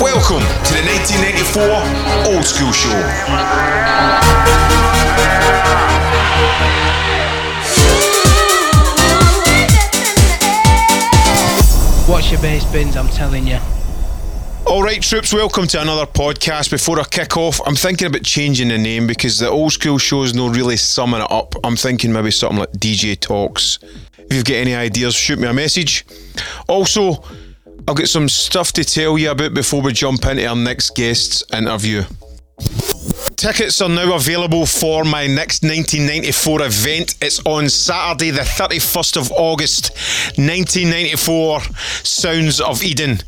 Welcome to the 1994 Old School Show. Watch your bass bins, I'm telling you. All right, troops, welcome to another podcast. Before I kick off, I'm thinking about changing the name because the old school show's not really summing it up. I'm thinking maybe something like DJ Talks. If you've got any ideas, shoot me a message. Also, I've got some stuff to tell you about before we jump into our next guest's interview. Tickets are now available for my next 1994 event. It's on Saturday, the 31st of August, 1994, Sounds of Eden.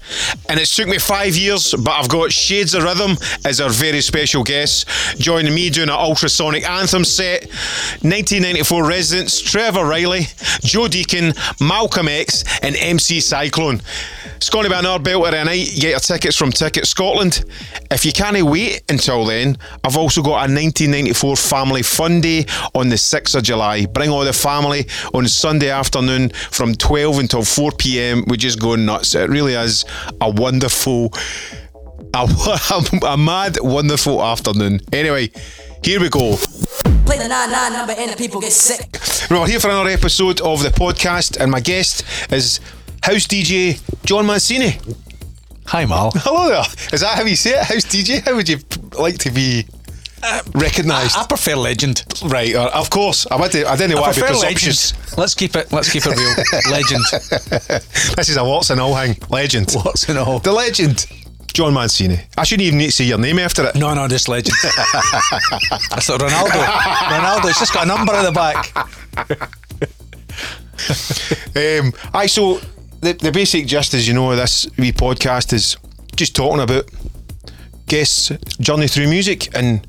And it's took me five years, but I've got Shades of Rhythm as our very special guest, joining me doing an ultrasonic anthem set. 1994 residents Trevor Riley, Joe Deacon, Malcolm X, and MC Cyclone. It's going to be another belter tonight. Get your tickets from Ticket Scotland. If you can't wait until then, I've also got a 1994 Family Fun Day on the 6th of July. Bring all the family on Sunday afternoon from 12 until 4 pm. We just go nuts. It really is a wonderful, a, a mad, wonderful afternoon. Anyway, here we go. Play the 9-9 number and the people get sick. We're here for another episode of the podcast, and my guest is House DJ Jon Mancini. Hi, Mal. Hello there. Is that how you say it? House DJ? How would you like to be recognised? I prefer legend. right, uh, of course. I, to, I didn't I want to be prefer presumptuous. legend. Let's keep it. Let's keep it real. legend. This is a what's and all hang. Legend. What's in all? The legend. Jon Mancini. I shouldn't even need to say your name after it. No, no, just legend. I thought Ronaldo. Ronaldo. It's just got a number at the back. Um, I so the, the basic gist as you know this wee podcast is just talking about guests' journey through music and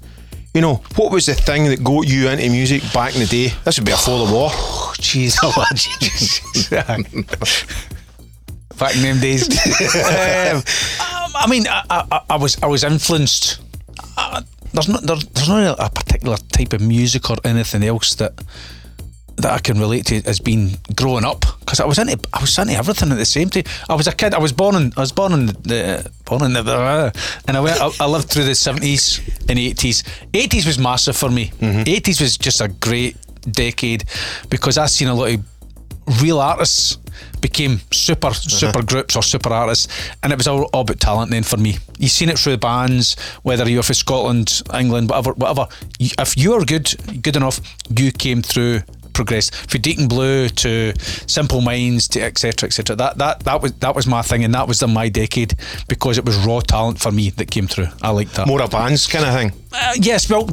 you know what was the thing that got you into music back in the day. This would be a full of war. Oh, jeez. Back in them days. um, I mean, I, I, I was I was influenced. Uh, there's not there, there's not a particular type of music or anything else that that I can relate to as being growing up because I was into I was into everything at the same time. I was a kid. I was born in I was born in the born in the and I went I, I lived through the seventies and eighties. Eighties was massive for me. Mm-hmm. 80s was just a great decade because I seen a lot of real artists became super uh-huh. super groups or super artists and it was all, all about talent then for me you've seen it through the bands whether you're from Scotland England whatever whatever if you were good good enough you came through progressed from Deacon Blue to Simple Minds to etc etc that that that was that was my thing and that was the my decade because it was raw talent for me that came through I liked that More a bands kind of thing. uh, yes, well,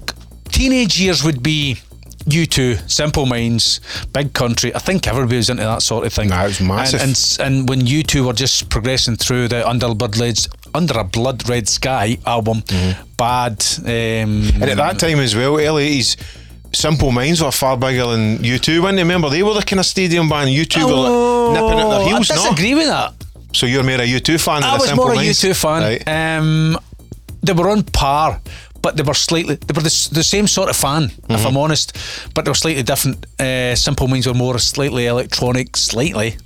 teenage years would be U2, Simple Minds, Big Country. I think everybody was into that sort of thing. That was massive. And, and, and when U2 were just progressing through the Under a Blood Red, Under a Blood Red Sky album, Bad. Um, Mm-hmm. And at that time as well, early 80s, Simple Minds were far bigger than U2. When remember they were the kind of stadium band. U2 were like nipping at their heels. Oh, I no? with that. So you're more a U2 fan I was Simple more a Minds? U2 fan. Right. Um, they were on par, but they were slightly. They were the, the same sort of fan, Mm-hmm. if I'm honest. But they were slightly different. Uh, Simple Minds were more slightly electronic, slightly,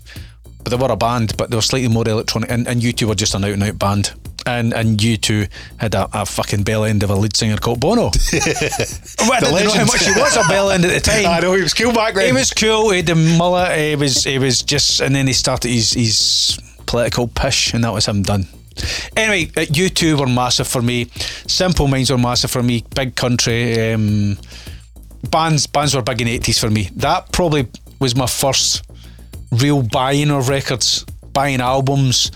but they were a band, but they were slightly more electronic. And, and U2 were just an out and out band. And and U2 had a, a fucking bell end of a lead singer called Bono. well, I didn't know how much he was a bell end at the time. I know he was cool back then. He was cool. He had the mullet. He was. He was just. And then he started his his political pish, and that was him done. Anyway, uh, U2 were massive for me. Simple Minds were massive for me. Big Country. Um, bands bands were big in the eighties for me. That probably was my first real buying of records, buying albums,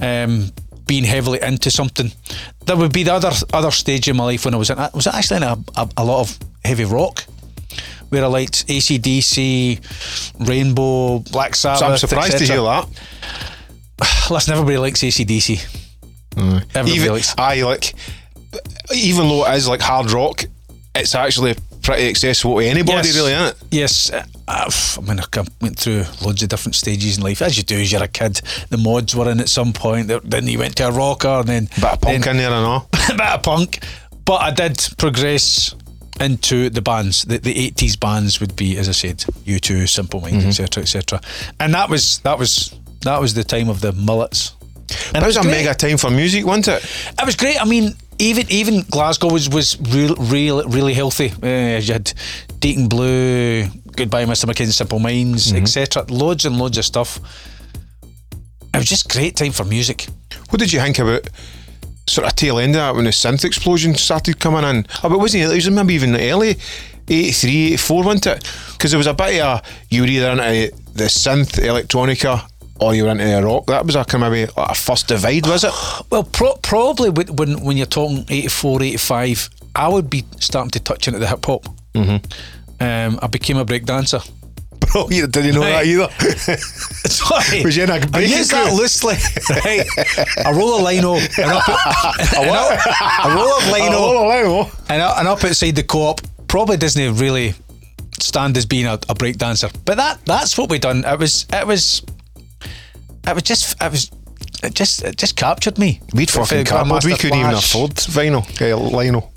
um, being heavily into something. There would be the other other stage in my life when I was in. I Was it actually in a, a, a lot of heavy rock? Where I liked ACDC, Rainbow, Black So Sabbath. I'm surprised to hear that. Listen, everybody likes ACDC. Everybody Even likes. I like, even though it is like hard rock, it's actually pretty accessible to anybody, Yes. really, isn't it? Yes, I mean, I went through loads of different stages in life, as you do as you're a kid. The mods were in at some point, then you went to a rocker, and then Bit of punk then, in there and all. bit of punk. But I did progress into the bands. The, the 80s bands would be, as I said, U2, Simple Minds, etc., etc. And that was that was that was the time of the mullets. And That was a great. mega time for music, wasn't it? It was great. I mean, even even Glasgow was was real, real really healthy. Uh, you had Deacon Blue, Goodbye, Mr. Mackenzie, Simple Minds, Mm-hmm. etc. Loads and loads of stuff. It was just great time for music. What did you think about sort of tail end of that when the synth explosion started coming in? Oh, but wasn't it? It was maybe even early, 83, 84, wasn't it? Because there was a bit of a, you were either into the synth electronica or you were into the rock. That was a kind of maybe like a first divide, was it? Well, pro- probably when, when when you're talking 84, 85, I would be starting to touch into the hip hop. Mm-hmm. Um, I became a break dancer. Bro, you didn't know that either. Sorry. Was you in a I use that loosely. Right. I roll a lino. And up, and up, I roll a lino. Oh, and, up, and up outside the co-op probably doesn't really stand as being a, a break dancer. But that that's what we done. It was it was it was just it was it just it just captured me. We'd fucking cardboard. We couldn't even afford vinyl, uh, lino.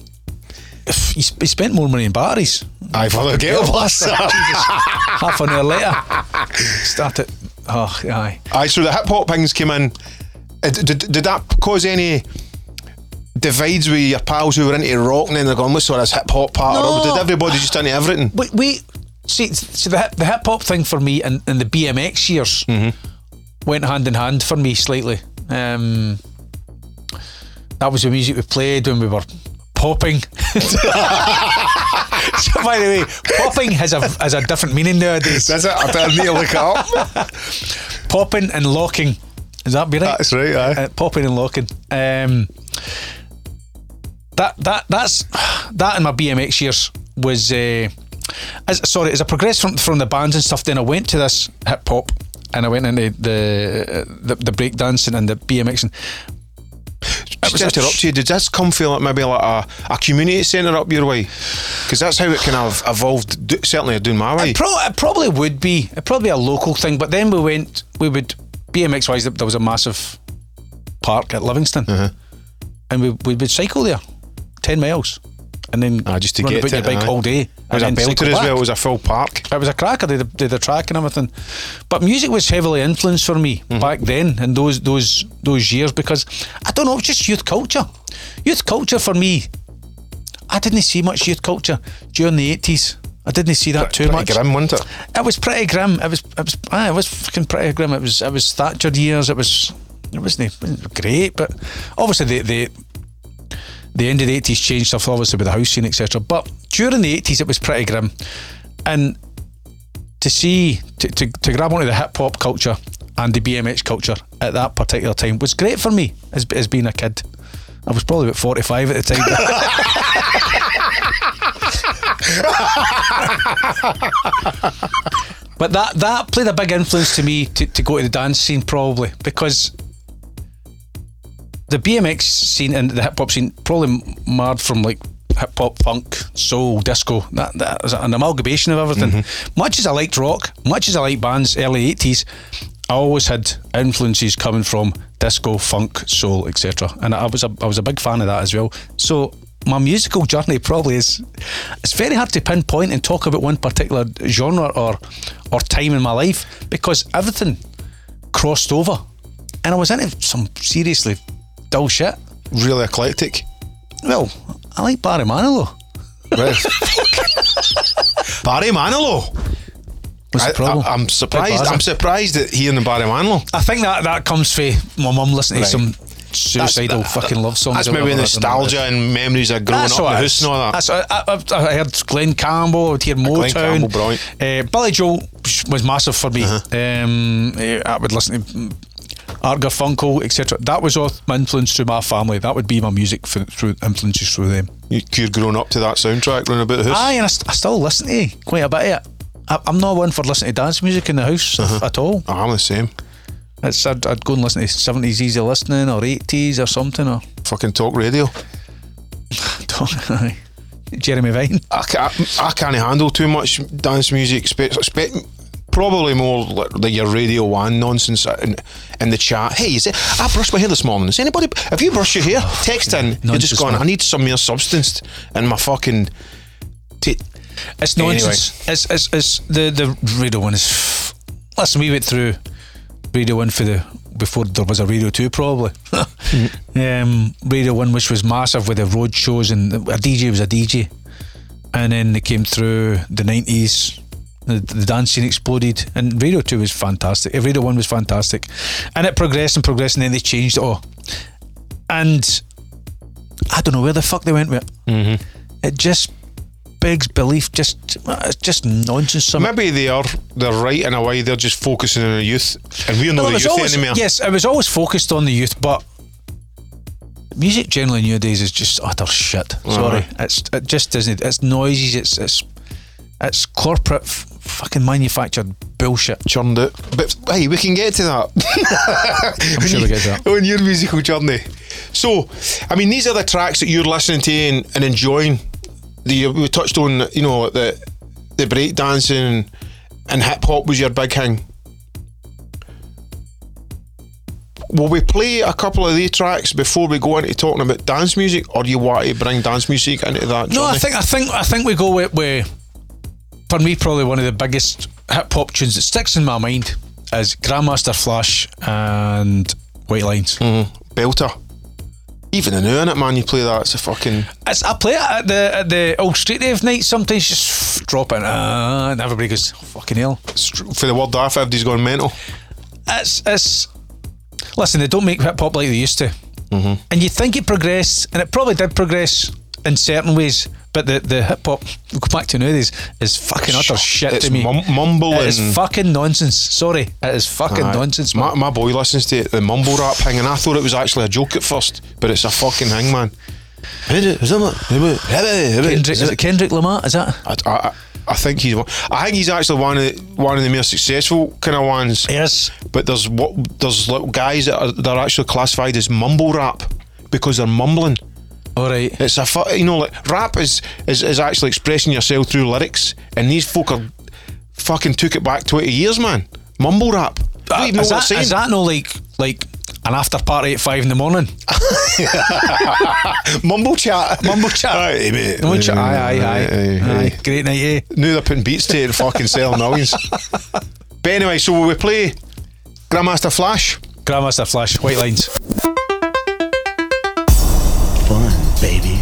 He, sp- he spent more money in batteries. I forgot Ghetto about Blaster. that. Half an hour later, started. Oh, aye. Aye, so the hip hop things came in. Did, did, did that cause any divides with your pals who were into rock and then they're going, let's sort this hip hop part? No. Or did everybody just into everything? we, we see, see the, hip- the hip hop thing for me and, and the BMX years went hand in hand for me slightly. Um, that was the music we played when we were popping. so by the way, popping has a has a different meaning nowadays. That's it. I didn't need to look it up. popping and locking. Is that be right? That's right, aye. Uh, popping and locking. Um, that that that's that in my BMX years was uh, as sorry as I progressed from from the bands and stuff. Then I went to this hip hop and I went into the the, the break dancing and the BMXing. Just to interrupt you, did this come from like maybe like a, a community centre up your way? Because that's how it kind of evolved, certainly doing my way. It, pro- it probably would be. It probably a local thing. But then we went. We would BMX wise. There was a massive park at Livingston, Uh-huh. and we we would cycle there, ten miles, and then Ah, just to run get about to your it, bike aye. all day. It was a belter as well, it was a full park. It was a cracker. Did the, did the track and everything, but music was heavily influenced for me Mm-hmm. back then in those those those years because I don't know, it was just youth culture. Youth culture for me. I didn't see much youth culture during the eighties. I didn't see that too Pretty much. grim, wasn't it? It was pretty grim. It was it was ah, it was fucking pretty grim. It was it was Thatcher years. It was it wasn't, it wasn't great, but obviously the the the end of the eighties changed stuff obviously with the house scene etc. But during the eighties it was pretty grim, and to see to, to, to grab onto the hip hop culture and the BMX culture at that particular time was great for me as as being a kid. I was probably about forty five at the time. But that that played a big influence to me to, to go to the dance scene probably because the BMX scene and the hip hop scene probably marred from like hip hop, funk, soul, disco. That that an amalgamation of everything. Mm-hmm. Much as I liked rock, much as I liked bands early eighties, I always had influences coming from disco, funk, soul, etc. And I was a I was a big fan of that as well. So my musical journey probably is it's very hard to pinpoint and talk about one particular genre or or time in my life because everything crossed over and I was into some seriously dull shit. Really eclectic. Well, I like Barry Manilow. Right. Barry Manilow. What's the problem? I, am surprised. I'm surprised at hearing the Barry Manilow. I think that that comes from my mum listening Right. to some suicidal fucking love songs. That's maybe whatever, I don't know what it is. nostalgia and memories of growing That's up in the house and all that. That's I, I, I heard Glen Campbell. I would hear Motown. Campbell, brilliant. Uh, Billy Joel was massive for me. Uh-huh. Um, eh, I would listen to Art Garfunkel, etc. That was all my influence through my family. That would be my music for, through influences through them. You, you're growing up to that soundtrack, running about the house. Aye, and I, st- I still listen to quite a bit of it. I, I'm not one for listening to dance music in the house Uh-huh. at all. Oh, I'm the same. It's I'd, I'd go and listen to 70s easy listening or 80s or something or Fucking talk radio. Jeremy Vine. I can't, I can't handle too much dance music. Spe- spe- probably more like the, your Radio One nonsense in, in the chat. Hey, is it? I brushed my hair this morning. Is anybody? Have you brushed your hair? Text in. You're just nonsense, going. I need some more substance in my fucking. T- It's Anyway. nonsense. It's, it's, it's the the radio one is. Listen, we went through radio one for the before there was a Radio Two, probably. um, Radio One, which was massive with the road shows, and a DJ was a DJ, and then they came through the nineties. The, the dance scene exploded, and Radio Two was fantastic. Uh, Radio One was fantastic, and it progressed and progressed, and then they changed it all. And I don't know where the fuck they went with it. Mm-hmm. It just begs belief. Just it's just nonsense. Maybe they are they're right in a way. They're just focusing on the youth, and we're not Well, the youth always, anymore. Yes, it was always focused on the youth, but music generally nowadays is just utter shit. Sorry, it's it just isn't. It's noisy. It's it's it's corporate f- fucking manufactured bullshit. churned it. But hey, we can get to that. I'm sure we get to that. on your musical journey. So, I mean, these are the tracks that you're listening to and, and enjoying. The uh, we touched on, you know, the the break dancing and hip hop was your big thing. Will we play a couple of the tracks before we go into talking about dance music, or do you want to bring dance music into that? No, I think I think I think we go with, with for me probably one of the biggest hip hop tunes that sticks in my mind is Grandmaster Flash and White Lines. belter. Even in in it, man, you play that. It's a fucking. It's, I play it at the at the old street Dave night. Sometimes just dropping, uh, and everybody goes fucking hell. For the word off, everybody's gone mental. It's it's. Listen, they don't make hip hop like they used to, Mm-hmm. and you think it progressed, and it probably did progress in certain ways. But the, the hip hop, we'll go back to nowadays, is fucking utter shit It's to me. mum- mumble It is and- fucking nonsense. Sorry, it is fucking Aye. nonsense. My, my boy listens to it, the mumble rap thing, and I thought it was actually a joke at first, but it's a fucking thing, man. Kendrick, is it Kendrick Lamar? Is that? I, I, I think he's one. I think he's actually one of the, one of the more successful kind of ones. Yes. But there's what there's little guys that are they're actually classified as mumble rap because they're mumbling. All right. It's a fu- you know like rap is, is is actually expressing yourself through lyrics, and these folk are fucking took it back twenty years, man. Mumble rap. I don't even know is, what that, is that no like like an after party at five in the morning? Mumble chat. Mumble chat. Aye, mate. No chat. Aye, aye, aye. Aye, aye. aye. Great night, eh? Knew they're putting beats to it and fucking selling millions. but anyway, so will we play Grandmaster Flash? Grandmaster Flash, White Lines. Baby.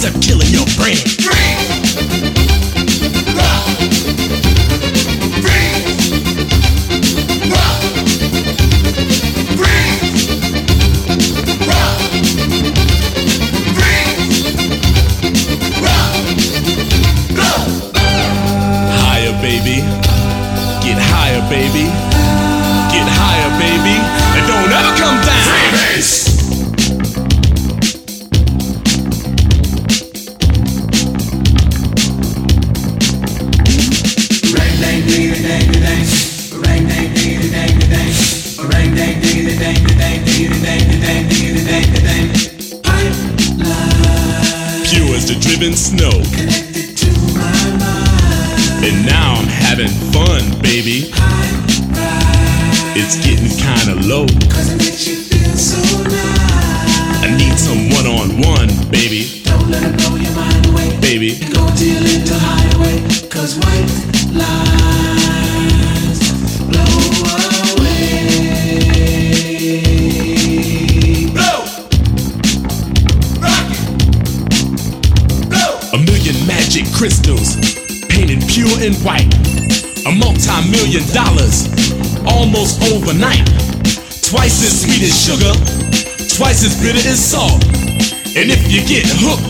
To killing your brain.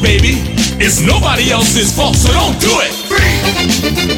Baby, it's nobody else's fault, so don't do it. Free.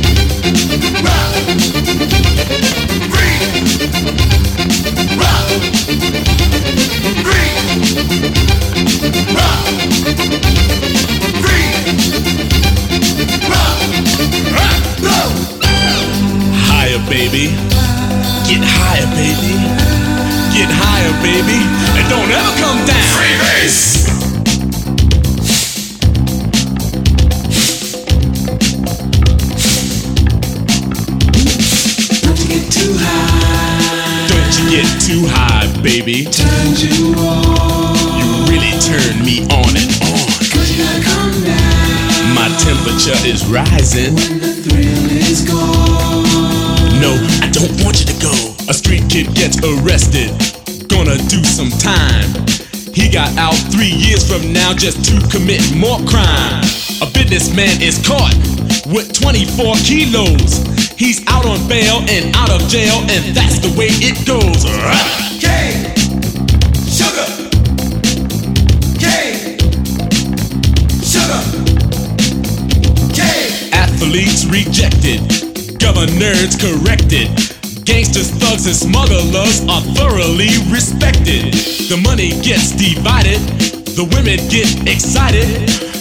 Don't you get too high, baby. Turn you on. You really turn me on and on. Cause you gotta come down. My temperature is rising. When the thrill is gone. No, I don't want you to go. A street kid gets arrested. Gonna do some time. He got out three years from now just to commit more crime. A businessman is caught with 24 kilos. He's out on bail and out of jail, and that's the way it goes. K, sugar, K, sugar, K. Athletes rejected, governors corrected. Gangsters, thugs, and smugglers are thoroughly respected. The money gets divided, the women get excited.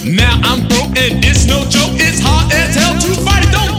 Now I'm broke and it's no joke, it's hard as hell to fight it. Don't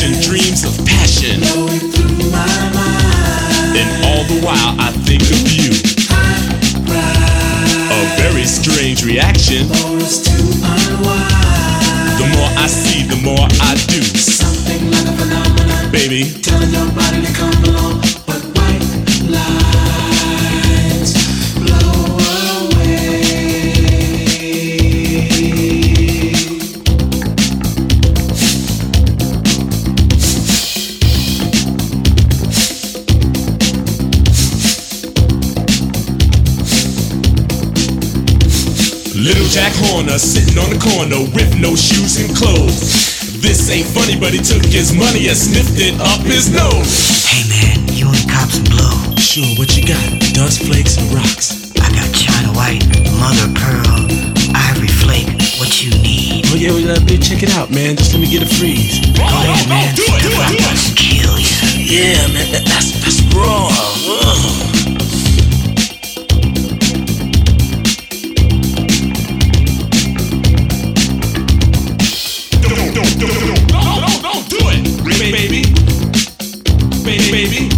Vision dreams of passion. And all the while I think of you. A very strange reaction. The more I see, the more I do. Something like a phenomenon. Baby. Telling your body to come along. Corner with no shoes and clothes. This ain't funny, but he took his money and sniffed it up his nose. Hey man, you want cops and blow? Sure, what you got? Dust flakes and rocks. I got China White, Mother Pearl, Ivory Flake. What you need? Oh yeah, well, uh, check it out, man. Just let me get a freeze. Go ahead, man. Do it, do it, do it. Kill you. Yeah, man, that, that's that's raw. Ugh. Baby, baby, baby.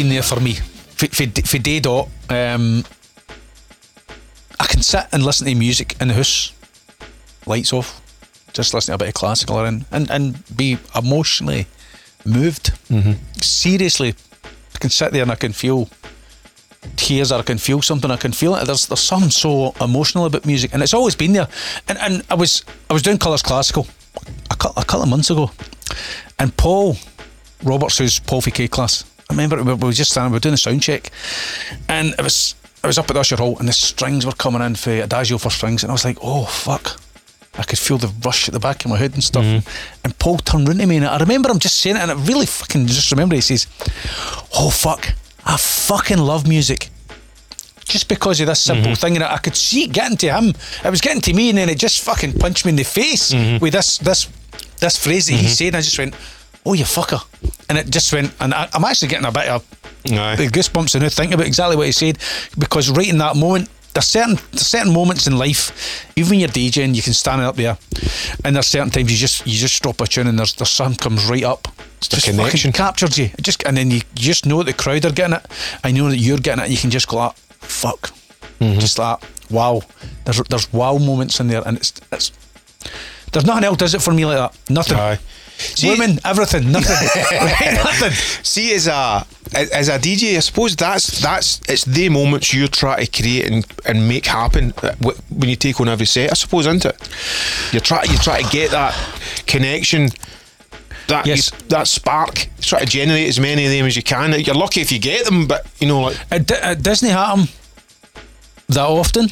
Been there for me. For, for, for day dot, um, I can sit and listen to music in the house, lights off, just listen to a bit of classical or in, and and be emotionally moved. Mm-hmm. Seriously, I can sit there and I can feel tears or I can feel something. I can feel it. There's there's something so emotional about music, and it's always been there. And and I was I was doing colours classical a, cou- a couple of months ago, and Paul Roberts, who's Paul K class. I remember we were just standing, we were doing a sound check, and it was I was up at the Usher Hall, and the strings were coming in for Adagio for strings, and I was like, oh fuck. I could feel the rush at the back of my head and stuff. Mm-hmm. And Paul turned round to me, and I remember him just saying it, and I really fucking just remember he says, "Oh fuck, I fucking love music." Just because of this simple mm-hmm. thing, and I could see it getting to him. It was getting to me, and then it just fucking punched me in the face mm-hmm. with this this this phrase that he said. And I just went, "Oh, you fucker!" And it just went, and I, I'm actually getting a bit of the goosebumps and now thinking about exactly what he said because right in that moment there's certain there's certain moments in life even when you're DJing you can stand up there and there's certain times you just you just stop a tune and there's there's something comes right up it's The just connection. fucking captures you It just and then you, you just know that the crowd are getting it I know that you're getting it and you can just go like fuck Mm-hmm. just like wow there's there's wow moments in there and it's it's there's nothing else does it for me like that nothing Aye. See- women everything nothing nothing See, as a as a DJ, I suppose that's that's it's the moments you try to create and, and make happen uh, when you take on every set. I suppose, isn't it? You're trying you try to get that connection, that Yes. that spark. Try to generate as many of them as you can. You're lucky if you get them, but you know, like It, it doesn't happen that often.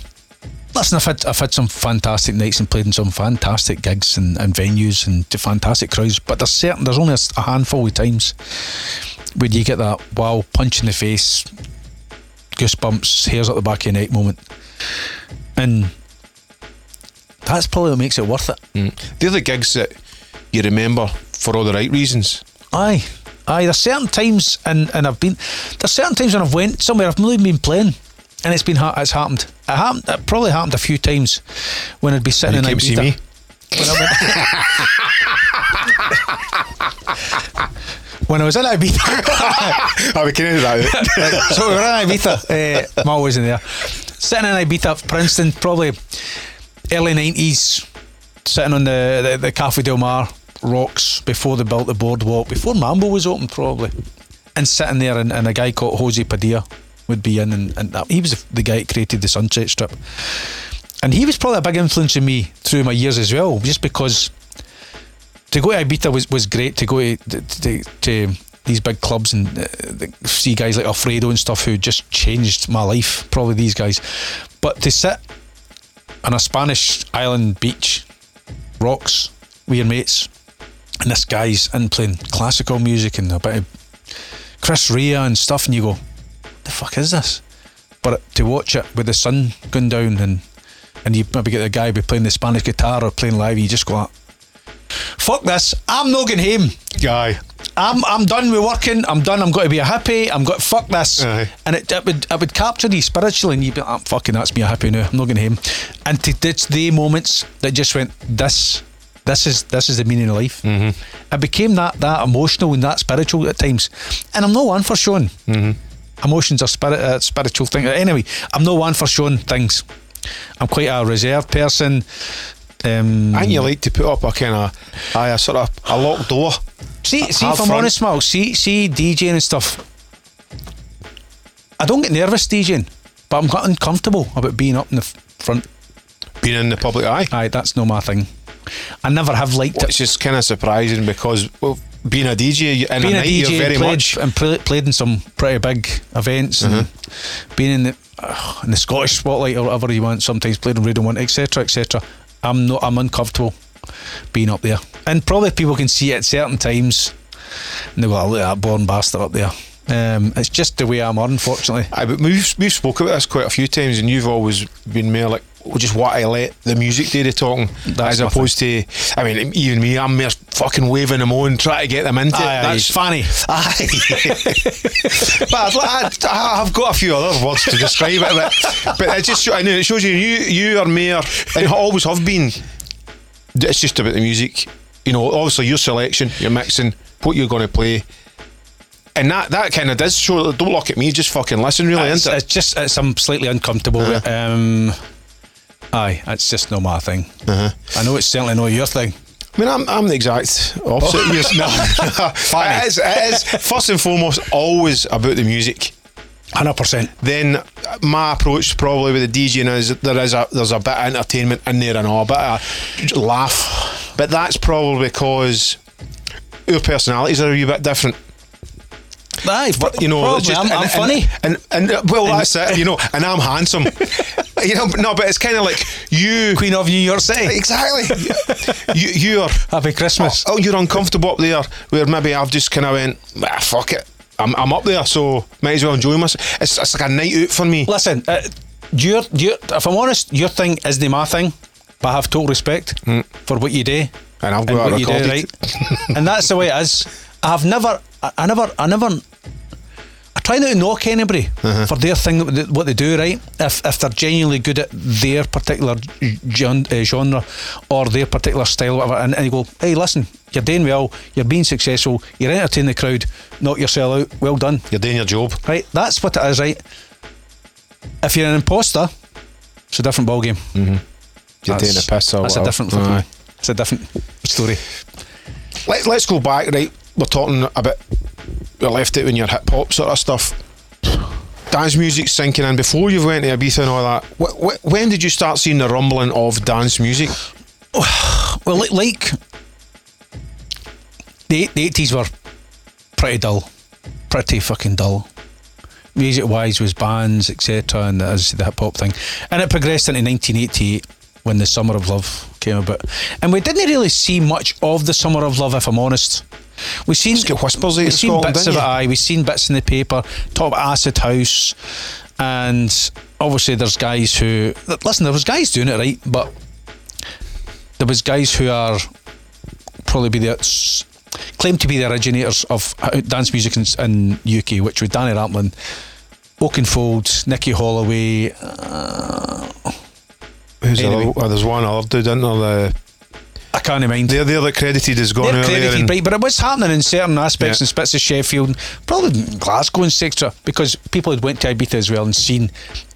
Listen, I've had I've had some fantastic nights and played in some fantastic gigs and, and venues and to fantastic crowds. But there's certain there's only a handful of times when you get that wow punch in the face, goosebumps, hairs at the back of your neck moment, and that's probably what makes it worth it. Mm. they're the gigs that you remember for all the right reasons. Aye, aye. There's certain times, and and I've been there's certain times when I've went somewhere I've not even been playing, and it's been it's happened. It happened. It probably happened a few times when I'd be sitting You in came to see Ibiza. me. When I, when I was in Ibiza, I we can edit that out. so we were in Ibiza. Uh, I'm always in there. Sitting in Ibiza, Princeton, probably early nineties. Sitting on the, the the Cafe Del Mar rocks before they built the boardwalk, before Mambo was open, probably. And sitting there, and, and a guy called Jose Padilla would be in, and, and that, he was the guy that created the Sunset Strip. And he was probably a big influence on me through my years as well, just because to go to Ibiza was, was great to go to, to, to these big clubs and uh, see guys like Alfredo and stuff who just changed my life. Probably these guys, but to sit on a Spanish island beach, rocks with your mates, and this guy's in playing classical music and a bit of Chris Rea and stuff, and you go, "What the fuck is this?" But to watch it with the sun going down and and you maybe get the guy be playing the Spanish guitar or playing live, you just go, like, "Fuck this! I'm not going home." Guy. I'm I'm done with working. I'm done. I'm going to be a happy. I'm got fuck this, Aye. and it, it would it would capture you spiritually, and you'd be like, "Ah, fucking that's me a happy now. I'm not going to him. And to, it's the moments that just went this. This is this is the meaning of life. Mm-hmm. It became that that emotional and that spiritual at times, and I'm no one for showing. Mm-hmm. Emotions are spirit uh, spiritual thing. Anyway, I'm no one for showing things. I'm quite a reserved person. Um, And you like to put up a kind of, aye, a sort of a locked door. See, see, if I'm fun. honest, Mal, see, see, DJing and stuff. I don't get nervous DJing, but I'm quite uncomfortable about being up in the front. Being in the public eye. Aye, that's no my thing. I never have liked Well, it. it's just kind of surprising because well, being a DJ and Being a a DJ very played, much. and pl- played in some pretty big events, and being in the uh, in the Scottish spotlight or whatever you want. Sometimes played in Radio One, etc., etc. I'm not. I'm uncomfortable being up there, and probably people can see it at certain times. And they go, "Oh, "Look at that born bastard up there." Um, it's just the way I'm, unfortunately. Aye, but we've, we've spoke about this quite a few times, and you've always been more like, just want to let the music do the talking, That's as opposed to, I mean, even me, I'm more fucking waving them on, trying to get them into Aye, it. aye, funny. Aye. but I'd, I've got a few other words to describe it, but, but it just I know it shows you you you are more and always have been. It's just about the music, you know. Obviously, your selection, your mixing, what you're going to play, and that that kind of does show. Don't look at me, just fucking listen, really, it's, isn't it's just it's, I'm slightly uncomfortable. it. Um, Aye, it's just not my thing. Uh-huh. I know it's certainly not your thing. I mean, I'm, I'm the exact opposite. of yours. No, it, is, it is first and foremost always about the music. Hundred percent. Then my approach probably with the DJing is there is a there's a bit of entertainment in there and all, a bit of laugh, but that's probably because our personalities are a wee bit different. Aye, But you know, probably. just- I'm, I'm and- funny. and, and and well, that's it. You know, and I'm handsome. you know, but no, but it's kind of like you. Queen of New York City. Exactly. you you are. Happy Christmas. Oh, you're uncomfortable up there. Where maybe I've just kind of went, ah, fuck it. I'm, I'm up there, so might as well enjoy myself. It's, it's like a night out for me. Listen, uh, your, your, if I'm honest, your thing isn't my thing, but I have total respect for what you do. And I've got it what you do, right? and that's the way it is. I have never, I, I never, I never. I try not to knock anybody Uh-huh. for their thing, what they- do, right? If if they're genuinely good at their particular uh, genre or their particular style, whatever, and, and you go, hey, listen, you're doing well, you're being successful, you're entertaining the crowd, knock yourself out, well done. You're doing your job. Right, that's what it is, right? If you're an imposter, it's a different ballgame. Mm-hmm. You're doing a piss or That's a whatever. different fucking, Aye. It's a different story. Let, let's go back, right? We're talking about you left it when you're hip hop sort of stuff. Dance music sinking in before you went to Ibiza and all that. Wh- wh- when did you start seeing the rumbling of dance music? Well, like, like the the eighties were pretty dull, pretty fucking dull. Music wise was bands, etc., and as the hip hop thing, and it progressed into 1988 when the Summer of Love came about, and we didn't really see much of the Summer of Love, if I'm honest. We seen Just get whispers we seen Scotland, bits of it. Aye, we seen bits in the paper. About Acid House, and obviously there's guys who listen. There was guys doing it right, but there was guys who are probably be the claim to be the originators of dance music in, in UK, which was Danny Rampling, Oakenfold, Nicky Holloway. Uh, Who's the Anyway. other- oh, there's one other dude, isn't there? The, uh, I can't mind. they're, they're credited as going They're credited, and- right, but it was happening in certain aspects Yeah. in bits of Sheffield, probably Glasgow and etc. Because people had went to Ibiza as well and seen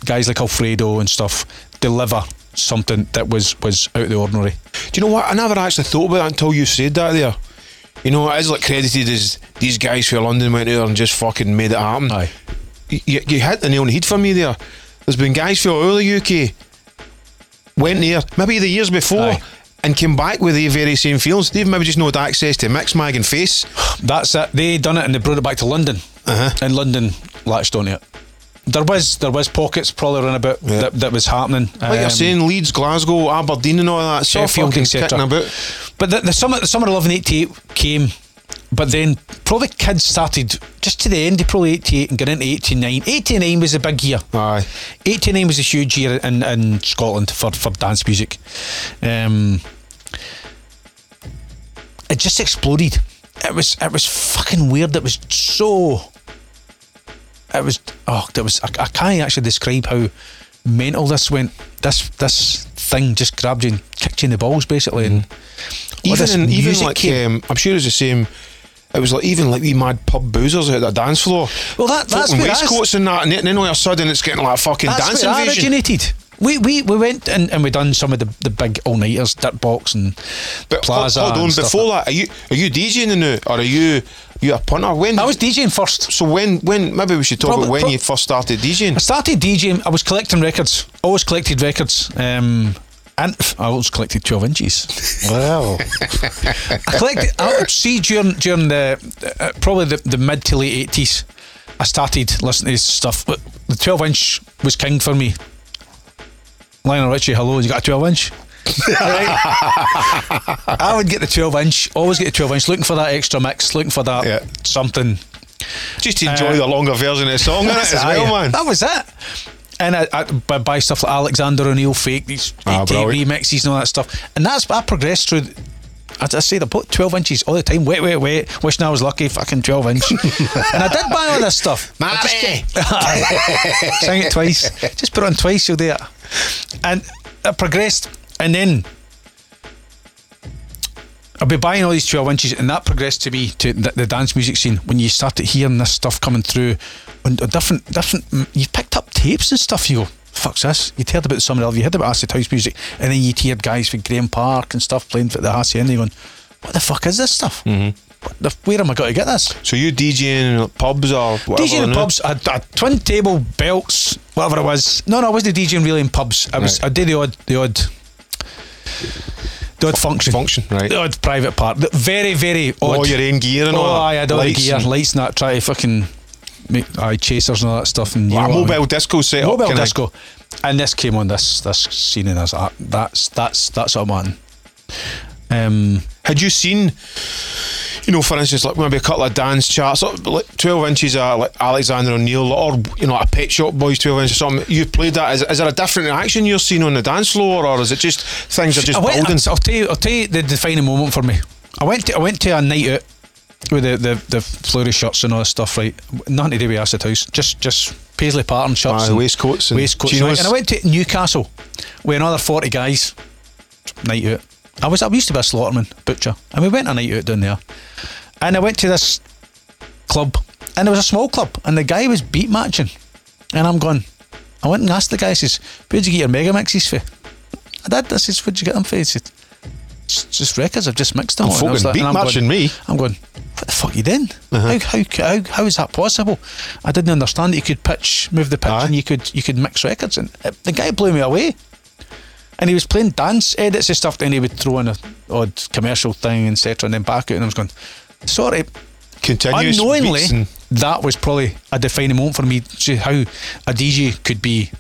guys like Alfredo and stuff deliver something that was was out of the ordinary. Do you know what? I never actually thought about that until you said that there. You know, it is like credited as these guys who London went there and just fucking made it happen. Aye. You, you hit the nail on the head for me there. There's been guys from all the UK went there maybe the years before Aye. and came back with the very same feelings. They've maybe just not had access to Mixmag, and Face. That's it. They done it and they brought it back to London, Uh-huh. and London latched onto it. There was there was pockets probably around about Yeah. that, that was happening. Like you're Um, saying, Leeds, Glasgow, Aberdeen, and all that. Sheffield, etc. about. But the, the summer the summer of 1188 came, but then probably kids started just to the end of probably 88 and got into 89. 89 was a big year. Aye. 89 was a huge year in, in Scotland for, for dance music. Um, it just exploded. It was it was fucking weird. It was so. It was oh, that was I, I can't actually describe how mental this went. This this thing just grabbed you and kicked you in the balls basically. And all Even in, even like came. um, I'm sure it's the same. It was like even like we mad pub boozers out the dance floor. Well, that- that's where waistcoats and that, and then all of a sudden it's getting like a fucking That's dance where invasion. originated. We, we, we went and, and we done some of the, the big all nighters, Dirtbox and But Plaza. hold, hold on, before that, are you are you DJing now, or are you you a punter? When I was DJing first. So when when maybe we should talk Probably- about when pro- you first started DJing. I started DJing. I was collecting records. Always collected records. Um, and I always collected twelve inches. Wow. I collected. I, see, during during the uh, probably the, the mid to late eighties, I started listening to this stuff. But the twelve inch was king for me. Lionel Richie, hello, you got a twelve inch? I would get the twelve inch. Always get the twelve inch. Looking for that extra mix. Looking for that Yeah. something. Just to enjoy Uh, the longer version of the song innit, as well, man. That was it. And I, I buy- buy stuff like Alexander O'Neal fake these Ah, remixes and all that stuff. And that's I progressed through. As I say, I bought 12 inches all the time. Wait, wait, wait. Wishing I was lucky, fucking 12 inch. and I did buy all this stuff. Get- it twice. Just put it on twice, you'll do it. And I progressed. And then I'll be buying all these 12 inches, and that progressed to me to the, the dance music scene when you started hearing this stuff coming through on a different, different. You picked up tapes and stuff. You go, fuck's this? You'd heard about some of the you heard about acid house music, and then you'd hear guys from Graeme Park and stuff playing for the hacienda. Going, what the fuck is this stuff? Mm-hmm. The, where am I going to get this? So you DJing pubs or whatever? DJing in pubs, I, I, twin table belts, whatever it was. No, no, I wasn't DJing really in pubs. I was, Right. I did the odd, the odd, the odd function, function, right. The odd private part. The very, very odd. All your own gear and oh, all aye, I had all the gear, and- lights and that. Try to fucking make eye chasers and all that stuff. And Like a I mean. mobile disco set mobile up. disco. And this came on this this scene and I was like, that's that's that's what I'm on. Um, Had you seen, you know, for instance, like maybe a couple of dance charts, like 12 inches of like Alexander O'Neal or, you know, a Pet Shop Boys 12 inches or something? You've played that. Is, is there a different reaction you're seeing on the dance floor or is it just things are just I went, building? I'll tell you. I'll tell you the defining moment for me. I went to I went to a night out with the the, the flory shirts and all this stuff. Right, nothing to do with acid house. Just just paisley pattern shirts, Aye, and waistcoats and waistcoats. chinos. right. And I went to Newcastle with another forty guys. Night out. I was I used to be a slaughterman butcher, and we went a night out down there. And I went to this club, and it was a small club, and the guy was beat matching, and I'm going. I went and asked the guy. I says, "Where'd you get your mega mixes for?" I did. I says, "Where'd you get them for?" He said, "It's just records. I've just mixed them." I'm all." And I was fucking beat and I'm matching going, me. I'm going. What the fuck you doing? Uh-huh. How, how how how is that possible? I didn't understand that you could pitch, move the pitch, Aye. and you could you could mix records. And the guy blew me away. And he was playing dance edits and stuff. Then he would throw in a odd commercial thing, etc., and then back out. And I was going, sorry, Continuous unknowingly, and- that was probably a defining moment for me. How a DJ could be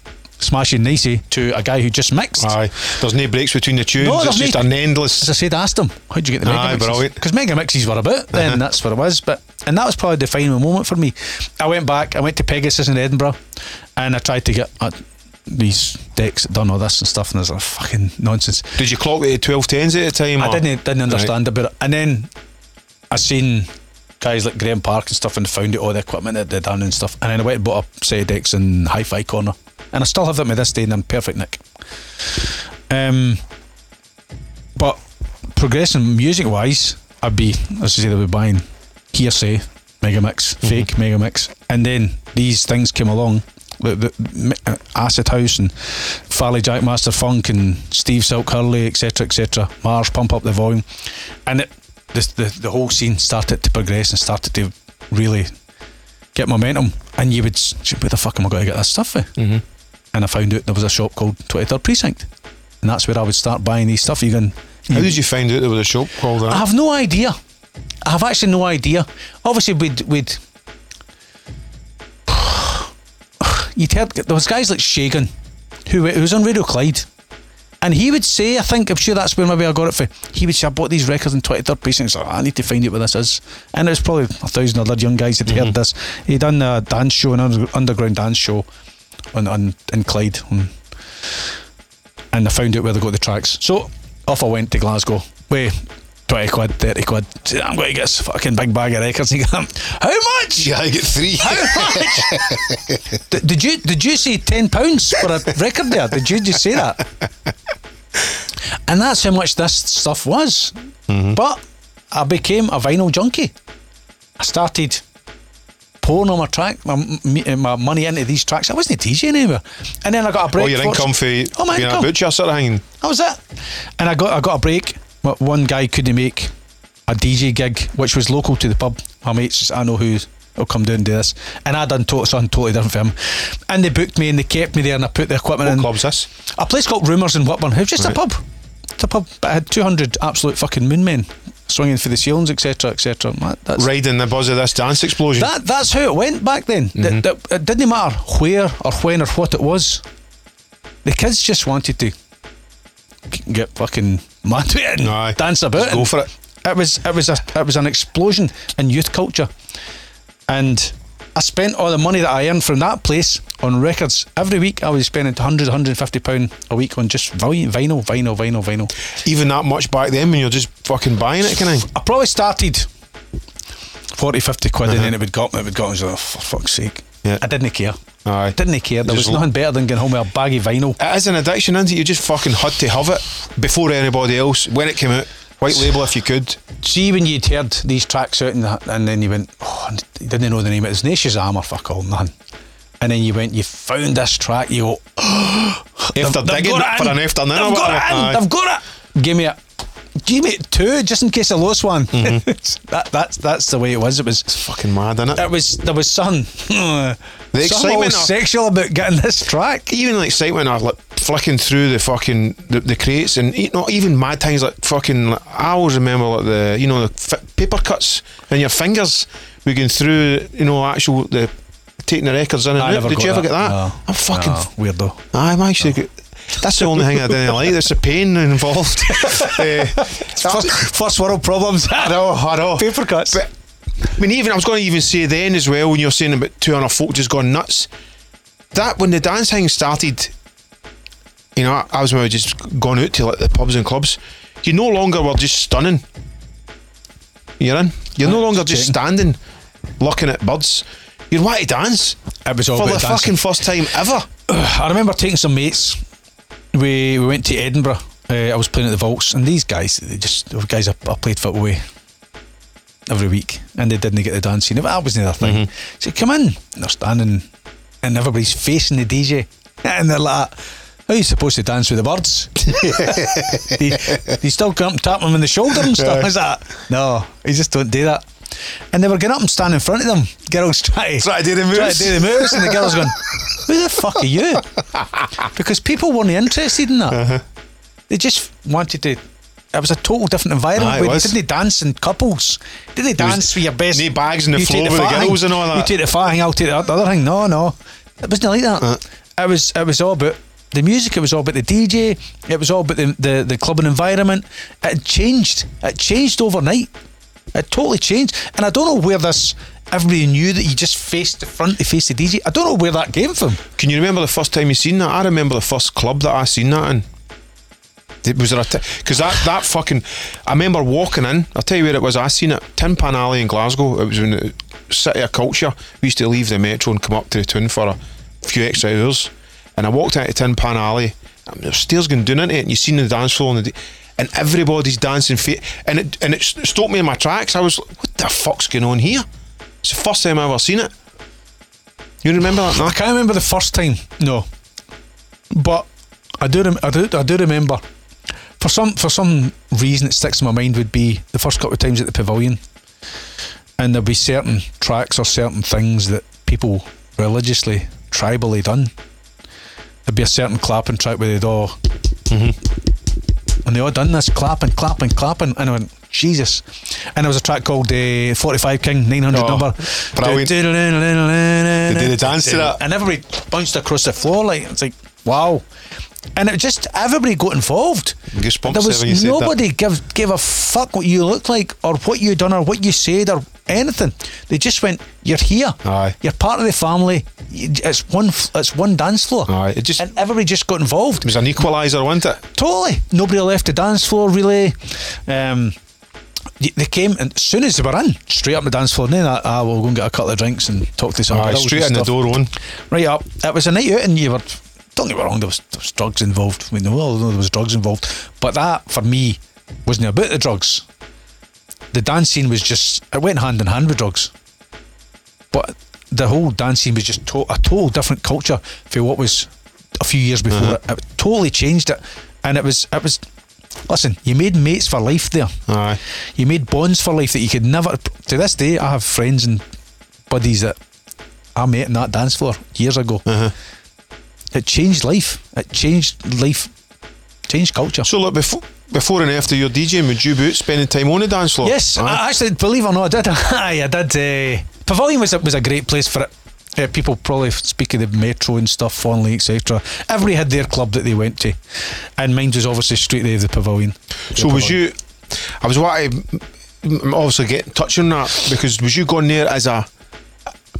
smashing nicey to a guy who just mixed. Aye, there's no breaks between the tunes. No, it's just no- an endless. As I said, I asked him, how'd you get the mega Aye, mixes? Because mega mixes were about, then Uh-huh. that's what it was. But and that was probably the defining moment for me. I went back, I went to Pegasus in Edinburgh, and I tried to get uh, these decks that done all this and stuff, and there's a fucking nonsense. Did you clock the 1210s at the time? I or- didn't didn't understand about it, and then I seen guys like Graeme Park and stuff, and found out all the equipment that they'd done and stuff, and then I went and bought a set of decks in Hi-Fi Corner, and I still have them to this day, and in perfect nick. Um, but progressing music wise, I'd be, as I say, they'd be buying hearsay, Megamix, fake Megamix, and then these things came along. The, the uh, Acid House and Farley Jackmaster Funk and Steve Silk Hurley, etc., etc. MARRS pump up the volume, and it, the, the the whole scene started to progress and started to really get momentum. And you would, where the fuck am I going to get this stuff for? Mm-hmm. And I found out there was a shop called 23rd Precinct, and that's where I would start buying these stuff. You can, How did you find out there was a shop called that? I have no idea. I have actually no idea. Obviously, we'd we'd you'd heard there was guys like Shagan, who, who was on Radio Clyde, and he would say, I think I'm sure that's where maybe I got it for. He would say, I bought these records in 23rd Precinct. So ah, I need to find out what this is, and it was probably a thousand other young guys that heard mm-hmm. this. He'd done a dance show, an underground dance show, on, on in Clyde. On, and I found out where they got the tracks. So off I went to Glasgow. Wait, 20 quid, 30 quid. I'm going to get this fucking big bag of records. And you go, How much? Yeah, I get three. How much? D- did you did you say ten pounds for a record there? Did you just say that? And that's how much this stuff was. Mm-hmm. But I became a vinyl junkie. I started pouring all my track, my, my money into these tracks. I wasn't DJing anymore. And then I got a break. Oh, your for- income for Oh, my being a butcher sort of thing. Oh, that was it. And I got I got a break. But One guy couldn't make a DJ gig, which was local to the pub. My mates, I know who will come down and do this. And I done totally something totally different for him. And they booked me and they kept me there and I put the equipment What in. club's this? A place called Rumours in Whitburn. It was just Right. a pub. It's a pub. But I had 200 absolute fucking moon men swinging for the ceilings, etc., etc. That- That's Riding the buzz of this dance explosion. that, that's how it went back then. Th- mm-hmm. th- it didn't matter where or when or what it was. The kids just wanted to get fucking mad with it and Aye. dance about. Just go for it. It was it was a it was an explosion in youth culture, and I spent all the money that I earned from that place on records. Every week I was spending 100, 150 pound a week on just vi- vinyl, vinyl, vinyl, vinyl. Even that much back then when you're just fucking buying it, can I? I probably started 40, 50 quid and then uh-huh. it would go up and it would go up. I was like, oh, for fuck's sake. Yeah. I didn't care. Aye. Didn't care. There Just was nothing better than getting home with a bag of vinyl. It is an addiction, isn't it? You just fucking had to have it before anybody else when it came out. White label if you could. See when you'd heard these tracks out and, and then you went, oh, you didn't know the name. Of it It's no Shazam or fuck all, none. and then you went, you found this track, you go, After they've- they've digging got it for an afternoon They've or got it in. They've got it. Give me it. Give me two, just in case I lost one. Mm-hmm. that that's that's the way it was. It was Fucking mad, innit? it was there was something the excitement of- sexual about getting this track. even the excitement of like flicking through the fucking the, the crates and you know even mad things like fucking like, I always remember like the you know the fi- paper cuts in your fingers we going through you know actual the taking the records in and I out. never Did got you ever that. get that? No. I'm fucking No, weirdo. I'm actually good. That's the only thing I didn't like. There's the pain involved. Eh, First, first world problems. I know, I know. Paper cuts. But I mean, even I was going to even say then as well when you're saying about 200 folk just gone nuts. That when the dance thing started, you know, I, I was just gone out to like the pubs and clubs. You no longer were just stunning. You're in. You're no longer just standing, looking at birds. You're wanting to dance It was all for the dancing. fucking first time ever. I remember taking some mates. We we went to Edinburgh. Uh, I was playing at the Vaults, and these guys, they just were guys I, I played football with every week, and they didn't get the dance scene. That wasn't their thing. So come in, and they're standing, and everybody's facing the DJ, and they're like. How are you supposed to dance with the birds? they, they still come tap them in the shoulder and stuff. Is that? No, you just don't do that. And they were getting up and standing in front of them. Girls try to, Try to do the try moves. to do the moves, and the girls going, "Who the fuck are you?" Because people weren't interested in that. Uh-huh. They just wanted to. It was a total different environment. Aye, where they was. didn't dance in couples. Did they dance with your best? no bags on the you floor with the girls and all that. You take the fat thing, I'll take the other thing. No, no, it wasn't like that. Uh. It was. It was all about the music. It was all about the DJ. It was all about the the, the clubbing environment. It changed. It changed overnight. It totally changed. And I don't know where this. Everybody knew that you just faced the front to face the DJ. I don't know where that came from. Can you remember the first time you seen that? I remember the first club that I seen that in. Was there a because that that fucking I remember walking in. I'll tell you where it was. I seen it Tin Pan Alley in Glasgow. It was in the uh, city of culture. We used to leave the metro and come up to the twin for a few extra hours. And I walked out of Tin Pan Alley. And the stairs going down into it, and you seen the dance floor, and, the, and everybody's dancing. Fa- and it and it stopped me in my tracks. I was like, "What the fuck's going on here?" It's the first time I ever seen it. You remember that? No? I can't remember the first time. No, but I do. Rem- I do. I do remember. For some for some reason, it sticks in my mind. Would be the first couple of times at the pavilion, and there'd be certain tracks or certain things that people religiously, tribally done. There'd be a certain clapping track where they'd all, mm-hmm. And they all done this clapping, clapping, clapping, and I went. Jesus, and there was a track called uh, 45 King 900 Oh, number. brilliant. They did a dance to that. and everybody bounced across the floor like it's like wow, and it just everybody got involved. Goosebumps There was you said that. nobody give gave a fuck what you looked like or what you done or what you said or anything. They just went, "You're here. Aye. You're part of the family. It's one. It's one dance floor." Aye, it just- and everybody just got involved. It was an equaliser, wasn't it? Totally. Nobody left the dance floor really. Um, they came and as soon as they were in, straight up the dance floor. And then ah, we'll go and get a couple of drinks and talk to some Aye, straight in the door on. Right up. It was a night out, and you were. Don't get me wrong. There was, there was drugs involved. We know all know there was drugs involved, but that for me wasn't about the drugs. The dance scene was just it went hand in hand with drugs, but the whole dance scene was just to- a total different culture for what was a few years before. It, it totally changed it, and it was it was. Listen, you made mates for life there. Aye. You made bonds for life that you could never. To this day, I have friends and buddies that I met in that dance floor years ago. Uh-huh. It changed life. It changed life. Changed culture. So look, before before and after your DJing, would you be out spending time on the dance floor? yes. I actually, believe it or not, I did. Aye, I did. Uh, Pavilion was a, was a great place for it. Uh, people probably speak of the metro and stuff fondly, etc. Everybody had their club that they went to, and mine was obviously straight there, the Pavilion. So The was you? I was to m- obviously get touch on that because was you going there as a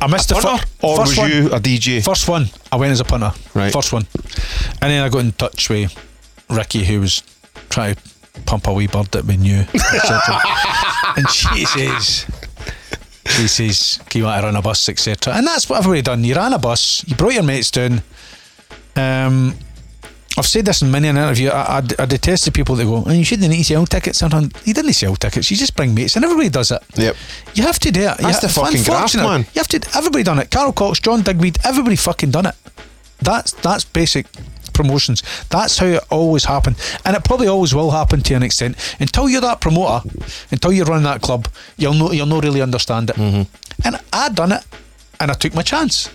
I missed the punter fir- or first was one. you a DJ? First one, I went as a punter. Right. First one. And then I got in touch with Ricky, who was trying to pump a wee bird that we knew. and she says, she says, can you want to run a bus, etc. And that's what everybody done. You ran a bus, you brought your mates down. Um, I've said this in many an interview. I, I, I detest the people that go, oh, you shouldn't need to sell tickets. Sometimes you didn't sell tickets. You just bring mates, and everybody does it. Yep. You have to do it. That's You- the fucking graft, man. You have to. Everybody done it. Carl Cox, John Digweed, everybody fucking done it. That's that's basic promotions. That's how it always happened, and it probably always will happen to an extent. Until you're that promoter, until you run that club, you'll know you'll not really understand it. Mm-hmm. And I done it, and I took my chance,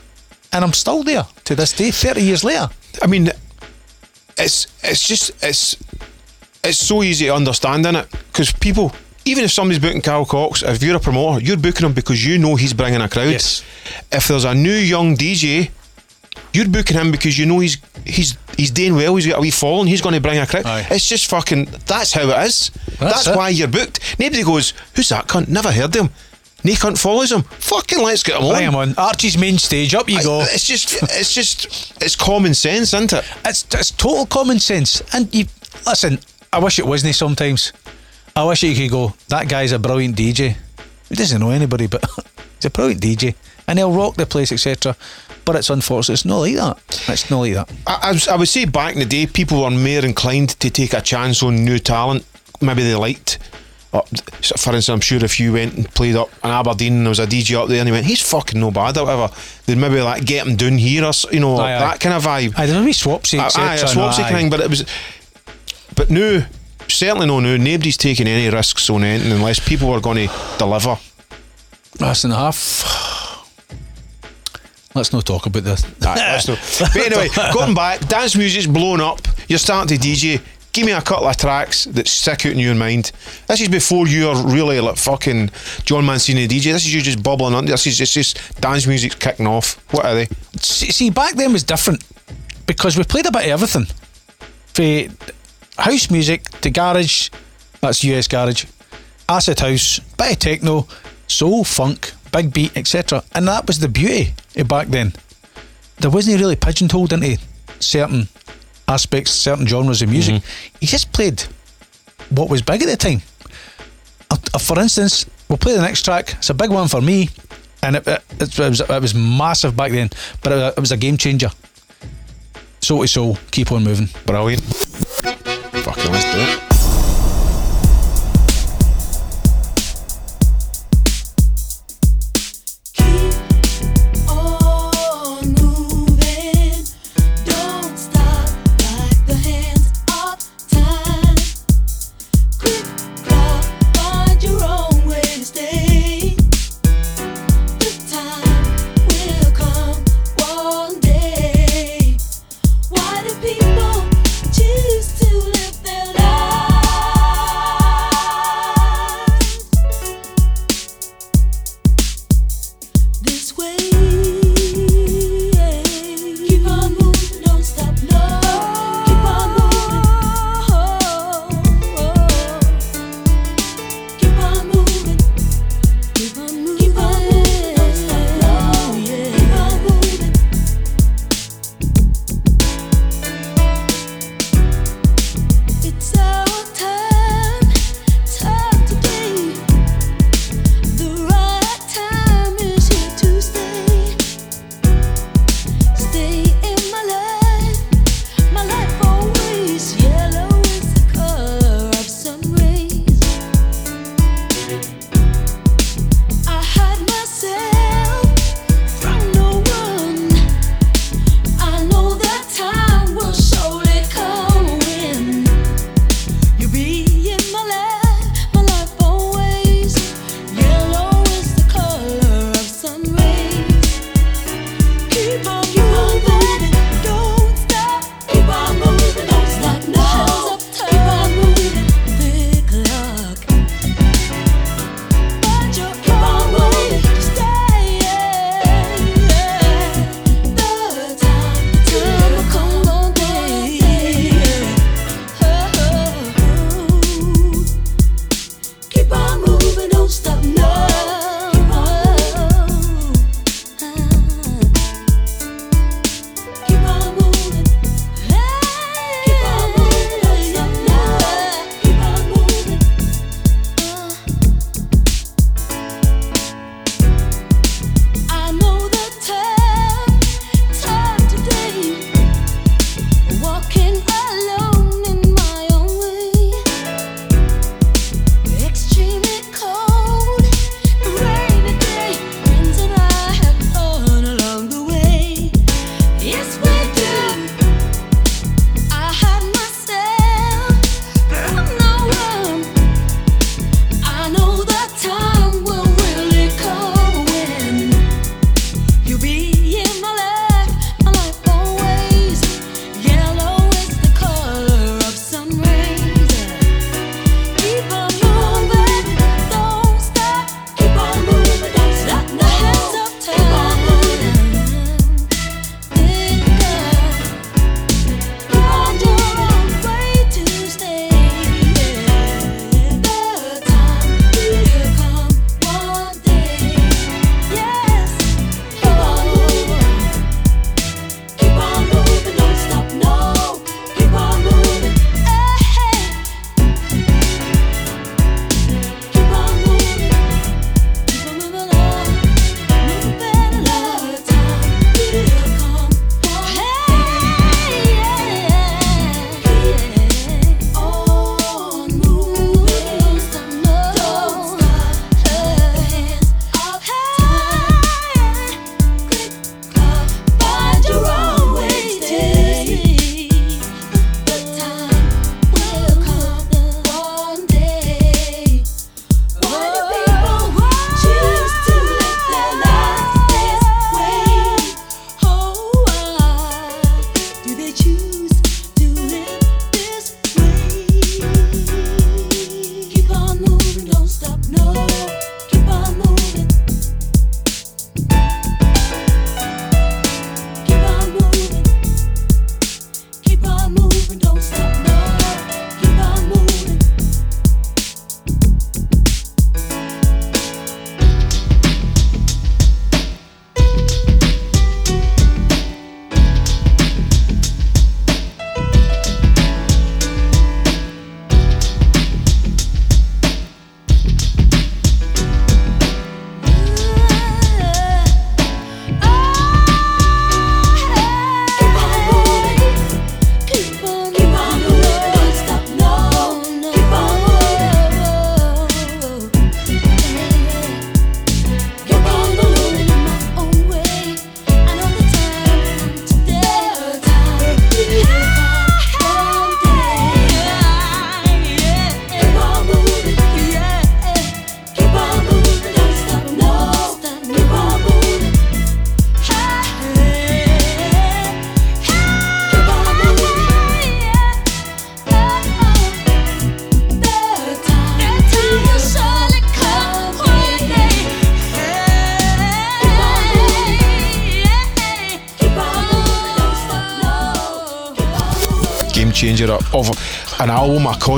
and I'm still there to this day, thirty years later. I mean, it's it's just it's it's so easy to understand in it because people. Even if somebody's booking Carl Cox, if you're a promoter, you're booking him because you know he's bringing a crowd. Yes. If there's a new young DJ, you're booking him because you know he's he's he's doing well. He's got a wee following. He's going to bring a crowd. Aye. It's just fucking. That's how it is. That's That's, it. why you're booked. Nobody goes, "Who's that cunt? Never heard of him." Cunt follows him. Fucking let's get him on. Bring him on Archie's main stage. Up you go. It's just, it's just, it's common sense, isn't it? It's it's total common sense. And you listen, I wish it wasn't sometimes. I wish you could go, that guy's a brilliant DJ. He doesn't know anybody, but he's a brilliant DJ. And he'll rock the place, etc. But it's unfortunate. It's not like that. It's not like that. I, I, I would say back in the day, people were more inclined to take a chance on new talent. Maybe they liked. Uh, so for instance, I'm sure if you went and played up in Aberdeen and there was a DJ up there and he went, he's fucking no bad or whatever, they'd maybe like get him down here or you know Aye, aye. that kind of vibe. I don't know, Swapsy, Aye, aye, a Swapsy no, aye. thing, but it was. But no, certainly no, no. Nobody's taking any risks on anything unless people are going to deliver. Less than half. Let's not talk about this. Aye, that's no- But anyway, going back, dance music's blown up. You're starting to DJ. Give me a couple of tracks that stick out in your mind. This is before you're really like fucking Jon Mancini DJ. This is you just bubbling under. This is just, just dance music's kicking off. What are they? see, back then was different because we played a bit of everything. For house music to garage, that's US garage, acid house, bit of techno, soul, funk, big beat, etc. And that was the beauty back then. There wasn't really pigeonholed into certain aspects, certain genres of music. He just played what was big at the time. Uh, uh, for instance, we'll play the next track. It's a big one for me, and it, it, it, was, it was massive back then, but it, it was a game changer. Soul II Soul, keep on moving. Brilliant. Fucking let's do it.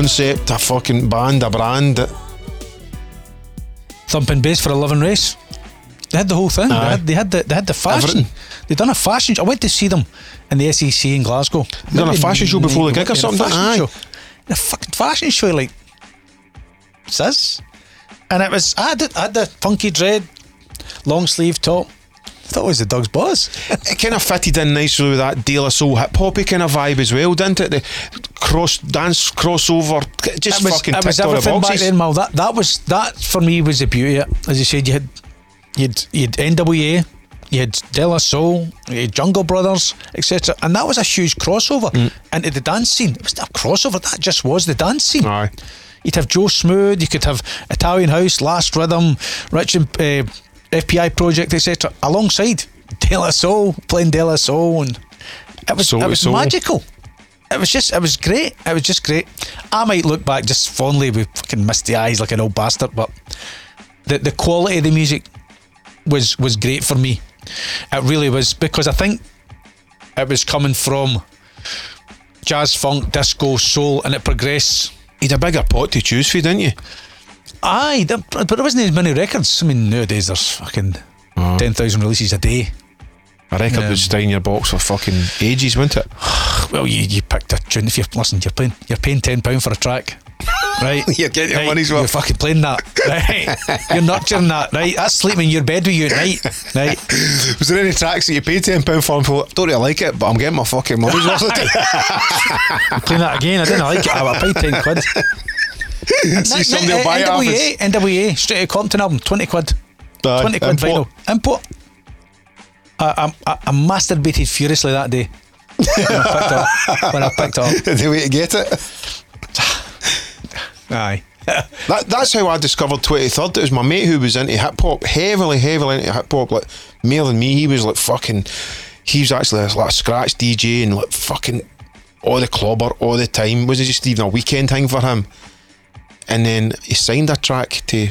Concept, a fucking band, a brand. Thumping bass for a living race. They had the whole thing. They had, they had the they had the fashion. Everything. They done a fashion. show. I went to see them in the SEC in Glasgow. They done a fashion show before the gig or a something? fashion show. A fucking fashion show like this? And it was I had, the, I had the funky dread, long sleeve top. I thought it was the Doug's boss. It kind of fitted in nicely with that De La Soul hip hoppy kind of vibe as well, didn't it? The cross dance crossover, just was, fucking it was ticked all the everything back then, Mal. That that was that for me was the beauty. As you said, you had you had, you had NWA, you had De La Soul, you had Jungle Brothers, etc. And that was a huge crossover Mm. into the dance scene. It was not a crossover. That just was the dance scene. Aye. You'd have Joe Smooth. You could have Italian House, Last Rhythm, Rich and uh, FPI Project, etc. Alongside De La Soul playing De La Soul, and it was Soul it was soul. magical. It was just, it was great. It was just great. I might look back just fondly with fucking misty eyes like an old bastard, but the the quality of the music was was great for me. It really was because I think it was coming from jazz, funk, disco, soul, and it progressed. You'd a bigger pot to choose for, didn't you? Aye, there- but there wasn't as many records. I mean, nowadays there's fucking ten thousand releases a day. A record Yeah. would stay in your box for fucking ages, wouldn't it? Well, you, you picked a tune. If you listen, you're playing, you're paying ten pound for a track, right? You're getting your right? money's You're fucking playing that, right? you're nurturing that, right? That's sleeping in your bed with you at night, right? Was there any tracks that you paid ten pound for and thought, don't really like it, but I'm getting my fucking money's worth? it." Playing that again. I didn't like it. I paid ten quid. See somebody it. NWA. NWA, straight out of Compton album, twenty quid. Aye, 20 quid import. vinyl. Import. I, I, I masturbated furiously that day when I picked up. When I picked up. the way to get it. Aye. That, that's how I discovered 23rd. It was my mate who was into hip hop, heavily, heavily into hip hop, like more than me. He was like fucking, he was actually like a scratch DJ and like fucking all the clobber all the time. Was it just even a weekend thing for him? And then he signed a track to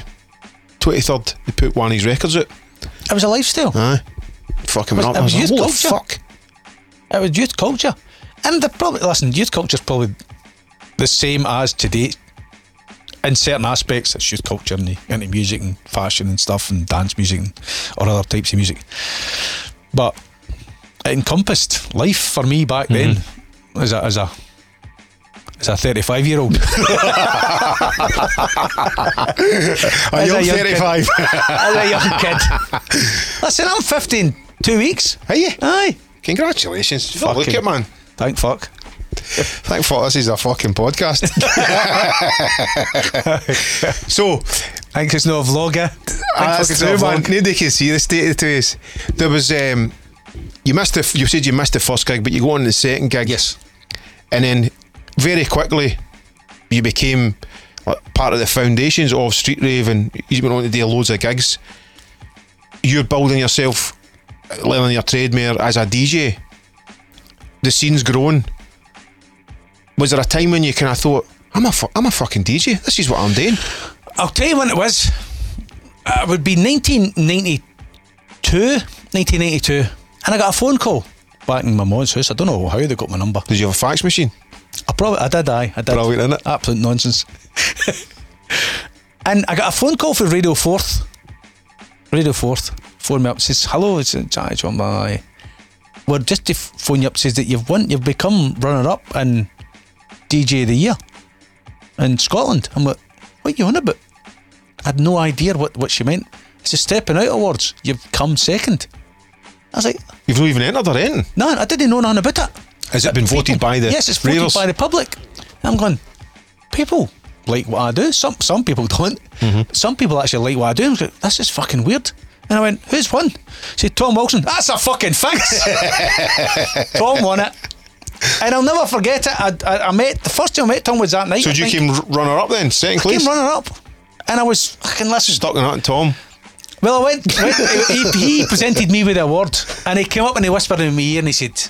23rd. He put one of his records out. It was a lifestyle. Aye. Fucking Was- went it up. I was was like, youth what culture. fuck? It was youth culture. And the probably listen, youth culture is probably the same as today. In certain aspects, it's youth culture and the, into music and fashion and stuff and dance music and, or other types of music. But it encompassed life for me back mm-hmm. then as a as a as a 35 year old. A As young a young kid. 35. as a young kid. Listen, I'm 15 two weeks. Are you? Aye. Congratulations. Fuck, look Fucking- at man. Thank fuck. Thank fuck this is a fucking podcast. so, Thanks it's no vlogger. Ah, that's true, man. Nobody can see the state of the place. There was um, you missed the. You said you missed the first gig, but you go on the second gig. Yes. and then very quickly you became like, part of the foundations of street rave, and you went on to do loads of gigs. You're building yourself, learning your trade more as a DJ. The scene's grown. Was there a time when you kind of thought, "I'm a, fu- I'm a fucking DJ. This is what I'm doing." I'll tell you when it was. Uh, It would be 1992, 1992, and I got a phone call back in my mom's house. I don't know how they got my number. Did you have a fax machine? I probably, I did, I, I did. Brilliant, innit? Absolute nonsense. and I got a phone call for Radio Forth. Radio Forth phoned me up. Says, "Hello, it's Johnny John. Aye. Well, just to phone you up says that you've won, you've become runner up in DJ of the year in Scotland." I'm like, "What are you on about?" I had no idea what, what she meant. It's a stepping out awards. You've come second. I was like, You've not even entered or anything. no, I didn't know nothing about it. Has it been voted by the Yes, it's voted ravers? by the public. I'm going, people like what I do. Some some people don't. Mm-hmm. Some people actually like what I do. Like, this is fucking weird. And I went, who's won? He said, Tom Wilson. That's a fucking fix. Tom won it. And I'll never forget it. I, I, I met, the first time I met Tom was that night. So I you think. came runner up then, second I place. came runner up. And I was fucking listening. Stuck in that, Tom. Well, I went. went he, he presented me with the award, and he came up and he whispered in my ear and he said,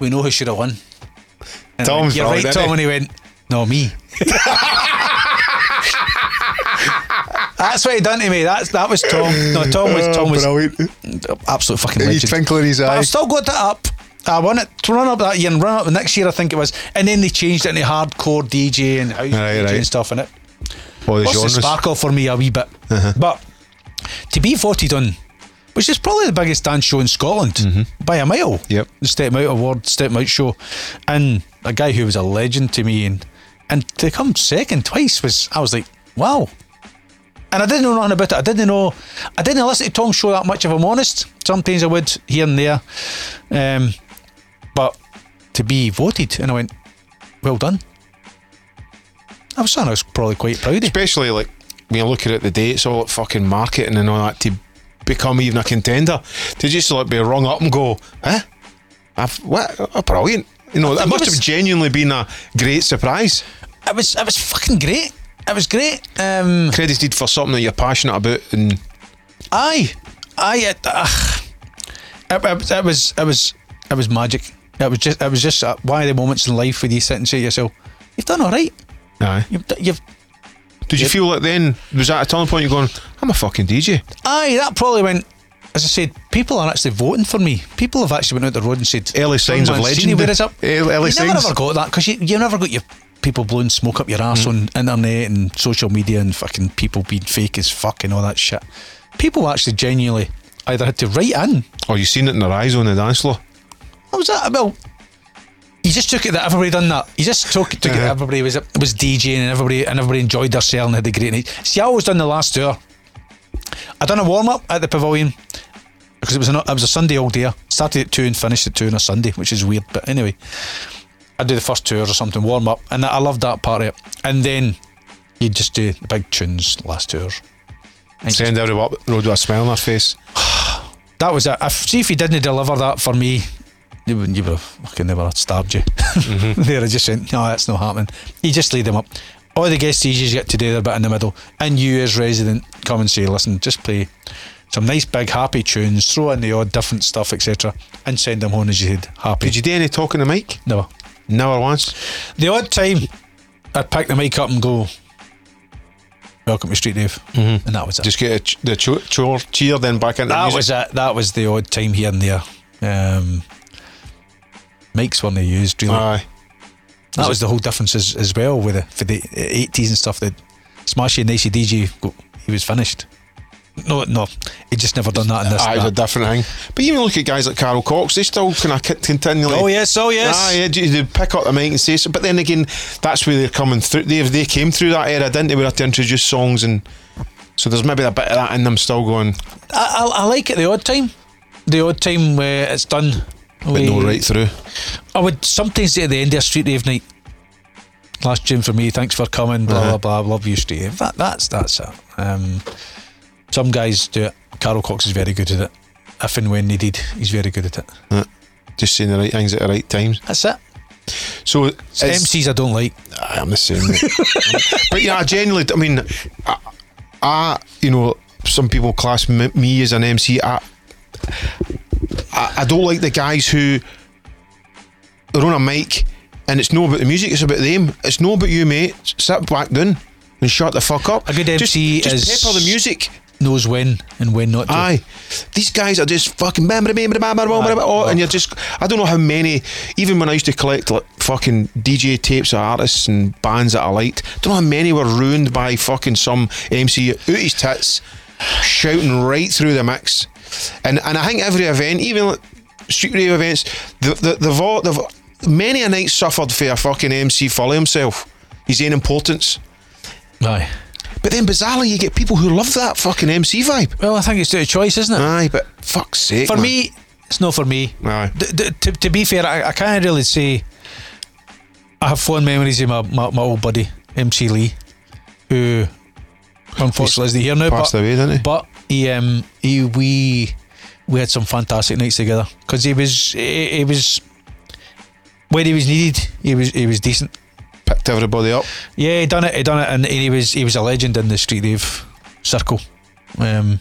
"We know who should have won." And I went, You're right, Tom. he? And he went, "No, me." That's what he done to me. That's that was Tom. No, Tom was Tom was brilliant. absolute fucking legend. twinkle in his But eye. I've still got that up. I won it to run up that year and run up the next year, I think it was. And then they changed it into hardcore DJ and house Right, DJ right. and stuff in it. All the Lost the genres. sparkle for me a wee bit. Uh-huh. But to be voted on, which is probably the biggest dance show in Scotland by a mile. Mm-hmm. Yep. The Step Out Award, Step Out show. And a guy who was a legend to me and and to come second twice was I was like, wow. And I didn't know nothing about it. I didn't know I didn't listen to Tom's show that much if I'm honest. Sometimes I would here and there. Um, but to be voted and I went, well done. I was something I was probably quite proud of. Especially like when you're looking at the today, it's all like fucking marketing and all that to become even a contender. To just like be rung up and go, eh? I've, what? Oh, brilliant. You know, that must was- have genuinely been a great surprise. It was it was fucking great. It was great. Um, Credited for something that you're passionate about and aye, aye. It, uh, it, it, it was it was it was magic. It was just it was just uh, one of the moments in life where you sit and say to yourself, "You've done all right. aye. You've you've Did you feel like then was that a turning point? You're going, I'm a fucking DJ. aye." That probably went. As I said, people are actually voting for me. People have actually went out the road and said, Early signs of legend." Where is up? Early- early you never ever got that because you you never got your people blowing smoke up your ass on internet and social media and fucking people being fake as fuck and all that shit. People actually genuinely either had to write in Or you seen it in their eyes on the dance floor. What was that? about? He just took it that everybody done that. He just took, took it Uh-huh. that everybody was was DJing and everybody and everybody enjoyed themselves and had a great night. See, I always done the last tour. I done a warm up at the pavilion because it was a it was a Sunday all day. Started at two and finished at two on a Sunday, which is weird. But anyway, I do the first tour or something, warm up, and I loved that part of it. And then you just do the big tunes last tour. And Send everyone up the road with a smile on their face. that was it. If, see if he didn't deliver that for me, you would you would have fucking never stabbed you. Mm-hmm. there, I just went, no, that's not happening. You just laid them up. All the guest DJs get to do their bit in the middle, and you as resident come and say, listen, just play some nice big happy tunes, throw in the odd different stuff, etc., and send them home as you said, happy. Did you do any talking to the mic? Never. Never once. The odd time I'd pick the mic up and go, welcome to Street Rave, and that was it. Just get a ch- the cho- chore cheer, then back into the that was it. That was the odd time here and there. Um, mics weren't used really. Aye. that was the whole difference as, as well with the for the eighties and stuff. That Smashie and Nicey DJ, he was finished. No, no, he just never done that in this. Was a different thing. But even look at guys like Carl Cox, they still kind of continually. Oh yes, oh yes. Ah, yeah, they pick up the mic and say so. But then again, that's where they're coming through. They they came through that era, didn't they? Where they had to introduce songs and so there's maybe a bit of that in them still going, I, I, I like it the odd time. The odd time where it's done. but no right through. I would sometimes say at the end of a Street Rave night. Last tune for me. Thanks for coming. Blah Uh-huh. blah blah. Love you, Steve. That, that's that's it. Um, some guys do it. Carl Cox is very good at it. If and when needed, he's very good at it. Just saying the right things at the right times. That's it. So it's, MCs I don't like. I'm the same. mate. but yeah, I genuinely, I mean, I, I, you know, some people class me, me as an MC. I, I, I don't like the guys who are on a mic and it's no about the music, it's about them. It's no about you, mate. Sit back down and shut the fuck up. A good just, MC just is- pepper the music. Knows when and when not to. Aye, these guys are just fucking bam, bam, bam, bam, oh, and you're just. I don't know how many. Even when I used to collect like fucking DJ tapes of artists and bands that I liked, don't know how many were ruined by fucking some MC out his tits, shouting right through the mix. And and I think every event, even like street rave events, the the they've all, they've many a night suffered for a fucking MC follow himself. His own importance. Aye. But then bizarrely, you get people who love that fucking MC vibe. Well, I think it's due to choice, isn't it? Aye, but fuck's sake. for man. me, it's not for me. Aye. D- d- to, to be fair, I, I can't really say I have fond memories of my, my, my old buddy MC Lee, who unfortunately isn't here now. passed but, away, didn't he? But he, um, he, we, we had some fantastic nights together because he was, he, he was when he was needed. He was, he was decent. Picked everybody up. Yeah, he done it. He done it, and he was, he was a legend in the street rave circle. Um,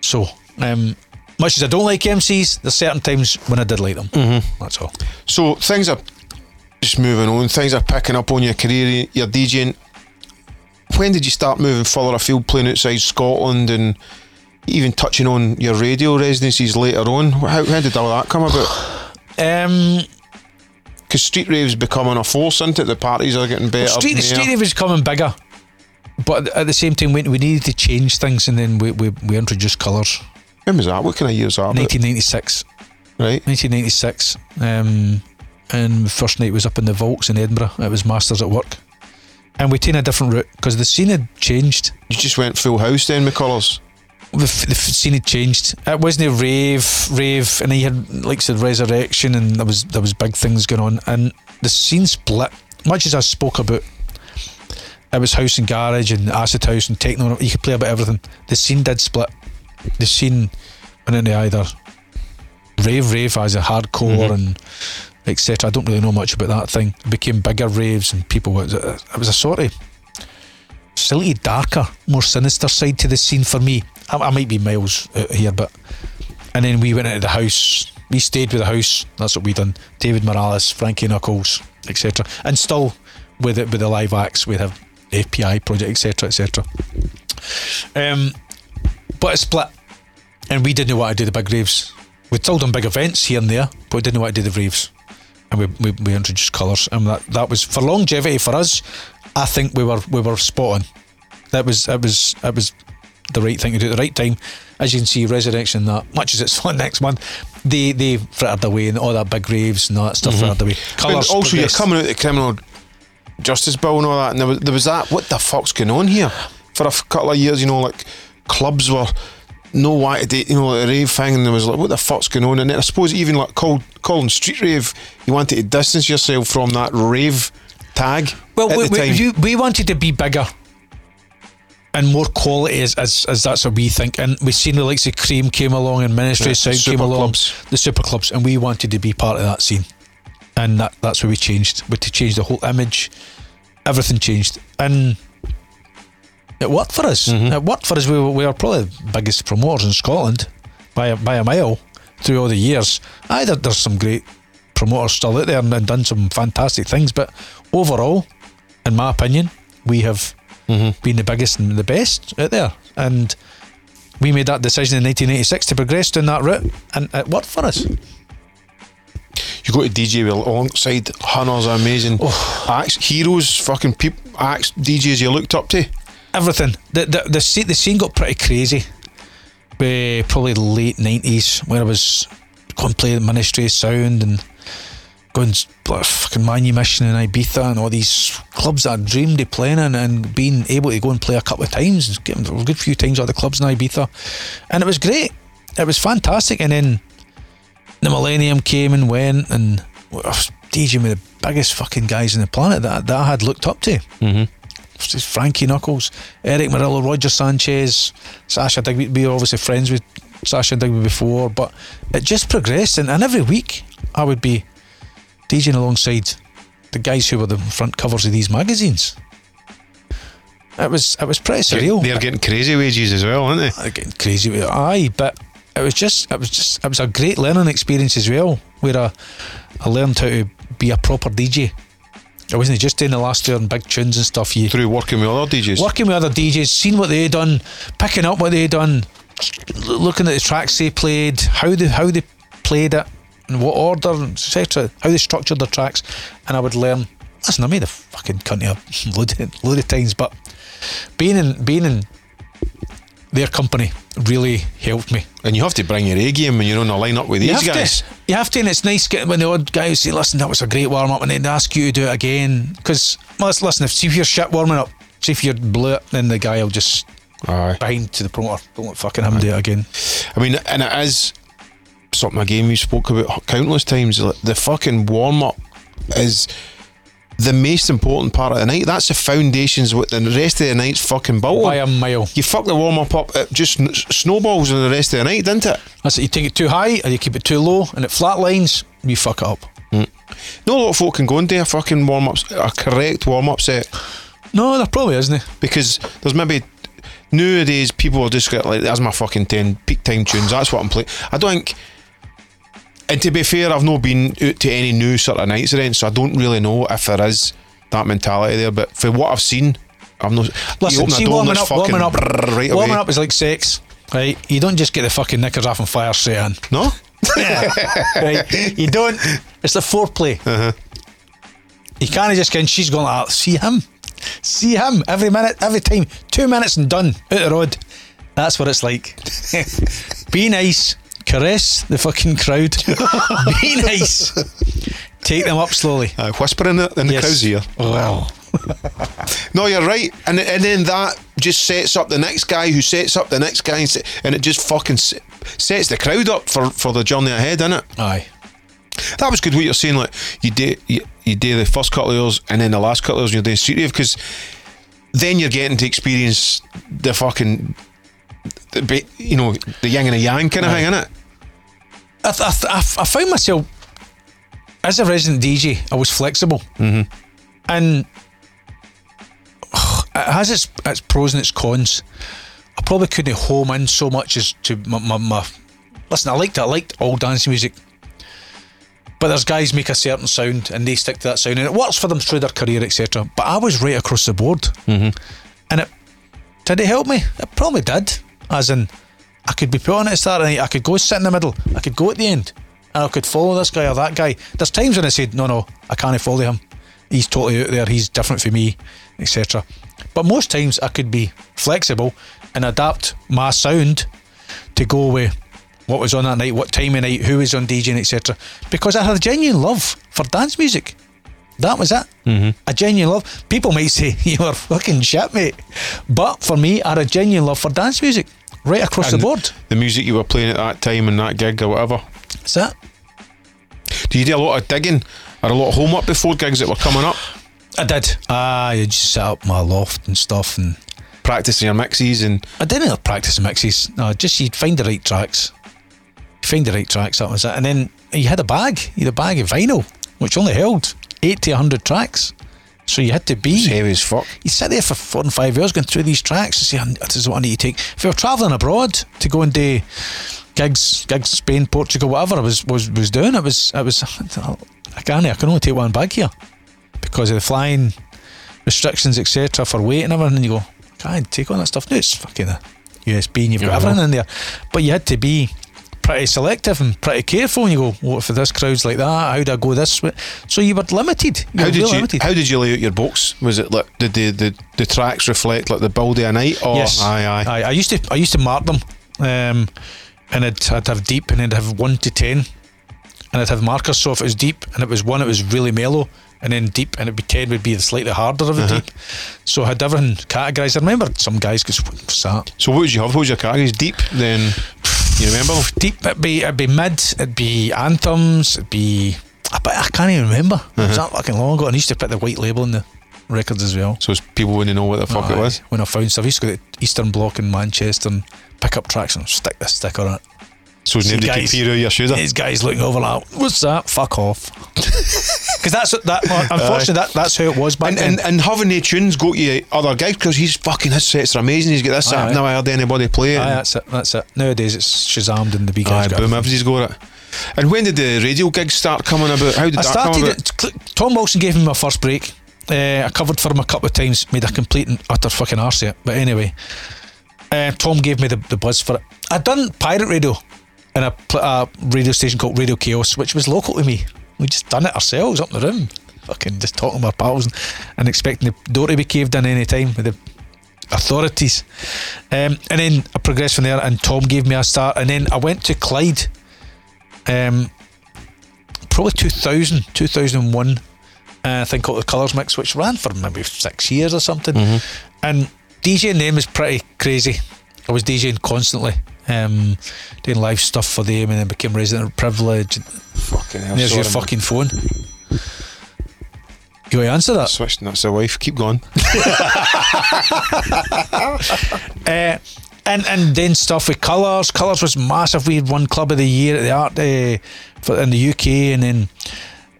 so, um, much as I don't like MCs, there's certain times when I did like them. Mm-hmm. That's all. So things are just moving on. Things are picking up on your career. You're DJing. When did you start moving further afield, playing outside Scotland, and even touching on your radio residencies later on? How, how did all that come about? Um, Because street raves becoming a force, isn't it? The parties are getting better. street, and street there. rave is becoming bigger, but at the same time, we, we needed to change things, and then we, we, we introduced colours. When was that? What kind of year was that? about? 1996. Right. 1996. Um, and the first night was up in the Vaults in Edinburgh. It was Masters at Work. And we taken a different route because the scene had changed. You just went full house then, McCullers. The, f- the f- scene had changed. It wasn't a rave, rave, and he had like said resurrection, and there was there was big things going on, and the scene split. Much as I spoke about, it was house and garage and acid house and techno. You could play about everything. The scene did split. The scene went into either rave, rave as a hardcore mm-hmm. and etc. I don't really know much about that thing. It became bigger raves and people. was It was a sort of slightly darker, more sinister side to the scene for me. I, I might be miles out here, but and then we went into the house. We stayed with the house. That's what we done. David Morales, Frankie Knuckles, etc. And still with it with the live acts, we have FPI project, etc., etc. Um, but it split, and we didn't know what to do the big raves. We told them big events here and there, but we didn't know what to do the raves. And we, we, we introduced colours, and that, that was for longevity for us. I think we were we were spot on. That was it was it was the right thing to do at the right time. As you can see, Resurrection that much as it's fun next month, they they frittered away and all that big raves and all that stuff mm-hmm. frittered away. But Colours also, you're coming out the criminal justice bill and all that, and there was, there was that. What the fuck's going on here? For a couple of years, you know, like clubs were no why to date, you know, like a rave thing, and there was like, what the fuck's going on? And then I suppose even like called calling street rave, you wanted to distance yourself from that rave tag. Well, we, we, you, we wanted to be bigger and more quality, as, as, as that's what we think. And we've seen the likes of Cream came along and Ministry Yeah, of Sound came along, clubs. the super clubs, and we wanted to be part of that scene. And that, that's where we changed. We had to change the whole image. Everything changed. And it worked for us. Mm-hmm. It worked for us. We were, we were probably the biggest promoters in Scotland by a, by a mile through all the years. Either there's some great promoters still out there and, and done some fantastic things, but overall, in my opinion, we have Mm-hmm. been the biggest and the best out there. And we made that decision in 1986 to progress down that route, and it worked for us. you go to DJ alongside hundreds of amazing Oh. acts, heroes, fucking people, acts, DJs you looked up to. Everything. The the the scene, the scene got pretty crazy. By probably late 90s, where I was going to play the Ministry of Sound and going fucking Manumission and Ibiza and all these clubs that I dreamed of playing in and being able to go and play a couple of times, getting a good few times at the clubs in Ibiza. And it was great. It was fantastic. And then the Millennium came and went and I was DJing with the biggest fucking guys on the planet that, that I had looked up to. Mm-hmm. Frankie Knuckles, Erick Morillo, Roger Sanchez, Sasha Digweed. We were obviously friends with Sasha Digweed before, but it just progressed. And, and every week I would be Alongside the guys who were the front covers of these magazines. It was it was pretty surreal. They're getting crazy wages as well, aren't they? Uh, getting crazy. Aye, but it was just it was just it was a great learning experience as well, where I, I learned how to be a proper DJ. I wasn't just doing the last year and big tunes and stuff. You Through working with other DJs. working with other DJs, seeing what they had done, picking up what they had done, looking at the tracks they played, how they how they played it, in what order, etc. How they structured their tracks, and I would learn. Listen, I made a fucking cunt of load, load of times, but being in being in their company really helped me. And you have to bring your A game when you're on a line up with You these guys. to. You have to, and it's nice getting when the odd guys say, "Listen, that was a great warm up," and then ask you to do it again. Because well, listen, if see if you're shit warming up, see if you're blew it, then the guy will just Aye. behind to the promoter. Don't fucking him do it again. I mean, and it is something again we spoke about countless times. like, The fucking warm up is the most important part of the night. That's the foundations what the rest of the night's fucking built By a mile. You fuck the warm up up, it just snowballs in the rest of the night, didn't it? That's it. You take it too high, or you keep it too low, and it flatlines. You fuck it up. Mm. No a lot of folk can go and do a fucking warm up, a correct warm up set No, there probably isn't. It? Because there's maybe nowadays people are just like that's my fucking ten peak time tunes. That's what I'm playing. I don't think. And to be fair, I've not been out to any new sort of nights events, so I don't really know if there is that mentality there. But for what I've seen, I've not. you Listen, see, warming up, warming up, right warming away. up is like sex, right? You don't just get the fucking knickers off and fire straight in. No, right? You don't. It's the foreplay. Uh-huh. You can't just and she's going like, see him, see him every minute, every time. Two minutes and done out the road. That's what it's like. Be nice, caress the fucking crowd. Be nice. Take them up slowly. Uh, whispering it in the Yes. crowd's ear. Well, No, you're right, and and then that just sets up the next guy who sets up the next guy, and, se- and it just fucking sets the crowd up for, for the journey ahead, innit? aye. That was good. What you're saying, like you do you, you do the first couple of hours, and then the last couple of hours you're doing street rave because then you're getting to experience the fucking, the, you know, the yin and the yang kind of thing, innit? I, th- I, th- I, f- I found myself as a resident DJ. I was flexible, mm-hmm. and it has its its pros and its cons. I probably couldn't home in so much as to my, my, my listen. I liked it. I liked all dance music, but there's guys make a certain sound and they stick to that sound, and it works for them through their career, etc. But I was right across the board, mm-hmm. and it did it help me? It probably did. As in, I could be put on at the start of the night, I could go sit in the middle, I could go at the end, and I could follow this guy or that guy. There's times when I said, no, no, I can't follow him. He's totally out there, he's different for me, etc. But most times I could be flexible and adapt my sound to go with what was on that night, what time of night, who was on DJing, etc. Because I had a genuine love for dance music. That was it. Mm-hmm. A genuine love. People might say you were fucking shit, mate, but for me, I had a genuine love for dance music right across And the board. The music you were playing at that time and that gig or whatever. Is that? Do you do a lot of digging or a lot of homework before gigs that were coming up? I did. Ah, I just set up my loft and stuff, and Practicing your mixes and I didn't practice mixes. No, just you'd find the right tracks. Find the right tracks, that was it. And then you had a bag. You had a bag of vinyl, which only held 80, 100 tracks. So you had to be. it's heavy as fuck. You sit there for four and five hours going through these tracks and say, "Oh, this is what I need to take. If you were travelling abroad to go and do gigs, gigs, Spain, Portugal, whatever I was was, was doing, it was it was I can't I can only take one bag here because of the flying restrictions, etc. for weight and everything. And you go, can't take on that stuff. No, it's fucking a USB and you've got Yeah. everything in there. But you had to be pretty selective and pretty careful and you go, what if this crowd's like that? How do I go this way? So you were limited. You How were did you limited. How did you lay out your box? Was it like did the, the, the tracks reflect like the build of a night? Or Yes. aye aye. I used to I used to mark them, um, and I'd, I'd have deep, and I'd have one to ten, and I'd have markers. So if it was deep and it was one, it was really mellow, and then deep, and it'd be ten would be the slightly harder of the Uh-huh. deep. So I had everything categorised. I remember some guys because what's that? So what would you have? What was your categories? Deep then you remember? Deep, it'd be it'd be mid, it'd be anthems, it'd be. I, but I can't even remember. It Uh-huh. was that fucking long ago. And I used to put the white label on the records as well. So people wouldn't know what the fuck it was. When I found stuff, I used to go to the Eastern Bloc in Manchester and pick up tracks and stick the sticker on it. So See, nobody could guys, peer out your shoulder. These guys looking over like, what's that? Fuck off. Because that's that. Unfortunately, that, that's how it was back And, then. and, and having the tunes go to you other gigs because he's fucking his sets are amazing. He's got this. Aye, I've never heard anybody play it. Aye, that's it. That's it. Nowadays, it's Shazammed and the big guys. got boom, it. everybody's got it. And when did the radio gigs start coming about? How did I that come about? It, Tom Wilson gave me my first break. Uh, I covered for him a couple of times, made a complete and utter fucking arse of it. But anyway, uh, Tom gave me the, the buzz for it. I'd done pirate radio in a, radio station called Radio Chaos, which was local to me. We just done it ourselves up in the room, fucking just talking to our pals and, and expecting the door to be caved in any time with the authorities. Um, and then I progressed from there, and Tom gave me a start, and then I went to Clyde. Um, probably 2000, 2001, uh, I think called the Colours Mix, which ran for maybe six years or something. And DJing them is pretty crazy. I was DJing constantly, um, doing live stuff for them, and then became resident privilege. Fucking hell. There's your fucking phone. You want to answer that? Switched, that's the wife. Keep going. Uh, and and then stuff with Colours. Colours was massive. We had one Club of the Year at the art uh, for, in the UK, and then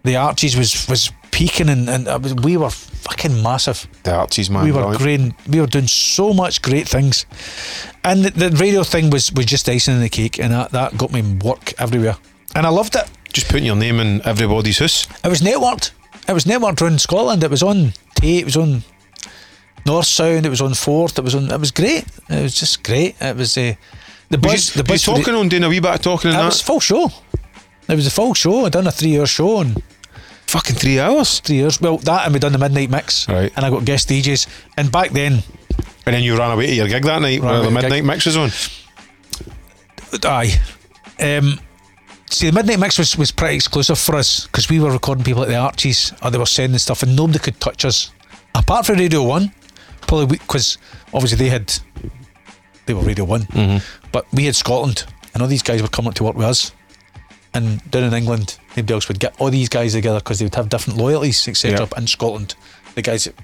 the Arches was was peaking, and, and was, we were fucking massive. The Arches, man. we were brilliant. great. We were doing so much great things, and the, the radio thing was was just icing on the cake, and that, that got me work everywhere, and I loved it. Just putting your name in everybody's house. It was networked. It was networked around Scotland. It was on Tay. It was on North Sound. It was on Forth. It was on. It was great. It was just great. It was uh, the buzz. you, the buzz. for the- talking on doing a wee bit of talking in It that? was full show. It was a full show. I'd done a three-hour show in Fucking three hours. three years. Well, that and we done the midnight mix. Right. And I got guest DJs. And back then, And then you ran away to your gig that night where the to gig. midnight mix was on. aye. Um, see, the midnight mix was, was pretty exclusive for us because we were recording people at the Arches or they were sending stuff and nobody could touch us apart from Radio One. Probably because obviously they had they were Radio One, Mm-hmm. but we had Scotland, and all these guys were coming up to work with us. And down in England, nobody else would get all these guys together because they would have different loyalties, etc. Yeah. In Scotland, the guys that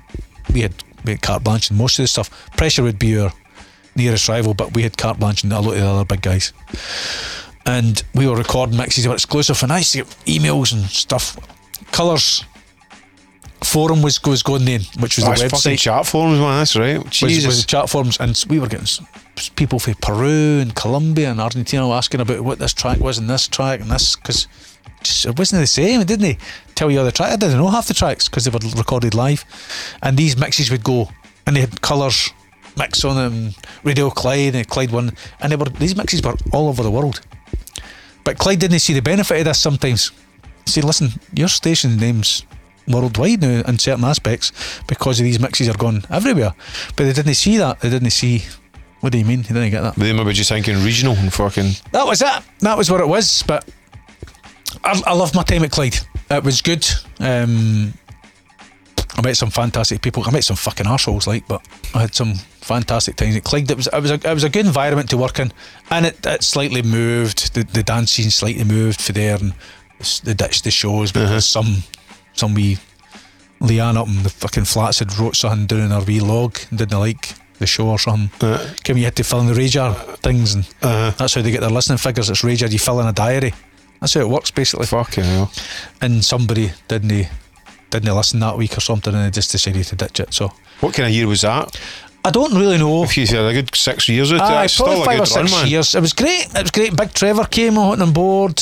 we had we had carte blanche and most of the stuff. Pressure would be our nearest rival, but we had carte blanche and a lot of the other big guys. And we were recording mixes that were exclusive, and I used to get emails and stuff. Colours forum was was going then, which was That's the website chat forums, man. That's right. was, Jesus. was the chat forums, and we were getting people from Peru and Colombia and Argentina asking about what this track was and this track and this because it wasn't the same, didn't they? Tell you the track. I didn't know half the tracks because they were recorded live, and these mixes would go and they had colours mix on them, Radio Clyde and Clyde One, and they were these mixes were all over the world. But Clyde didn't see the benefit of this sometimes. See, listen, your station name's worldwide now in certain aspects because of these mixes are gone everywhere. But they didn't see that. They didn't see. What do you mean? They didn't get that. They maybe just thinking regional and fucking. That was it. That was what it was. But I, I loved my time at Clyde. It was good. Um, I met some fantastic people. I met some fucking assholes, like, but I had some fantastic times at Clyde. It was, it was, a, it was a good environment to work in, and it, it slightly moved. The, the dance scene slightly moved for there, and they ditched the shows because some, some wee Leanne up in the fucking flats had wrote something down in her wee log and didn't like the show or something. Uh, Came you had to fill in the RAJAR things, and uh, that's how they get their listening figures. It's RAJAR. You fill in a diary. That's how it works basically. fucking hell. And somebody didn't didn't listen that week or something, and they just decided to ditch it. So What kind of year was that? I don't really know. If you had a good six years out Aye, there, it's probably five or six run, years. It was great. It was great. Big Trevor came on on board.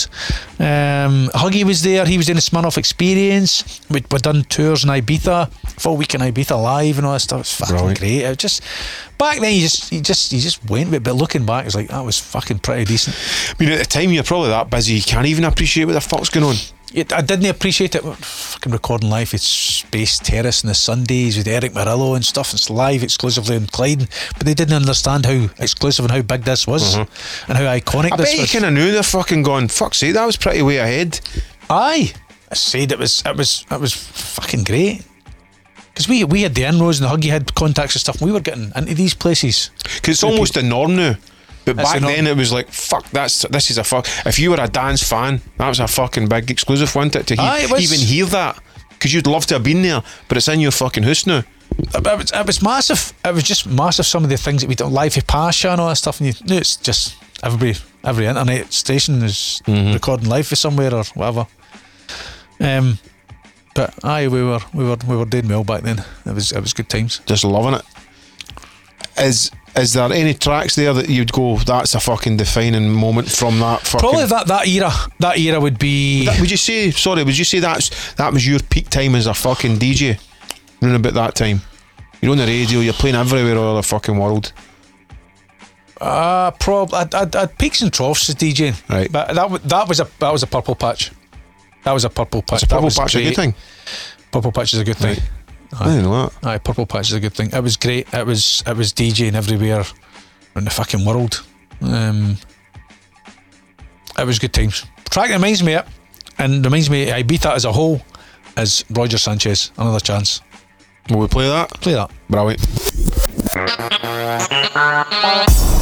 Um, Huggy was there. He was doing the Smirnoff experience. We we done tours in Ibiza, full week in Ibiza live and all that stuff. It was fucking Brilliant. great. It was just back then. You just you just you just went with it. But looking back, it's like that was fucking pretty decent. I mean, at the time, you're probably that busy, you can't even appreciate what the fuck's going on. It, I didn't appreciate it. Fucking recording live at Space Terrace on the Sundays with Erick Morillo and stuff. It's live exclusively on Clyde, but they didn't understand how exclusive and how big this was and how iconic Mm-hmm. I this bet you kind of knew they're fucking going, fuck's sake, that was pretty way ahead. Aye, I said it was it was it was fucking great. Because we we had the inroads and the Huggy had contacts and stuff. And we were getting into these places. Because it's almost the norm now. But That's back then it was like, fuck, that's this is a fuck. If you were a dance fan, that was a fucking big exclusive, wasn't it? To he- Aye, it was. even hear that. Because you'd love to have been there, but it's in your fucking house now. It, was, it was massive. It was just massive. Some of the things that we done live for Pasha and all that stuff. And you knew it's just everybody, every internet station is recording live for somewhere or whatever. Um, but aye, we were we were we were doing well back then. It was it was good times. Just loving it. Is is there any tracks there that you'd go, that's a fucking defining moment from that fucking Probably that that era. That era would be. That- would you say sorry, would you say that's that was your peak time as a fucking DJ? Round about that time. You're on the radio, you're playing everywhere all over the fucking world. Uh, prob I'd, I'd, I'd peaks and troughs as DJing. Right. But that that was a that was a purple patch. That was a purple patch. A That purple patch a good thing. Purple patch is a good thing. I didn't know that. Aye, purple patch is a good thing. It was great. It was it was DJing everywhere in the fucking world. Um, it was good times. Track reminds me of it, and reminds me of Ibiza as a whole is Roger Sanchez. Another chance. Will we play that? Play that. Brilliant.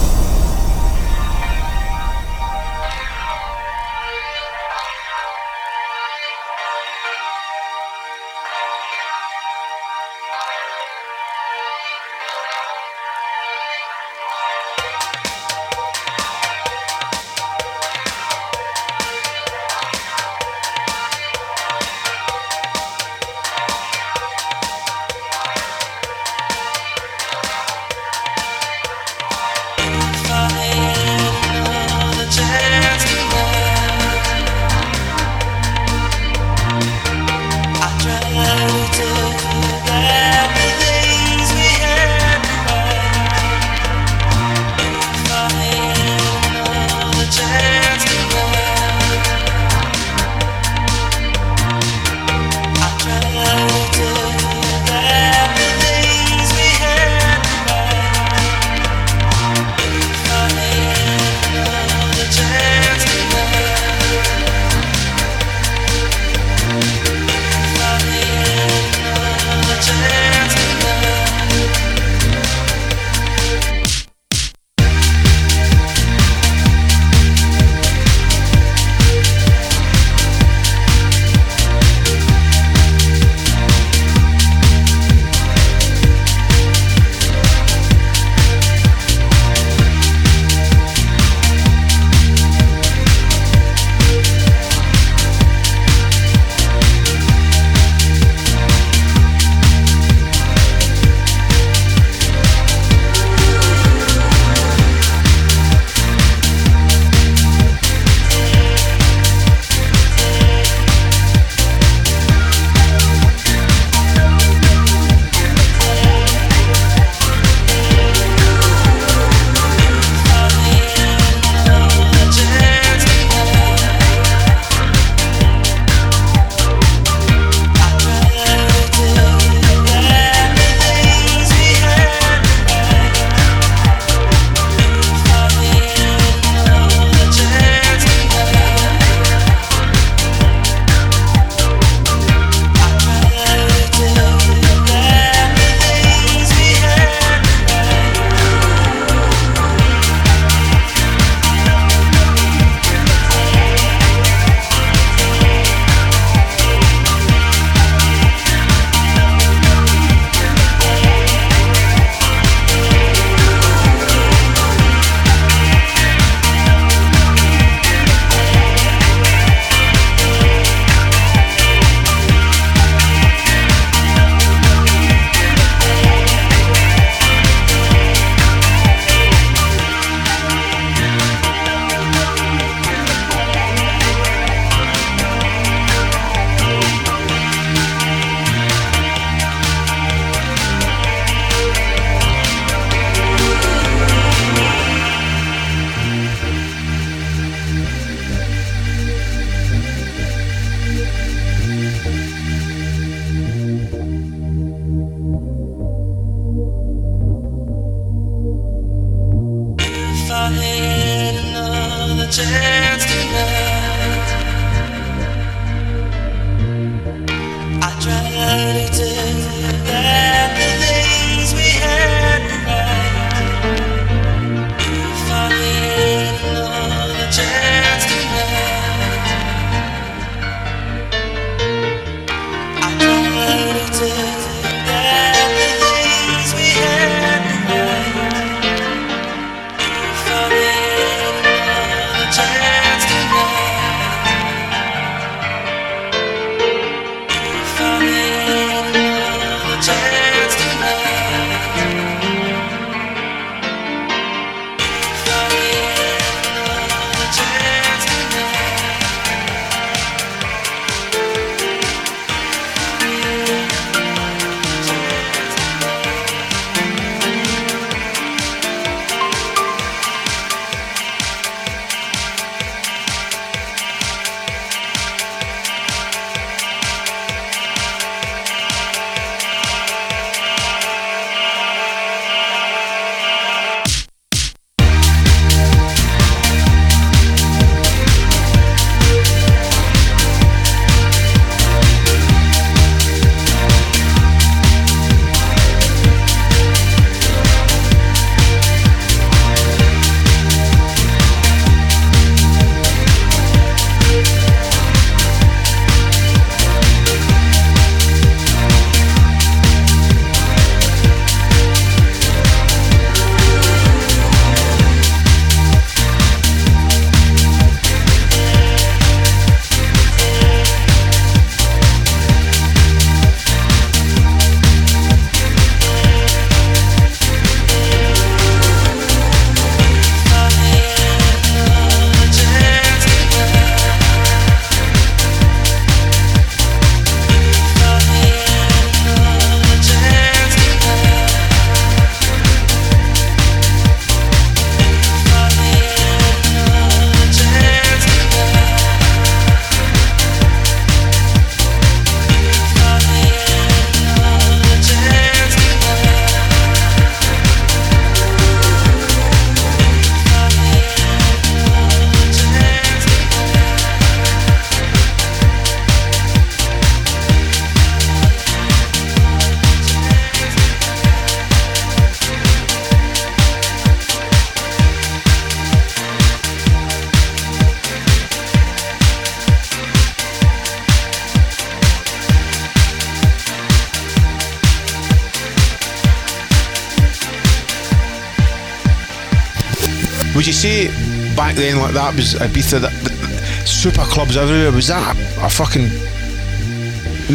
then like that was Ibiza? That, that, super clubs everywhere. Was that a, a fucking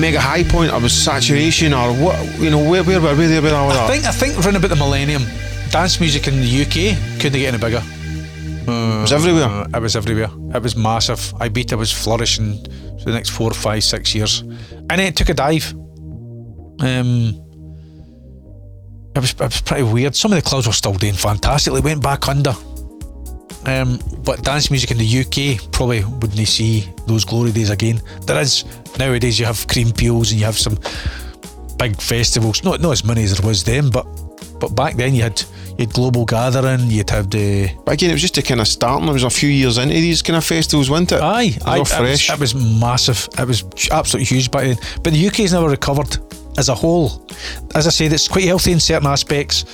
mega high point, or was saturation, or what? You know, where where were we there with all I that? think I think around about the millennium, dance music in the UK couldn't get any bigger. it was everywhere. Uh, it was everywhere. It was massive. Ibiza was flourishing for the next four, five, six years, and then it took a dive. Um, it was it was pretty weird. Some of the clubs were still doing fantastically. Went back under. Um, but dance music in the UK probably wouldn't see those glory days again. There is nowadays you have Creamfields and you have some big festivals. Not not as many as there was then, but but back then you had you had global gathering. You'd have the But again, it was just a kind of starting. It was a few years into these kind of festivals, wasn't it? Aye, it was aye, all it was, fresh. it was massive. It was absolutely huge back then. But the UK's never recovered as a whole. As I said, it's quite healthy in certain aspects,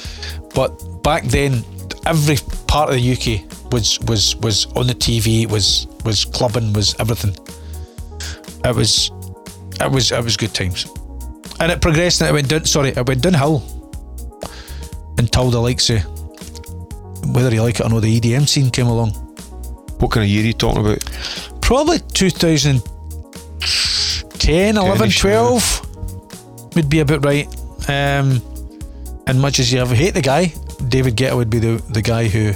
but back then, every part of the UK was was was on the TV. Was was clubbing. Was everything. It was, it was it was good times, and it progressed and it went down. Sorry, it went downhill until the likes of whether you like it or not, the EDM scene came along. what kind of year are you talking about? Probably 2010, 11, Goodness, 12 would be about right. Um, and much as you ever hate the guy, David Guetta would be the, the guy who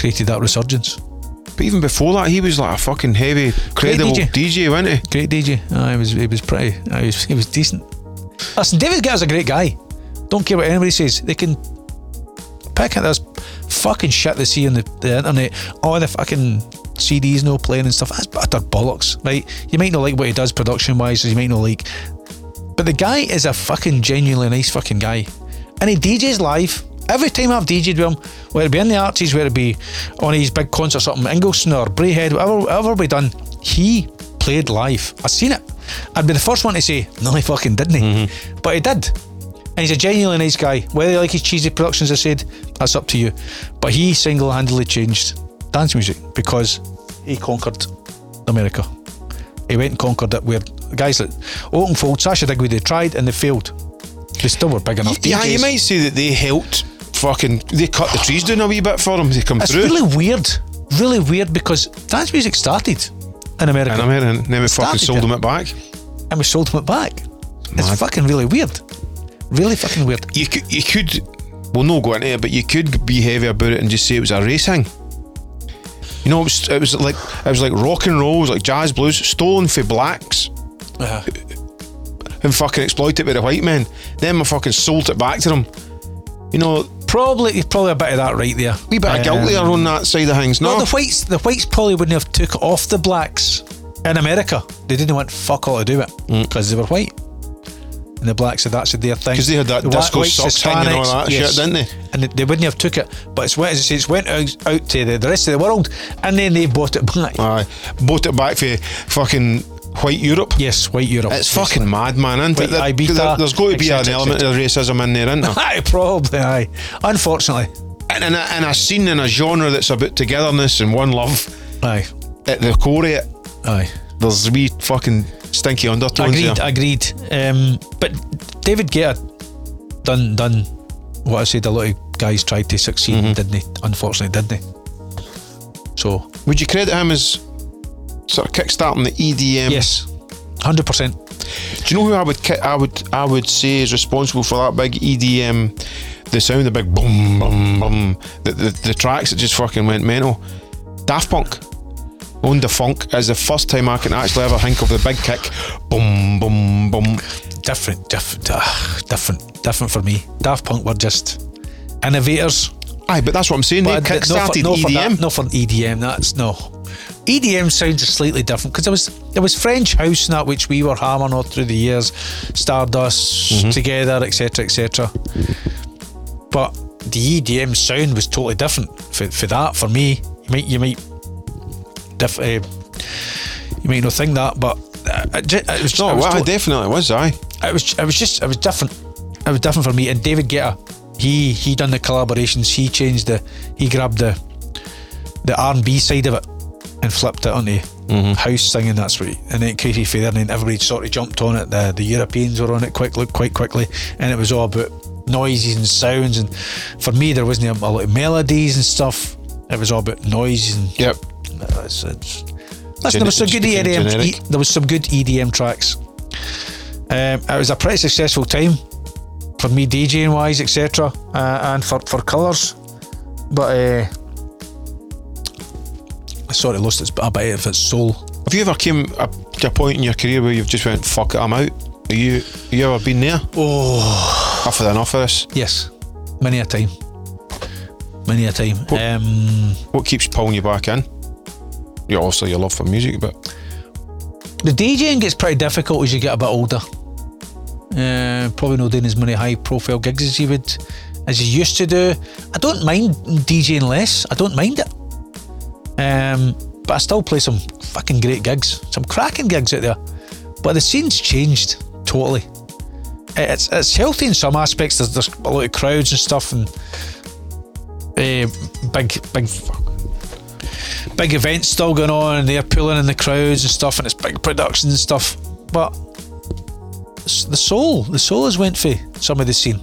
created that resurgence. But even before that, he was like a fucking heavy, credible DJ. DJ, wasn't he? Great DJ. Oh, he was he was pretty. oh, he, was, he was decent. Listen, David Guetta's a great guy. Don't care what anybody says. They can pick at this fucking shit they see on the, the internet. All the fucking CDs no playing and stuff. That's utter bollocks, right? You might not like what he does production wise, as you might not like. But the guy is a fucking genuinely nice fucking guy. And he DJs live Every time I've DJ'd with him, whether it be in the Arches, whether it be on his big concerts up in Ingliston or Braehead, whatever, whatever we done, he played live. I've seen it. I'd be the first one to say, no, he fucking didn't. He? Mm-hmm. But he did. And he's a genuinely nice guy. Whether you like his cheesy productions, I said, that's up to you. But he single handedly changed dance music because he conquered America. He went and conquered it where guys like Oakenfold, Sasha Digweed, they tried and they failed. They still were big enough. Yeah, you might say that they helped fucking. They cut the trees down a wee bit for them to come It's through. It's really weird. Really weird because dance music started in America. in America, and then we fucking sold them it back. and we sold them it back. It's fucking really weird. Really fucking weird. You could, you could, well, no go into it, but you could be heavy about it and just say it was a racing. You know, it was, it was like it was like rock and roll, it was like jazz blues, stolen for blacks Uh, and fucking exploited by the white men. Then I fucking sold it back to them. You know, probably, probably a bit of that right there. wee bit of guilt um, there on that side of things. No, No, the whites, the whites probably wouldn't have took off the blacks in America. They didn't want fuck all to do it mm. because they were white. And the blacks said that's their thing. Because they had that The disco whites, socks thing and all Hispanics, that shit, didn't they? And they, they wouldn't have took it. But it's went, as it's went out, out to the, the rest of the world, and then they bought it back. Aye, bought it back for fucking white Europe. yes, white Europe. It's fucking mad, man? White There- There's got to be an element of racism in there, isn't there? Aye, probably. Aye, unfortunately. and in a, in a scene in a genre that's about togetherness and one love, Aye, at the core of it, aye. there's wee fucking stinky undertones Agreed, there. agreed. Um, but David Guetta done done what I said. A lot of guys tried to succeed, Mm-hmm. didn't they? Unfortunately, didn't they? So Would you credit him as sort of kickstarting the EDM? yes, hundred percent. Do you know who I would I would I would say is responsible for that big EDM, the sound, the big boom boom boom, the the, the tracks that just fucking went mental. Daft Punk. Owned the funk is the first time I can actually ever think of the big kick, boom boom boom. Different, different, uh, different, different for me. Daft Punk were just innovators. Aye, but that's what I'm saying. But th- kickstarted no for, no for EDM. that- not for EDM. That's no. EDM sounds are slightly different because it was it was French house and that which we were hammering all through the years, Stardust Mm-hmm. together, etc., etc. But the EDM sound was totally different for, for that. For me, you might you might diff, uh, you might not think that, but uh, it, it was No, it was well, I definitely was. I it was it was just it was different. It was different for me. And David Guetta, he he done the collaborations. He changed the he grabbed the the R and B side of it and flipped it onto house singing. That's what. He, and then Katie Fair, and then everybody sort of jumped on it. The the Europeans were on it quickly, quite quickly, and it was all about noises and sounds. And for me, there wasn't a, a lot of melodies and stuff. It was all about noises and Yep. it's, it's, listen, there was some good EDM. E- there was some good EDM tracks. Um, it was a pretty successful time for me DJing wise, etc., uh, and for for colours. But uh, I sort of lost its a bit of its soul. Have you ever came up to a point in your career where you've just went, fuck it, I'm out? Are you, have you ever been there? Oh, I've had enough of this. yes, many a time, many a time. What- Um, What keeps pulling you back in? Yeah, also your love for music, but The DJing gets pretty difficult as you get a bit older. Uh, probably not doing as many high profile gigs as you would as you used to do. I don't mind DJing less. I don't mind it. Um, but I still play some fucking great gigs, some cracking gigs out there. But the scene's changed totally. It's it's healthy in some aspects. There's, there's a lot of crowds and stuff, and uh, big big big events still going on and they're pulling in the crowds and stuff and it's big productions and stuff but the soul the soul has went for some of the scene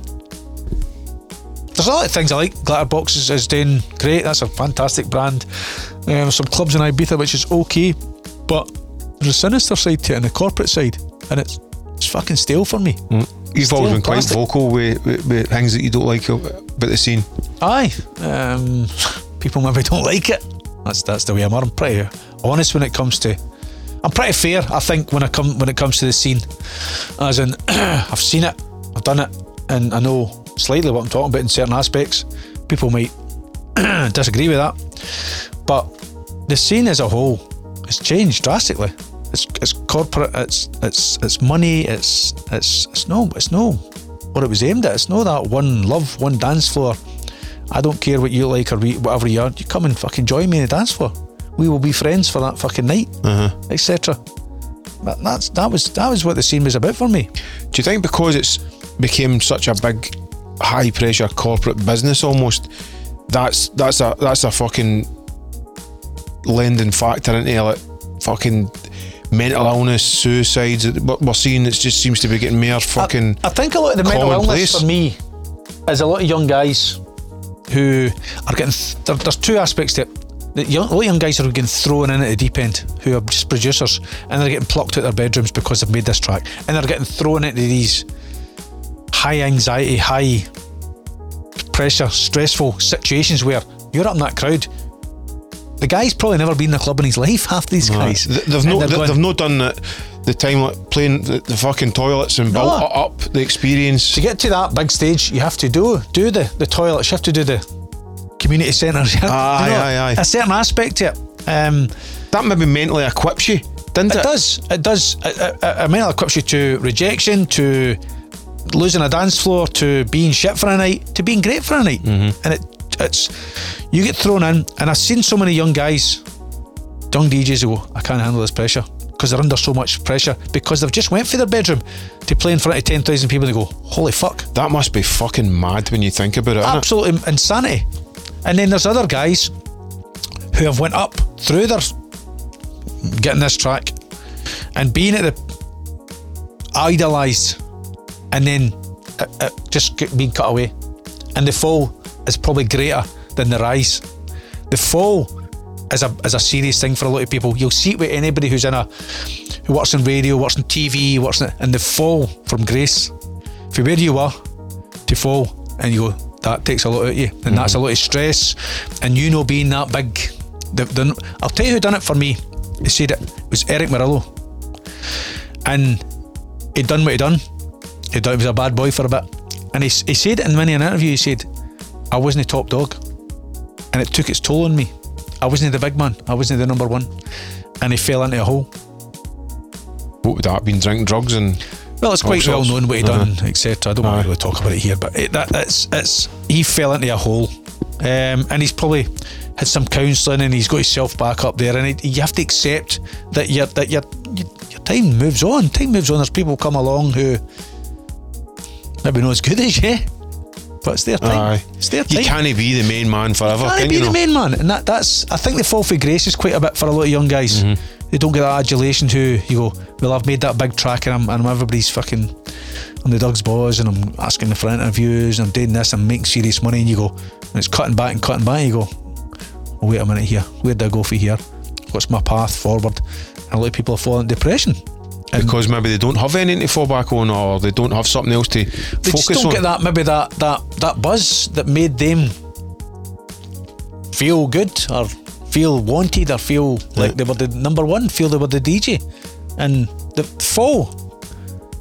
there's a lot of things I like Glitterbox is, is doing great that's a fantastic brand um, some clubs in Ibiza which is okay but there's a sinister side to it and a corporate side and it's it's fucking stale for me you've always been quite vocal with, with, with things that you don't like about the scene. Aye, um, people maybe don't like it. That's that's the way I'm. I'm pretty honest when it comes to. I'm pretty fair, I think, when I come when it comes to the scene. As in, I've seen it, I've done it, and I know slightly what I'm talking about in certain aspects. People might disagree with that, but the scene as a whole has changed drastically. It's it's corporate. It's it's it's money. It's it's it's no it's no what it was aimed at. It's no that one love, one dance floor I don't care what you like or whatever you are. You come and fucking join me in the dance floor. We will be friends for that fucking night, Uh-huh. etc. But that's that was that was what the scene was about for me. Do you think because it's became such a big, high pressure corporate business almost, that's that's a that's a fucking lending factor into like fucking mental illness, suicides. What we're seeing, it just seems to be getting more fucking. I think a lot of the mental illness commonplace. for me is a lot of young guys who are getting. There, there's two aspects to it. Young, a lot of young guys are getting thrown in at the deep end who are just producers and they're getting plucked out of their bedrooms because they've made this track and they're getting thrown into these high anxiety, high pressure, stressful situations where you're up in that crowd. The guy's probably never been in the club in his life. Half these guys, They've And no, they're they- going- they've not done the, the time like playing the, the fucking toilets and built No. it up the experience. to get to that big stage, you have to do do the the toilets. You have to do the community centres. you Aye, you know, aye, aye. A certain aspect to it. Um, That maybe mentally equips you, didn't it? it does. It does. It, it, it might equips you to rejection, to losing a dance floor, to being shit for a night, to being great for a night. Mm-hmm. And it it's you get thrown in. And I've seen so many young guys, young DJs who go, I can't handle this pressure. Because they're under so much pressure because they've just went for their bedroom to play in front of 10,000 people and they go, holy fuck, That must be fucking mad when you think about it. absolute im- insanity. And then there's other guys who have went up through their getting this track and being at the idolised and then it, it just being cut away. And the fall is probably greater than the rise. The fall is a is a serious thing for a lot of people. You'll see it with anybody who's in a who works on radio, works on TV, works in, and the fall from grace. From where you were to fall and you go, that takes a lot out of you. And that's a mm-hmm. lot of stress. And you know being that big the, the, I'll tell you who done it for me. He said it, it was Erick Morillo. And he'd done what he'd done. He done, he was a bad boy for a bit. And he, he said it in many an interview, he said, I wasn't the top dog. And it took its toll on me. I wasn't the big man. I wasn't the number one. And he fell into a hole. What would that have been? Drinking drugs and Well, it's quite well known what he Uh-huh. done, etc. I don't want to really talk about it here, but it, that, it's it's he fell into a hole, um, and he's probably had some counselling, and he's got himself back up there. And it, you have to accept that your that your, your time moves on. Time moves on. There's people come along who maybe not as good as you, but it's their time. Aye. It's their time. you can't be the main man forever. You Can't can be you the main man, and that, that's I think the fall for grace is quite a bit for a lot of young guys. Mm-hmm. They don't get that adulation to you go. Well, I've made that big track, and I'm, and I'm everybody's fucking. I'm the dog's boss, and I'm asking for interviews, and I'm doing this, I'm making serious money, and you go, and it's cutting back and cutting back. And you go, oh, wait a minute here. Where do I go for here? What's my path forward? And a lot of people are falling into depression. And because maybe they don't have anything to fall back on, or they don't have something else to they focus just don't on. get that maybe that that that buzz that made them feel good or feel wanted or feel like they were the number one, feel they were the DJ, and the fall,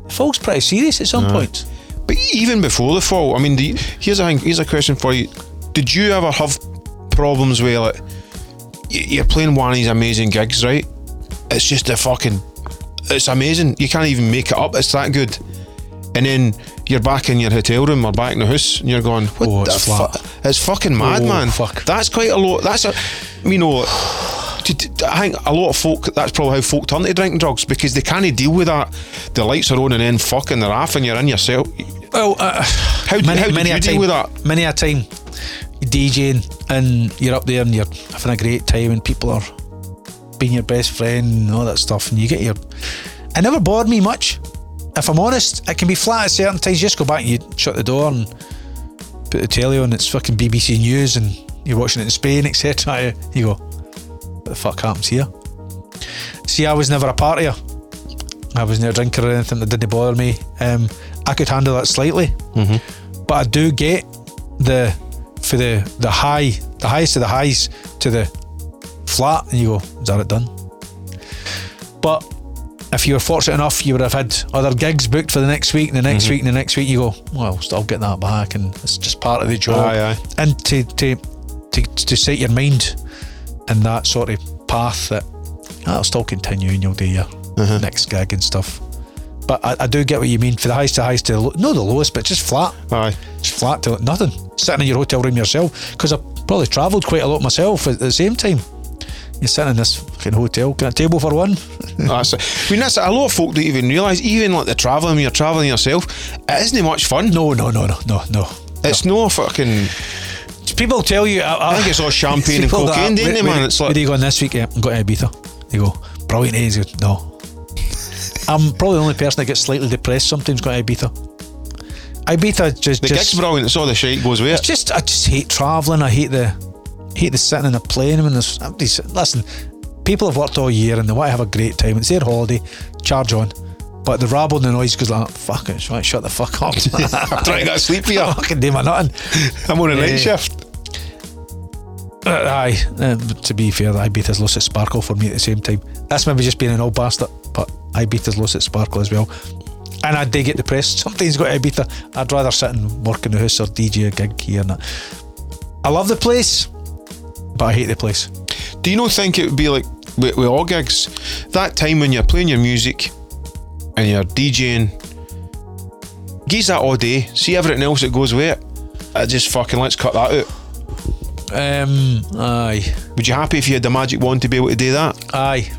the fall's pretty serious at some point. But even before the fall, I mean, the, here's a thing, here's a question for you: Did you ever have problems where like you're playing one of these amazing gigs, right? It's just a fucking, it's amazing. You can't even make it up. It's that good. And then you're back in your hotel room or back in the house, and you're going, "What Oh, it's flat. fu- It's fucking mad, Oh, man. fuck. That's quite a lot. That's a, you know." I think a lot of folk. That's probably how folk turn to drinking drugs because they can't deal with that. The lights are on and then fucking they're off, and you're in yourself. Well, uh, How, many, how many you deal time, with that? Many a time, DJing and you're up there and you're having a great time and people are being your best friend and all that stuff, and you get your. It never bored me much. If I'm honest, it can be flat at certain times. You just go back and you shut the door and put the telly on. It's fucking BBC News and you're watching it in Spain, etc. You go, what the fuck happens here? See, I was never a partier. I was never a drinker or anything that didn't bother me. Um, I could handle that slightly, but I do get the for the the high, the highest of the highs to the flat, and you go, is that it done? But if you were fortunate enough, you would have had other gigs booked for the next week, and the next mhm. week, and the next week. You go, well, I'll still get that back, and it's just part of the job. Aye, aye. And to to to to set your mind in that sort of path that ah, that'll still continue, and you'll do your uh-huh. next gig and stuff. But I, I do get what you mean. For the highest to highest to the low, no the lowest, but just flat, Aye. just flat to nothing. sitting in your hotel room yourself because I probably travelled quite a lot myself at the same time. You're sitting in this fucking hotel, got a table for one. That's it. I mean, that's it. a lot of folk don't even realise. Even like the travelling, when you're travelling yourself, it isn't much fun. No, no, no, no, no, no. It's no fucking. People tell you, I, I think it's all champagne and cocaine, where- they, where- man? It's where like are you going this week? Yeah, I'm going to Ibiza. You go, brilliant. eh?" He goes, no. I'm probably the only person that gets slightly depressed sometimes going to Ibiza. Ibiza just, the just gig's brilliant. It's all the shit goes with It's it. just I just hate travelling. I hate the hate the sitting in a plane when there's listen, people have worked all year and they want to have a great time. It's their holiday, charge on. But the rabble and the noise goes like, fuck it, right, shut the fuck up. I'm trying to get sleep here. I fucking do my nothing. I'm on a Eh. night shift. Uh, aye, uh, to be fair, Ibiza's lost its sparkle for me at the same time. That's maybe just being an old bastard, but Ibiza's lost its sparkle as well. And I do get depressed. Sometimes got to Ibiza. I'd rather sit and work in the house or DJ a gig here and that. I love the place, but I hate the place. Do you not think it would be like with, with all gigs? That time when you're playing your music and you're DJing, geez that all day. See everything else that goes with it. I just fucking let's cut that out. Um, aye, Would you happy if you had the magic wand to be able to do that? aye.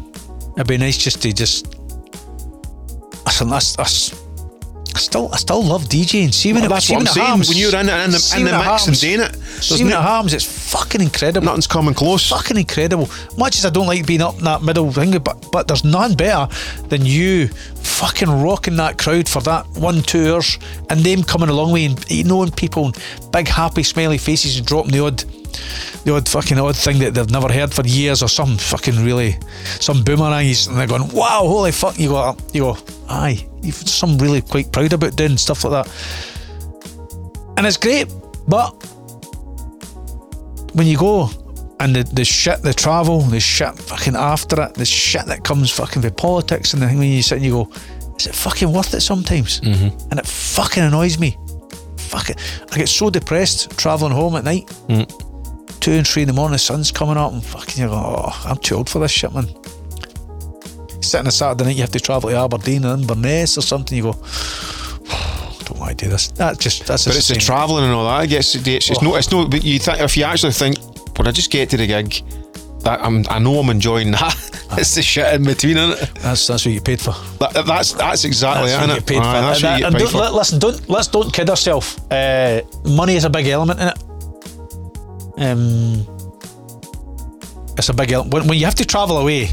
It'd be nice just to just. Listen, that's, that's, I still, I still love DJing. See when Well, it, that's see what when I'm it saying. harms- When you're in it- in the- in the mix and harms- doing it, there's no- it harms, it's fucking incredible. Nothing's coming close. fucking incredible. Much as I don't like being up in that middle thing, but but there's none better than you fucking rocking that crowd for that one two hours and them coming along with you and knowing people and big happy smiley faces and dropping the odd the odd fucking odd thing that they've never heard for years or some fucking really some boomerangs and they're going wow holy fuck you go you go aye you've some really quite proud about doing stuff like that and it's great but when you go and the, the shit, the travel, the shit fucking after it, the shit that comes fucking with politics and the thing when you sit and you go, is it fucking worth it sometimes? Mm-hmm. And it fucking annoys me. Fuck it. I get so depressed travelling home at night. Two and three in the morning, the sun's coming up and fucking you go, oh, I'm too old for this shit, man. Sitting a Saturday night, you have to travel to Aberdeen or Inverness or something, you go, I don't want to do this. That just, that's But it's the travelling and all that. It gets it's, it's no it's no. But you think if you actually think when I just get to the gig, that I'm I know I'm enjoying that. it's the shit in between, isn't it? That's, that's what you paid for. That, that's that's exactly That's it. what you paid Aye, for. That's what And- you and get paid don't- for. Listen, don't let's don't kid ourselves. Uh, money is a big element in it. Um, it's a big when, when you have to travel away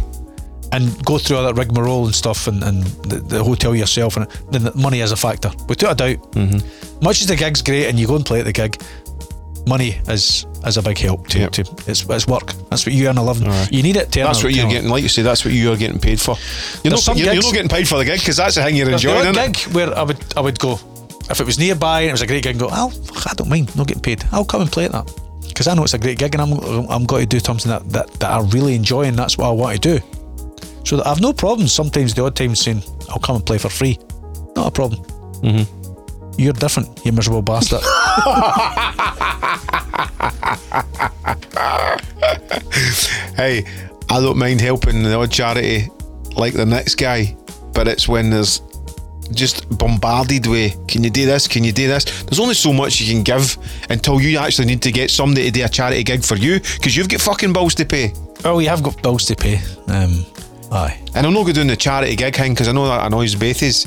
and go through all that rigmarole and stuff, and, and the, the hotel yourself, and then the money is a factor, without a doubt. Mm-hmm. Much as the gig's great and you go and play at the gig, money is is a big help to, Yep. to it's, it's work. That's what you earn a living. Aye. You need it to That's what you're getting. Like you say, that's what you're getting paid for. You're, There's not, you're, you're not getting paid for the gig because that's the thing you're There's enjoying. innit? gig where I would I would go if it was nearby and it was a great gig and go oh I don't mind not getting paid I'll come and play at that because I know it's a great gig and I'm I'm going to do something that, that, that I really enjoy and that's what I want to do. So I've no problem sometimes the odd time saying I'll come and play for free. Not a problem. Mm-hmm. you're different you miserable bastard. Hey, I don't mind helping the odd charity like the next guy, but it's when there's just bombarded with can you do this? Can you do this? There's only so much you can give until you actually need to get somebody to do a charity gig for you because you've got fucking bills to pay. Oh you have got bills to pay. Um, aye. And I'm not going to do the charity gig thing because I know that annoys Bethies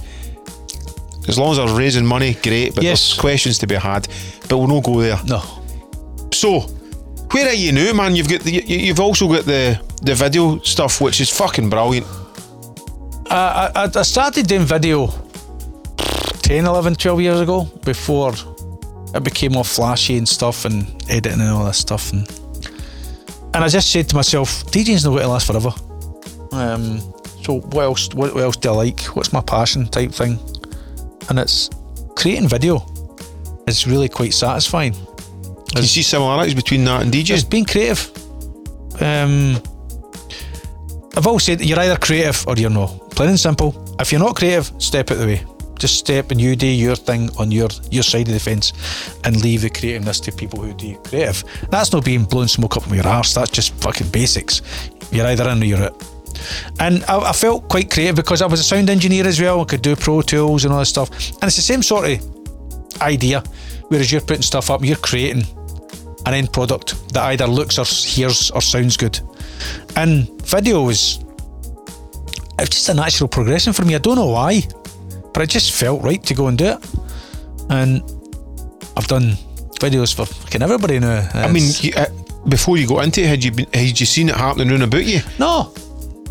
as long as they're raising money great but Yes. there's questions to be had but we'll not go there. No. So, where are you now, man? You've got the, you- you've also got the the video stuff, which is fucking brilliant. I, I, I started doing video 10, 11, 12 years ago before it became all flashy and stuff and editing and all that stuff. And, and I just said to myself, DJing's not going to last forever. Um, so what else, what, what else do I like? What's my passion type thing? And it's creating video. It's really quite satisfying. Do you see similarities between that and Just DJing? being creative. Um, I've always said you're either creative or you're not. Plain and simple. If you're not creative, step out the way. Just step and you do your thing on your your side of the fence, and leave the creativeness to people who do creative. That's not being blowing smoke up with your arse. That's just fucking basics. You're either in or you're out. And I, I felt quite creative because I was a sound engineer as well. I could do Pro Tools and all this stuff. And it's the same sort of idea. Whereas you're putting stuff up, you're creating an end product that either looks or hears or sounds good. And video was it's just a natural progression for me. I don't know why, but it just felt right to go and do it. And I've done videos for fucking everybody now. I mean, you, uh, before you got into it, had you been, had you seen it happening around about you? no,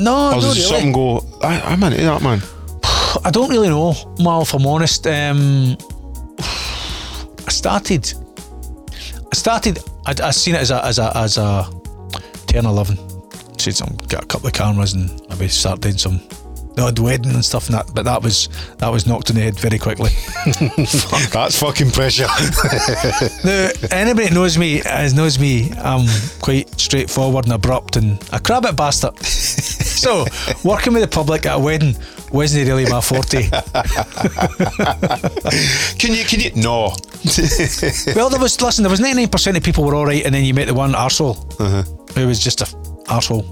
no, Or does really. something go, I, I'm into that, man? I don't really know, Mal, if I'm honest. Um, I started. I started. I, I seen it as a as a as a 10, 11. Said some got a couple of cameras and maybe start doing some the odd wedding and stuff and that. But that was that was knocked on the head very quickly. That's fucking pressure. now, anybody that knows me as knows me, I'm quite straightforward and abrupt and a crabbit bastard. so working with the public at a wedding wasn't really my forte. can you, can you? No. Well, there was listen. There was ninety nine percent of people were all right, and then you met the one arsehole uh-huh. who was just a arsehole,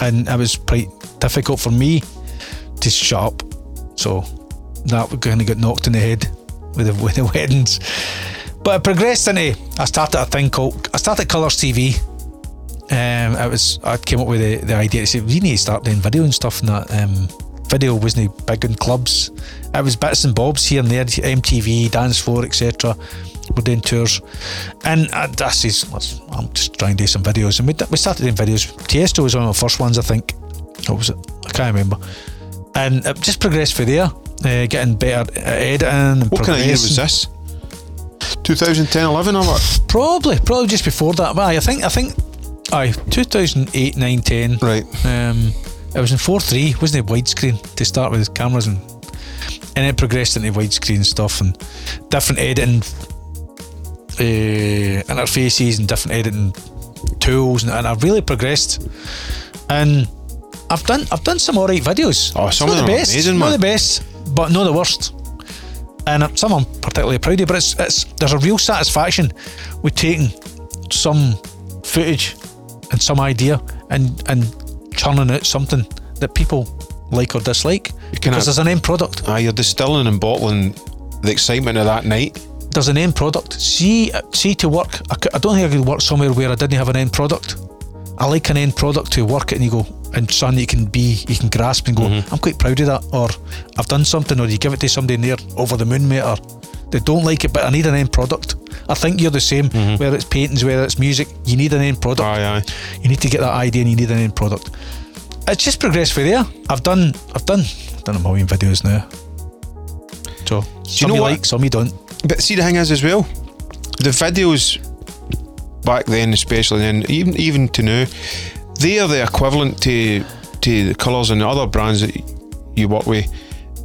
and it was quite difficult for me to shut up. So that kind of got knocked in the head with the with the weddings. But it progressed into. I started a thing called. I started Colours TV. Um, it was. I came up with the, the idea to say we need to start doing video and stuff, and that um, video wasn't big in clubs. It was bits and bobs here and there, MTV, dance floor, etc. We're doing tours, and I, I says, I'm just trying to do some videos, and we, we started doing videos. Tiesto was one of the first ones, I think. What was it? I can't remember. And it just progressed from there, uh, getting better at editing. And What kind of year was this? 2010, 11 or what? Probably, probably just before that. But aye, I think, I think, aye, 2008, 9, 10. Right. Um, it was in 4.3, wasn't it? Widescreen to start with cameras and and it progressed into widescreen stuff and different editing uh, interfaces and different editing tools, and, and I've really progressed. And I've done I've done some alright videos. Oh, some of the best, amazing, not the best, but not the worst. And uh, some I'm particularly proud of. But it's it's there's a real satisfaction with taking some footage and some idea and and churning out something that people like or dislike. Because there's an end product. Ah, you're distilling and bottling the excitement of that night. there's an end product. See, see to work. I don't think I could work somewhere where I didn't have an end product. I like an end product to work it and you go and something you can be, you can grasp and go. Mm-hmm. I'm quite proud of that. Or I've done something, or you give it to somebody and they're over the moon, mate. Or they don't like it, but I need an end product. I think you're the same. Mm-hmm. Whether it's paintings, whether it's music, you need an end product. Aye, aye. You need to get that idea and you need an end product. It's just progressed for there. I've done, I've done, I've done a million videos now. So some know you what? like, some you don't. But see, the thing is, as well, the videos back then, especially, and even even to now, they are the equivalent to to the colours and the other brands that you work with,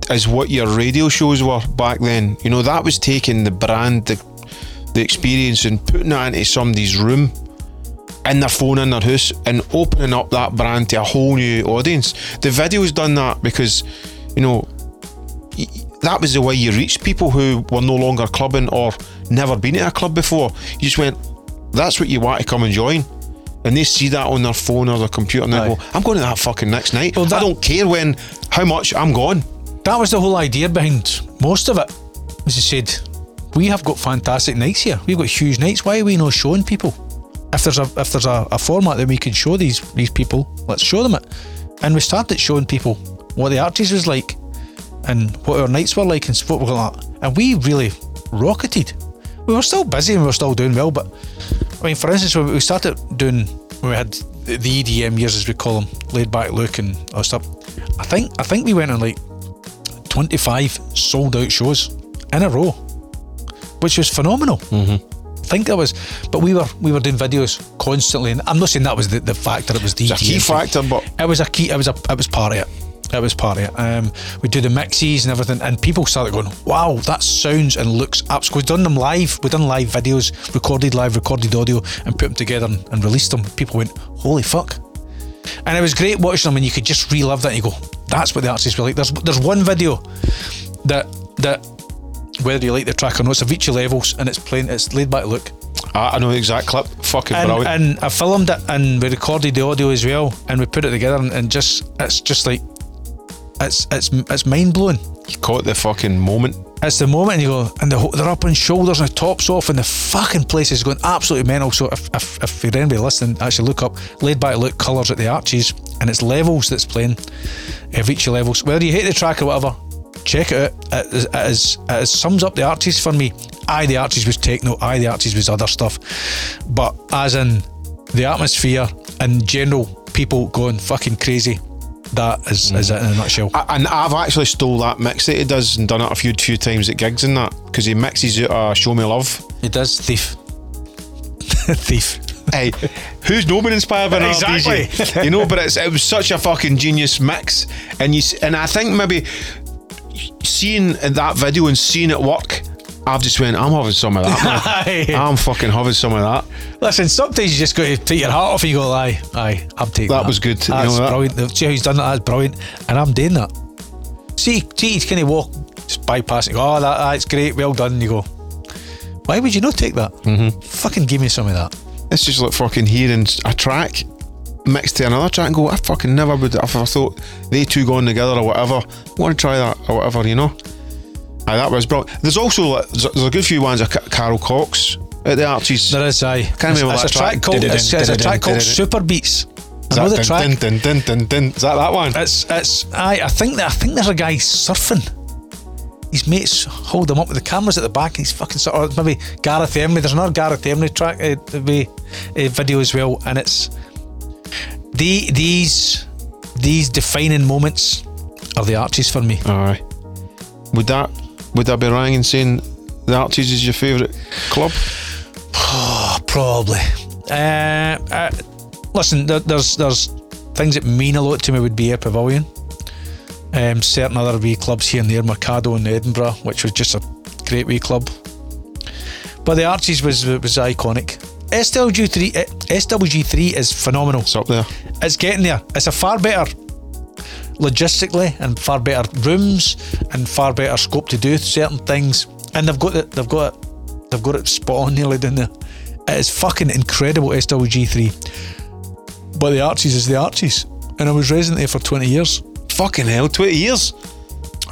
as what your radio shows were back then. You know, that was taking the brand, the the experience, and putting that into somebody's room. In their phone in their house and opening up that brand to a whole new audience. The video's done that because, you know, that was the way you reached people who were no longer clubbing or never been at a club before. You just went, that's what you want to come and join. And they see that on their phone or their computer and they Aye. go, I'm going to that fucking next night. Well, that- I don't care when, how much, I'm gone. that was the whole idea behind most of it. As I said, we have got fantastic nights here. We've got huge nights. Why are we not showing people? If there's a if there's a, a format that we can show these these people, let's show them it. And we started showing people what the arches was like and what our nights were like and what we like. And we really rocketed. We were still busy and we were still doing well, but I mean, for instance, when we started doing when we had the EDM years, as we call them, Laidback Luke and all stuff. I think I think we went on like 25 sold out shows in a row, which was phenomenal. Mm-hmm. I think that was, but we were we were doing videos constantly, and I'm not saying that was the, the factor. It was the It's a key factor, but It was a key. It was a. It was part of it. It was part of it. Um, we do the mixes and everything, and people started going, "Wow, that sounds and looks absolutely." We've done them live. We've done live videos, recorded live, recorded audio, and put them together and, and released them. People went, "Holy fuck!" And it was great watching them, and you could just relive that. And you go, "That's what the artists were like." There's there's one video that that whether you like the track or not, it's Avicii levels, and it's playing. It's Laidback Luke I, I know the exact clip. Fucking and, brilliant. and I filmed it and we recorded the audio as well and we put it together and, and just it's just like it's it's it's mind blowing. you caught the fucking moment. It's the moment and you go, and the, they're up on shoulders and the top's off, and the fucking place is going absolutely mental. So if, if, if you're anybody listening, actually look up Laidback Luke colours at the arches, and it's levels that's playing. Avicii levels, whether you hate the track or whatever, check it out. It, is, it, is, it is sums up the arches for me. I, the arches was techno. I, the arches was other stuff, but as in the atmosphere and general people going fucking crazy. That is, is it in a nutshell. I, and I've actually stole that mix that he does and done it a few few times at gigs and that because he mixes out uh, "Show Me Love." He does thief. thief. Hey, who's not been inspired by Exactly. You know, but it's, it was such a fucking genius mix, and you and I think maybe seeing that video and seeing it work, I've just went, I'm having some of that. Man. I'm fucking having some of that. Listen, sometimes you just got to take your heart off and you go, aye, aye, I'm taking that. That was good, you That's know that? brilliant. See how he's done that? That's brilliant. And I'm doing that. See, see, he's kind of walk, just bypassing. Oh, that, that's great, well done. And you go, why would you not take that? Mm-hmm. Fucking give me some of that. It's just like fucking hearing a track mixed to another track and go, I fucking never would have thought they two going together or whatever. I want to try that or whatever, you know. Aye, that was brilliant. There's also there's, a good few ones of Carl Cox at the Arches. There is, aye. Can't remember it's, that a track called, it's, a track called Super Beats. I that know the dun, track. Is that that one? It's it's I I think that I think there's a guy surfing. His mates hold him up with the cameras at the back. And he's fucking sort of maybe Gareth Emery. There's another Gareth Emery track uh, uh, video as well, and it's the these these defining moments are the arches for me. Aye. Would that would that be wrong in saying the Arches is your favourite club? Oh, probably. Uh, uh, listen, there, there's there's things that mean a lot to me would be Ayr Pavilion. Um, certain other wee clubs here and there, Mercado in Edinburgh, which was just a great wee club. But the Arches was was iconic. SWG3 eh, SWG3 is phenomenal. It's up there. It's getting there. It's a far better logistically and far better rooms and far better scope to do certain things. And they've got it. They've got it. They've got it spot on nearly down there. It is fucking incredible SWG3. But the Arches is the Arches, and I was resident there for twenty years. Fucking hell, 20 years.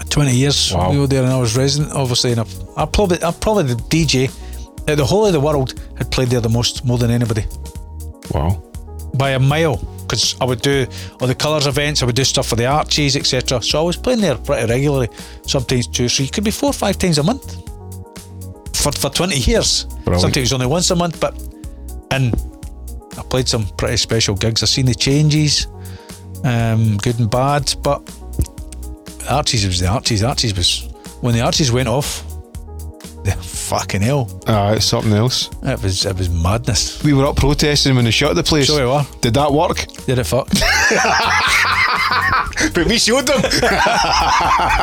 20 years Wow. we were there and I was resident obviously and I, I probably I'm probably the DJ at the whole of the world had played there the most more than anybody Wow. by a mile because I would do all the colours events I would do stuff for the Arches etc so I was playing there pretty regularly sometimes two three could be four or five times a month. For, for 20 years. Brilliant. sometimes only once a month but and I played some pretty special gigs. I've seen the changes um, good and bad but Arches was the Arches Arches was when the Arches went off the fucking hell Aye, it's something else. it was it was madness We were up protesting when they shut the place. Sure we were. Did that work? did it fuck But we showed them.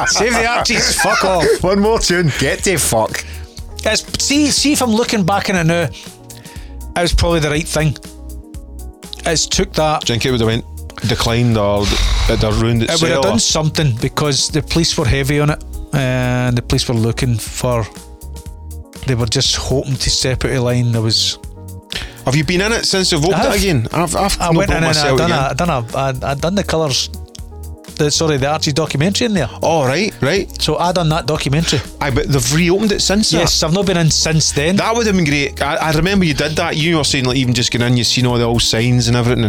save the Arches fuck off One more tune. Get the fuck. It's, see, see if I'm looking back on it now, it was probably the right thing. It's took that. Do you think it would have went declined or it'd have ruined It itself? would have done something because the police were heavy on it, and the police were looking for. They were just hoping to step out of line. There was. Have you been in it since they've opened I have. it again? I've, I've I not went in and I done a. I done a, I, I done the colours. The, sorry, the Archie documentary in there. Oh, right, right. So I done that documentary. Aye, but they've reopened it since that. Yes, I've not been in since then. That would have been great. I, I remember you did that. You were saying like even just getting in, you've seen all the old signs and everything.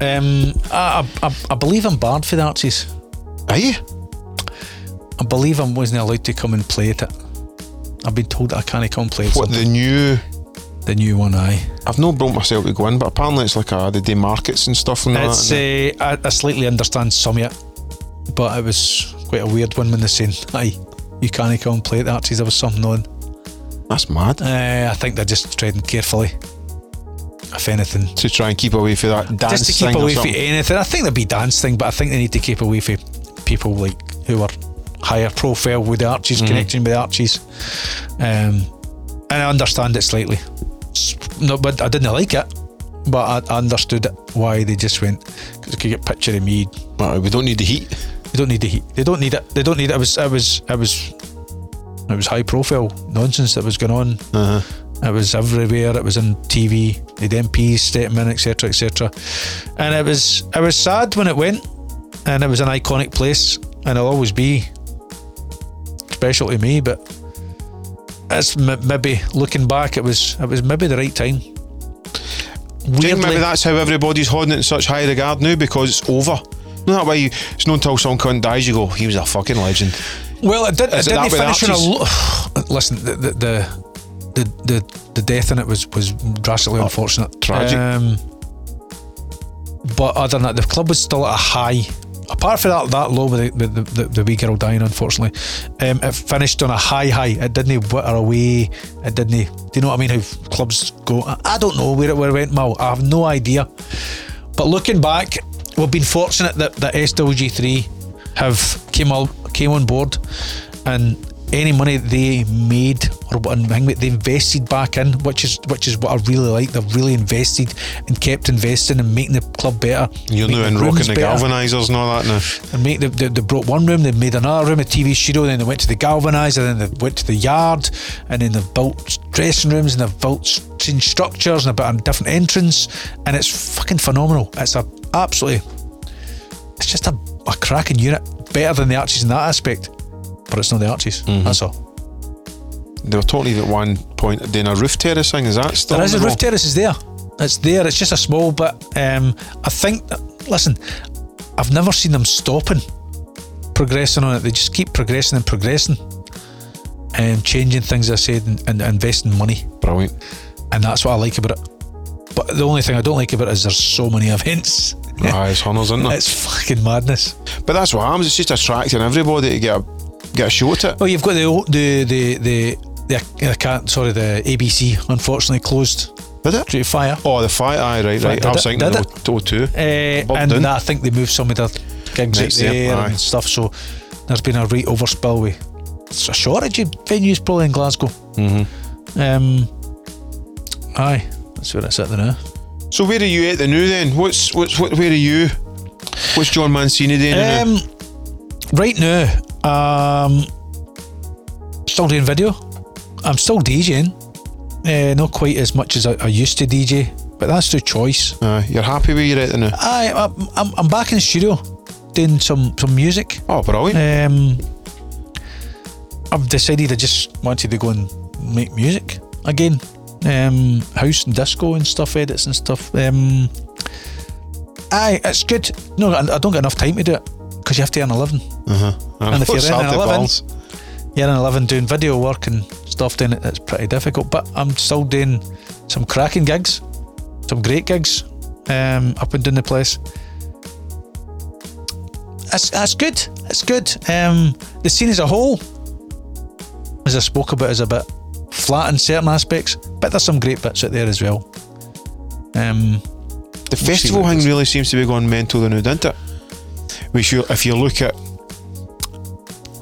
And Um, I, I, I believe I'm barred for the Arches. are you? I believe I wasn't allowed to come and play at it. I've been told that I can't come play at What something. the new? the new one. Aye, I've not brought myself to go in, but apparently it's like a, they do markets and stuff and it's that. uh, I, I slightly understand some of it, but it was quite a weird one when they saying, "Aye, you can't come play at the Arches." There was something on. That's mad. Uh, I think they're just treading carefully. If anything, To try and keep away from that dance just to keep away from anything. I think there'd be dance thing, but I think they need to keep away from people like who are higher profile with the Arches, Mm-hmm. connection with the Arches. Um, and I understand it slightly. No, but I didn't like it. But I, I understood why they just went because they could get a picture of me. Well, we don't need the heat. They don't need the heat. They don't need it. They don't need it. It was. It was. It was. It was high profile nonsense that was going on. Uh-huh. It was everywhere. It was on TV. The MPs stepping in, etc., etc. And it was it was sad when it went, and it was an iconic place, and it'll always be special to me, but it's m- maybe looking back, it was it was maybe the right time. Do you think Weirdly- maybe that's how everybody's holding it in such high regard now because it's over? No, that way you, it's not until some cunt dies you go, he was a fucking legend. Well, it, did, it didn't with finish on a. Lo- Listen, the the, the the the death in it was was drastically unfortunate, Oh, tragic. Um, but other than that, the club was still at a high. Apart from that, that low with the, the, the, the wee girl dying, unfortunately, um, it finished on a high high. It didn't witter away. It didn't. Do you know what I mean? How clubs go? I, I don't know where it, where it went, Mal. I have no idea. But looking back, we've been fortunate that, that SWG3 have came all, came on board, and any money they made or they invested back in, which is which is what I really like. They've really invested and kept investing and making the club better. You're now in rocking the galvanisers and all that now. And make the, they, they brought one room, they made another room, a TV studio, then they went to the galvanizer, then they went to the yard, and then they've built dressing rooms and they've built structures and a bit of different entrance, and it's fucking phenomenal. It's a absolutely, it's just a, a cracking unit, better than the Arches in that aspect, but it's not the arches. Mm-hmm. That's all. They were talking at one point doing a roof terrace thing. Is that still? There is a roof terrace is there. It's there. It's just a small bit. Um, I think. Listen, I've never seen them stopping progressing on it. They just keep progressing and progressing, and changing things. I said, and, and investing money, Brilliant. and that's what I like about it. But the only thing I don't like about it is there's so many events. Aye, it's hunters, isn't it? It's fucking madness. But that's what happens. It's just attracting everybody to get a get a shot at. Well, you've got the the the the the, the can't, sorry the ABC unfortunately closed Did it? due to fire. Oh, the fire. Aye, right, right. Did I was it? thinking Did the O two. Uh, and Dunn. I think they moved some of their gigs out there, and stuff. So there's been a right overspill with a shortage of venues probably in Glasgow. Mm-hmm. Um, aye, that's where it's at there now. So where are you at the new then? What's what's what? Where are you? What's Jon Mancini doing? now? Um, right now, um, still doing video. I'm still DJing. Uh, not quite as much as I, I used to DJ, but that's through choice. Aye, you're happy where you're at the now? I, I'm, I'm, I'm back in the studio doing some, some music. Oh, brilliant. Um, I've decided I just wanted to go and make music again. Um, house and disco and stuff, edits and stuff. Um, aye, it's good. No, I I don't get enough time to do it because you have to earn a living. Uh-huh. And if you're hard an 11. You're earning a living doing video work and stuff, then it, it's pretty difficult. But I'm still doing some cracking gigs, some great gigs um, up and down the place. That's, that's good. It's good. Um, the scene as a whole, as I spoke about, is a bit flat in certain aspects, but there's some great bits out there as well. Um, The see festival thing really seems to be going mental now, doesn't it? Which you, if you look at,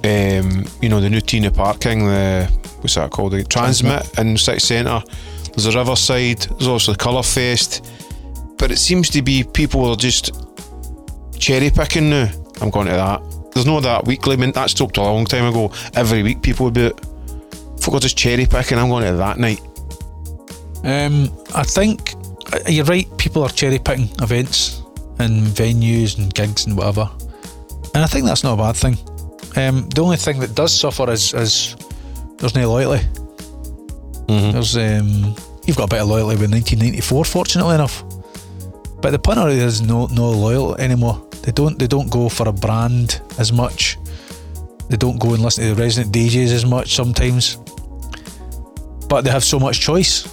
um, you know, the new Tina Park King, the what's that called? The TRNSMT in City Centre. There's a Riverside. There's also the Colour Fest. But it seems to be people are just cherry picking now. I'm going to that. There's no that weekly. I mean, that stopped a long time ago. Every week people would be. Folk are just cherry picking. I'm going to that night. Um, I think uh, you're right. People are cherry picking events and venues and gigs and whatever, and I think that's not a bad thing. Um, the only thing that does suffer is, is there's no loyalty. There's um, you've got a bit of loyalty with 1994, fortunately enough, but the punter is no no loyal anymore. They don't they don't go for a brand as much. They don't go and listen to the resident DJs as much sometimes, but they have so much choice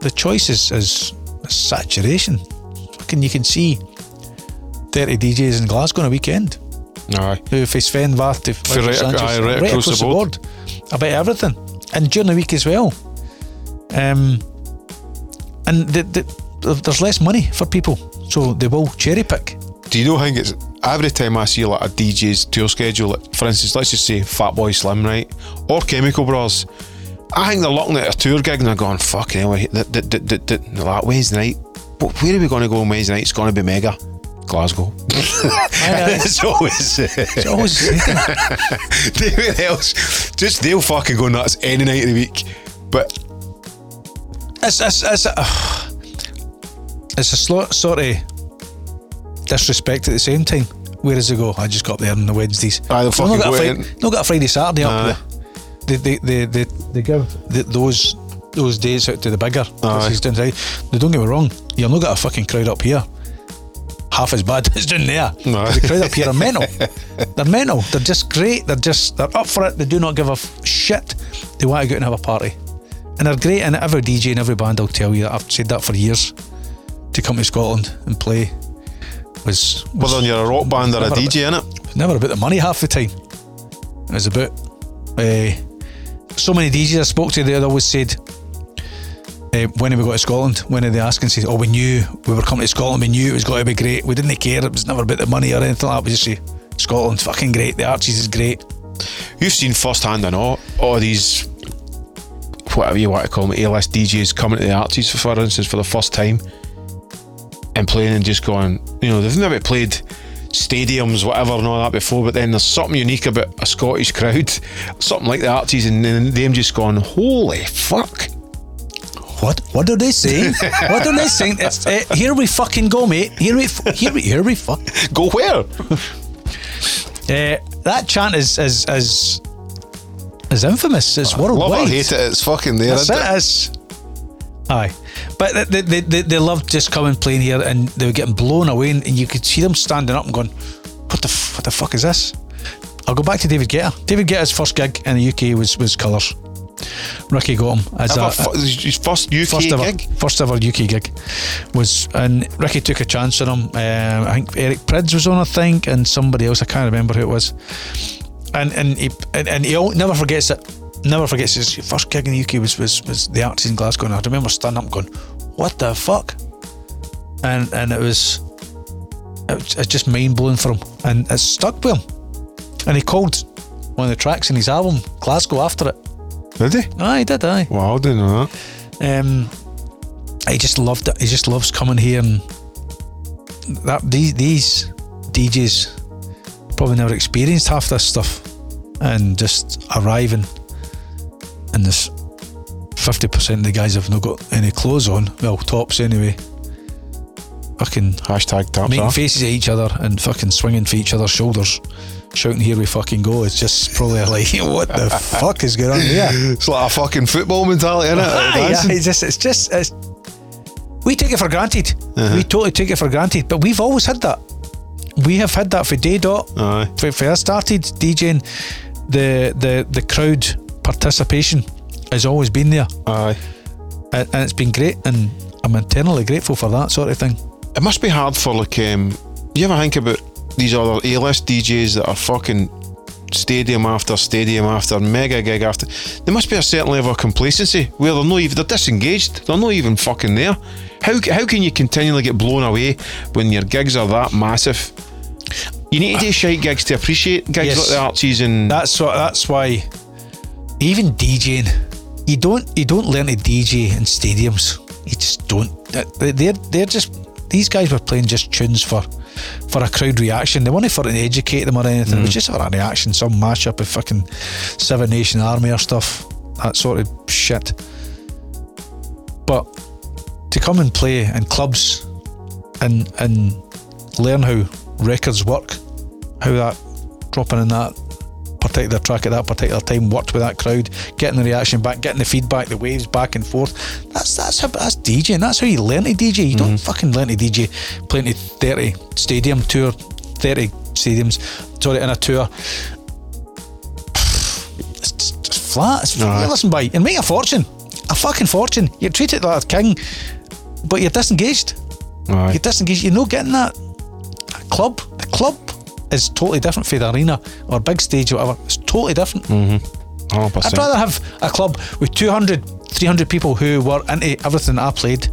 the choice is, is, is saturation. Fucking, you can see 30 DJs in Glasgow on a weekend. Aye. Who face Sven Vath to For right- aye, right across the board. About everything. And during the week as well. Um, and the, the, there's less money for people, so they will cherry pick. Do you know? I think it's every time I see like a DJ's tour schedule. Like, for instance, let's just say Fatboy Slim, right, or Chemical Brothers. I think they're looking at a tour gig and they're going, "Fucking hell, that, that, that, that, Wednesday night. But where are we going to go on Wednesday night? It's going to be mega." Glasgow. it's always It's always David else. Just they'll er fucking go nuts any night of the week. But it's, it's, it's, a, it's a slo- sort of disrespect at the same time. Where does it go? I just got up there on the Wednesdays. Aye, they'll They've fucking not got, go a in. Friday, not got a Friday, Saturday up there. They, they, they, they, they give th those those days out to the bigger places down south. Now, don't get me wrong, you'll not get a fucking crowd up here. Half as bad as down there. No. The crowd up here are mental. They're mental. They're just great. They're just they're up for it. They do not give a f- shit. They want to go out and have a party, and they're great. And every DJ and every band will tell you that. I've said that for years. To come to Scotland and play was, was Whether you're a rock band or a dj in it Never a DJ, innit? never about the money half the time. It was about uh, so many DJs I spoke to. They always said. Uh, when we got to Scotland, when did they asked and said, "Oh, we knew we were coming to Scotland. We knew it was going to be great. We didn't care. It was never about the money or anything like that. We just say Scotland's fucking great. The Arches is great. You've seen firsthand I know, all these, whatever you want to call them, A-list DJs coming to the Arches, for, for instance, for the first time and playing and just going, you know, they've never played stadiums, whatever, and all that before, but then there's something unique about a Scottish crowd, something like the Arches, and then them just going, holy fuck. What? What are they saying? what are they saying? It's, uh, here we fucking go, mate. Here we, here we, here we fuck. Go where? Uh, that chant is is is is infamous. It's Love worldwide. or hate it, it's fucking there. That's it. It's, aye, but they, they, they, they loved just coming playing here, and they were getting blown away, and, and you could see them standing up and going, "What the f- what the fuck is this?" I'll go back to David Guetta. David Guetta's first gig in the UK was was Colours. Ricky got him as Ever a, fu- his first UK first ever, gig? first ever UK gig was, and Ricky took a chance on him. Um, I think Eric Prydz was on, I think, and somebody else. I can't remember who it was. And and he and, and he never forgets it. Never forgets his first gig in the UK was was, was the Arts in Glasgow. And I remember standing up going, "What the fuck?" And and it was it was just mind blowing for him, and it stuck with him. And he called one of the tracks in his album Glasgow after it. Did he? Aye, he did. Aye. Wow, I didn't know that. Um, I just loved it. He just loves coming here and that these these DJs probably never experienced half this stuff, and just arriving and this fifty percent of the guys have not got any clothes on. Well, tops anyway. Fucking Hashtag taps making off. faces at each other and fucking swinging for each other's shoulders, shouting "Here we fucking go!" It's just probably like, what the fuck is going on here? It's like a fucking football mentality, isn't it? Aye, Dancing. it's just, it's just, it's, we take it for granted. We totally take it for granted, but we've always had that. We have had that for day dot. Aye. For, for I started DJing, the the the crowd participation has always been there, Aye. and, and it's been great, and I'm eternally grateful for that sort of thing. It must be hard for like um you ever think about these other A list DJs that are fucking stadium after stadium after mega gig after there must be a certain level of complacency where they're not even they're disengaged they're not even fucking there how, how can you continually get blown away when your gigs are that massive you need to do shite gigs to appreciate gigs Yes. like the Arches and That's what. That's why. Even DJing, you don't you don't learn to DJ in stadiums. You just don't. They- They're they're just these guys were playing just tunes for for a crowd reaction. They weren't for to educate them or anything. It was mm. just for a reaction, some mashup of fucking Seven Nation Army or stuff, that sort of shit. But to come and play in clubs and and learn how records work, how that dropping in that particular track at that particular time worked with that crowd, getting the reaction back, getting the feedback, the waves back and forth. That's that's how, that's DJing. That's how you learn to DJ. You don't mm-hmm. fucking learn to DJ playing to thirty stadium tour, thirty stadiums, sorry, in a tour. It's just, flat. It's Aye. you listen by and make a fortune, a fucking fortune. You're treated like a king, but you're disengaged. Aye. You're disengaged. You're not getting that. Club, the club is totally different from the arena or big stage or whatever. It's totally different. Mm-hmm. 100%. I'd rather have a club with 200, 300 people who were into everything I played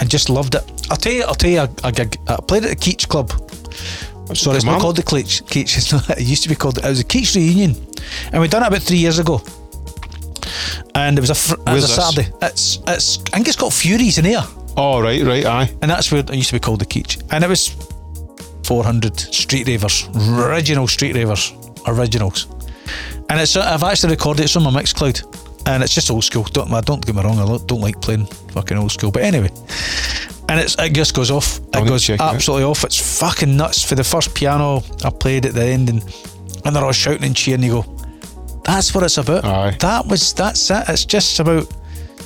and just loved it. I'll tell you, I'll tell you a, a gig. I played at the Keach Club. Sorry, it's Come not on. called the Keach. Keach. It's not, it used to be called. It was a Keach reunion, and we done it about three years ago. And it was a fr- it was Where's a this? Saturday. It's it's. I think it's got Furies in here oh right right aye and that's where it used to be called the Keach. And it was 400 street ravers, original street ravers, originals. And it's I've actually recorded it. It's on my Mixcloud, and it's just old school. Don't I don't get me wrong. I don't like playing fucking old school, but anyway. and it's it just goes off. It goes check it absolutely off. It's fucking nuts. For the first piano I played at the end, and and they're all shouting and cheering. You go, that's what it's about. Aye. That was that's it. It's just about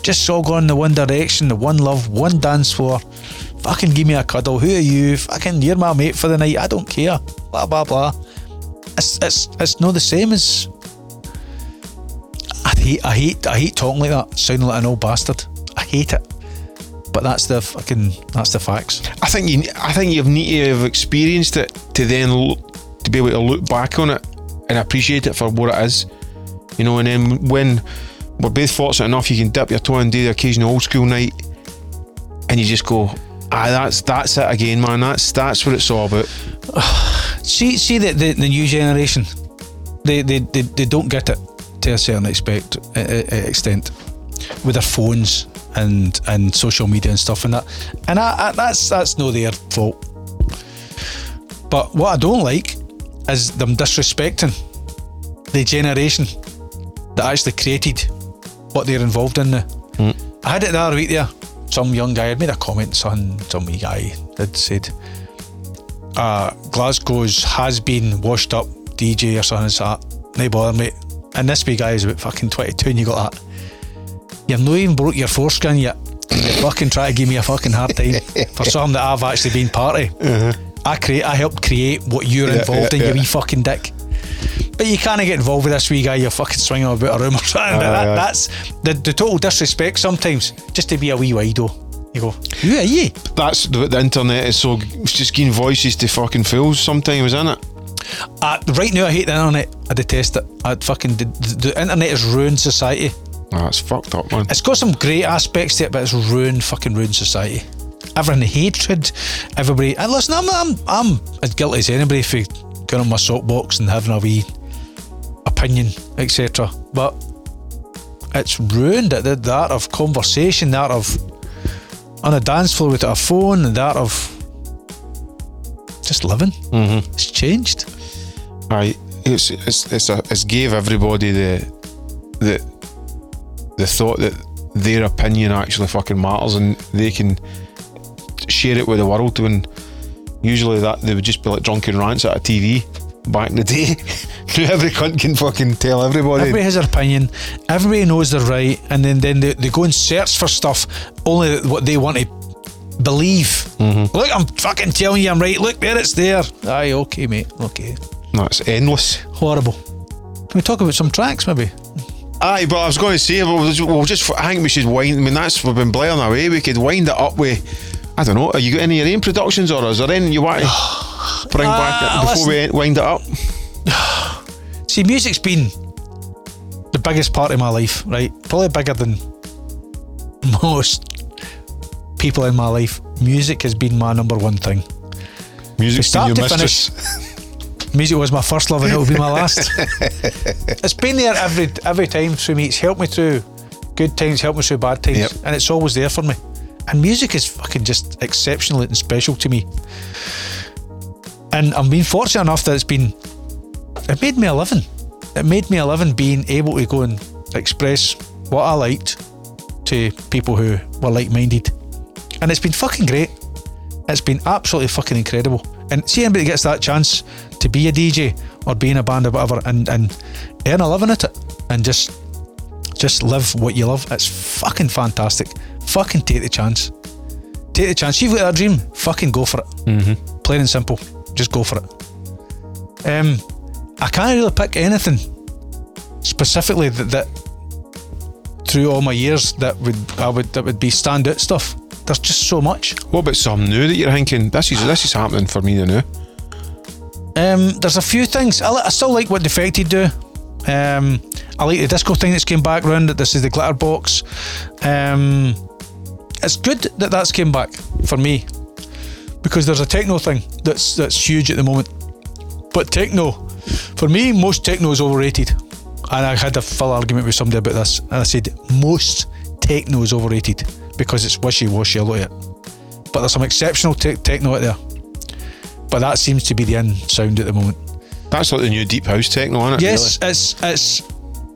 just all going the one direction, the one love, one dance floor. Fucking give me a cuddle. Who are you? Fucking you're my mate for the night. I don't care. Blah blah blah. It's it's it's not the same as. I hate I hate I hate talking like that, sounding like an old bastard. I hate it. But that's the fucking that's the facts. I think you. I think you need to have experienced it to then look, to be able to look back on it and appreciate it for what it is. You know, and then when we're both fortunate enough, you can dip your toe and do the occasional old school night, and you just go, ah, that's that's it again, man. That's that's what it's all about. See see the the, the new generation, they, they they they don't get it to a certain expect, uh, extent with their phones and and social media and stuff and that, and I, I, that's that's no their fault. But what I don't like is them disrespecting the generation that actually created what they're involved in now. I had it the other week there. Some young guy had made a comment, some some wee guy had said, uh, Glasgow's has been washed up DJ or something like that. No bother, mate. And this wee guy is about fucking 22 and you got that. You've not even broke your foreskin yet. And you fucking try to give me a fucking hard time for something that I've actually been part of. I create, I helped create what you're Yeah, involved yeah, in, you wee fucking dick. But you can't get involved with this wee guy. You're fucking swinging about a room or something. Aye, that, aye. that's the, the total disrespect sometimes. Just to be a wee wido. You go, who are you? That's the, the internet is so it's just giving voices to fucking fools sometimes, isn't it? Uh, right now, I hate the internet. I detest it. I fucking the, the, internet has ruined society. Oh, it's fucked up, man. It's got some great aspects to it, but it's ruined fucking ruined society. Everyone hatred, everybody. And listen, I'm I'm I'm as guilty as anybody for going on my soapbox and having a wee opinion, etc. But it's ruined it. The, the art of conversation, the art of on a dance floor with a phone, and the art of just living. Mm-hmm. It's changed. Aye, it's it's it's, a, it's gave everybody the the the thought that their opinion actually fucking matters and they can share it with the world when usually that they would just be like drunken rants at a TV back in the day. now every cunt can fucking tell everybody. Everybody has their opinion. Everybody knows they're right, and then then they, they go and search for stuff only what they want to believe. Mm-hmm. Look, I'm fucking telling you, I'm right. Look there, it's there. Aye, okay, mate. Okay, That's endless. horrible. Can we talk about some tracks, maybe? Aye, but I was going to say, we'll just, we'll just I think we should wind. I mean, that's we've been blaring away. We could wind it up with. I don't know. Are you got any of your own productions, or is there anything you want to bring back Ah, before we wind it up? See, music's been the biggest part of my life, right? Probably bigger than most people in my life. Music has been my number one thing. Music's been start your to mistress. Music was my first love and it will be my last. it's been there every every time for me. It's helped me through good times, helped me through bad times, Yep. and it's always there for me. And music is fucking just exceptional and special to me. And I'm being fortunate enough that it's been it made me a living. It made me a living being able to go and express what I liked to people who were like minded. And it's been fucking great. It's been absolutely fucking incredible. And see anybody gets that chance to be a DJ or be in a band or whatever and, and earn a living at it and just just live what you love. It's fucking fantastic. Fucking take the chance. Take the chance. You've got a dream, fucking go for it. Mm-hmm. Plain and simple. Just go for it. Um, I can't really pick anything specifically that, that through all my years that would I would that would be standout stuff. There's just so much. What about some new that you're thinking this is this is happening for me now? Um, there's a few things. I, I still like what Defected do. Um, I like the disco thing that's came back round. This is the Glitterbox. Um, it's good that that's came back for me because there's a techno thing that's that's huge at the moment. But techno, for me, most techno is overrated. And I had a full argument with somebody about this, and I said most techno is overrated because it's wishy washy a lot of it. But there's some exceptional te- techno out there. But that seems to be the end sound at the moment. That's like the new deep house techno, isn't it? Yes, it's it's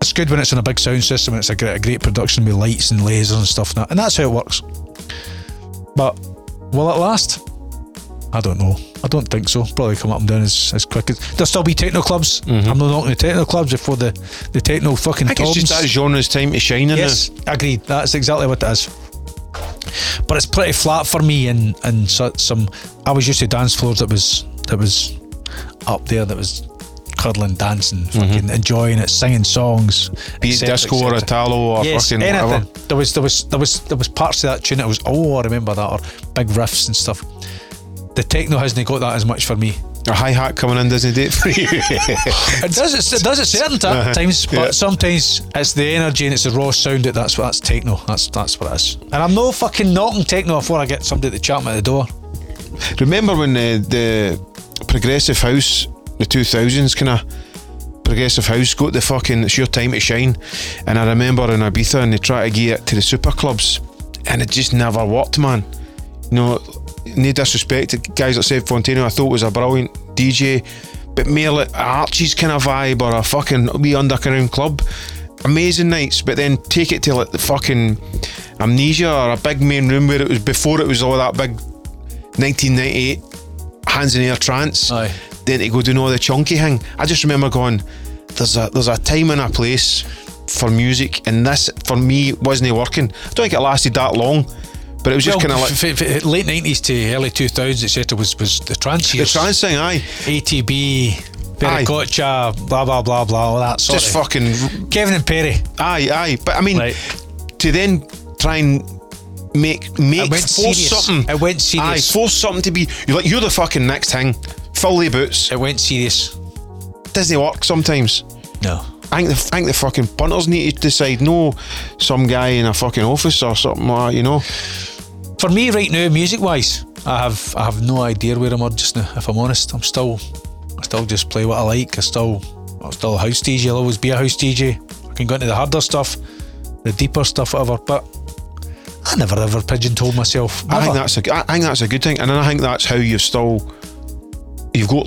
it's good when it's in a big sound system and it's a great, a great production with lights and lasers and stuff, and, that, and that's how it works. But Will it last? I don't know. I don't think so. Probably come up and down as, as quick as there'll still be techno clubs. Mm-hmm. I'm not knocking the techno clubs before the the techno fucking I think it's just toms. that genre's time to shine in Yes, agreed. That's exactly what it is. But it's pretty flat for me, and and so, some. I was used to dance floors that was that was up there, that was cuddling, dancing, fucking enjoying it, singing songs, Mm-hmm. Be it disco or. Italo or yes, fucking anything. whatever. There was there was there was there was parts of that tune that was oh I remember that or big riffs and stuff. The techno hasn't got that as much for me. A hi hat coming in doesn't do it for you. It does it, it does at certain ti- Uh-huh. times, but Yeah. sometimes it's the energy and it's the raw sound that that's what that's techno. That's that's what it is. And I'm no fucking knocking techno before I get somebody to chat me at the door. Remember when uh, the progressive house, the 2000s kind of progressive house got the fucking it's your time to shine, and I remember in Ibiza and they tried to get it to the super clubs, and it just never worked, man. You know, no disrespect to guys like Seb Fontaine, I thought was a brilliant DJ, but more like Arches kind of vibe or a fucking wee underground club. Amazing nights, but then take it to like the fucking amnesia or a big main room where it was before it was all that big 1998 hands in air trance. Aye. Then to go doing all the chunky thing. I just remember going, there's a there's a time and a place for music, and this for me wasn't working. I don't think it lasted that long, but it was just Well, kind of like f- f- late nineties to early two thousands, etc. Was was the trance the years. trance thing. Aye, ATB, Aye. Gotcha, blah blah blah blah, all that sort just of. fucking Kevin and Perry. aye aye. But I mean, Right. to then try and make make force serious. something. It went serious. Aye, force something to be. You're like you're the fucking next thing. Fill the boots. It went serious. Doesn't work sometimes. No. I think the I think the fucking punters need to decide. No, some guy in a fucking office or something like that, you know. For me right now, music wise, I have I have no idea where I'm at just now. If I'm honest, I'm still I still just play what I like. I still I'm still a house DJ. I'll always be a house DJ. I can go into the harder stuff, the deeper stuff, whatever. But I never ever pigeonholed myself. I think that's a I think that's a good thing, and then I think that's how you've still you've got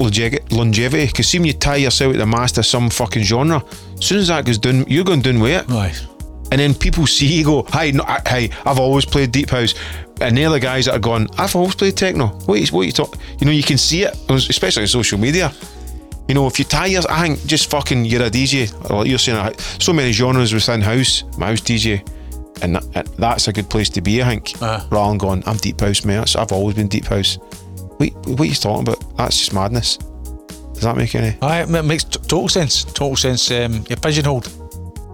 longevity. Because see when you tie yourself to the mast of some fucking genre, as soon as that goes down, you're going down with it. Aye. And then people see you go, "Hi, no, I, hey, I've always played deep house," and they're the guys that are going, "I've always played techno." What you, what you talk? You know, you can see it, especially on social media. You know, if you tie your, I think just fucking you're a DJ. Like you're saying, so many genres within house. I'm house DJ, and that, uh, that's a good place to be. I think. Uh-huh. Rather than going, I'm deep house, mate. That's- I've always been deep house. Wait, what are you talking about? That's just madness. Does that make any? Aye, it makes t- total sense. Total sense. Um, you're pigeonholed.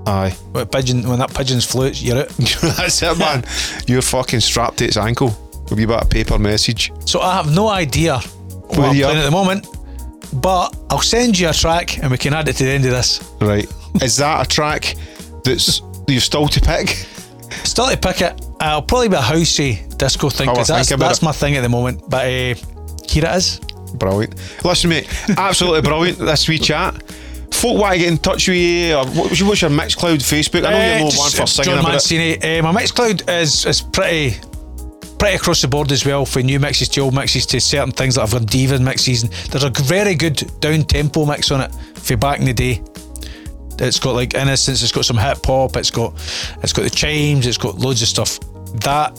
Aye. When, pigeon, when that pigeon's floats, you're it. that's it, man. You're fucking strapped to its ankle. With a wee bit of paper message. So I have no idea what Where I'm you playing at the moment. But I'll send you a track and we can add it to the end of this. Right. Is that a track that's you've still to pick? Still to pick it. I'll probably be a housey disco thing because that's, that's my thing at the moment. But uh, here it is. Brilliant. Listen, mate, absolutely brilliant. This wee chat. Folk want to get in touch with you, or what- what's your Mixcloud Facebook? I know Uh, you're no just, one for uh, singing John about it. Uh, my Mixcloud is is pretty pretty across the board as well, from new mixes to old mixes to certain things that I've got diva mixes. And there's a very good down tempo mix on it for back in the day. It's got like innocence. It's got some hip hop. It's got it's got the chimes. It's got loads of stuff. That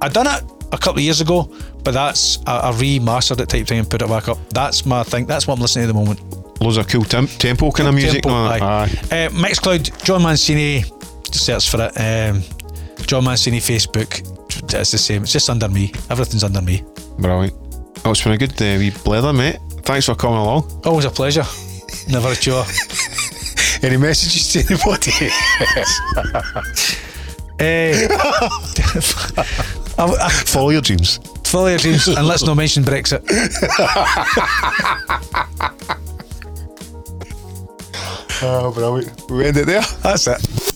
I done it a couple of years ago, but that's I, I remastered it type thing and put it back up. That's my thing. That's what I'm listening to at the moment. Loads of cool temp- tempo kind of music. Tempo, no? aye. Uh, Mixcloud, Jon Mancini, just search for it. Um, Jon Mancini Facebook, it's the same. It's just under me. Everything's under me. Brilliant. Oh, it's been a good uh, wee blether, mate. Thanks for coming along. Always a pleasure. Never a chore. Any messages to anybody? I, uh, Follow your dreams. follow your dreams and let's not mention Brexit. Oh, brilliant. We end it there. That's it.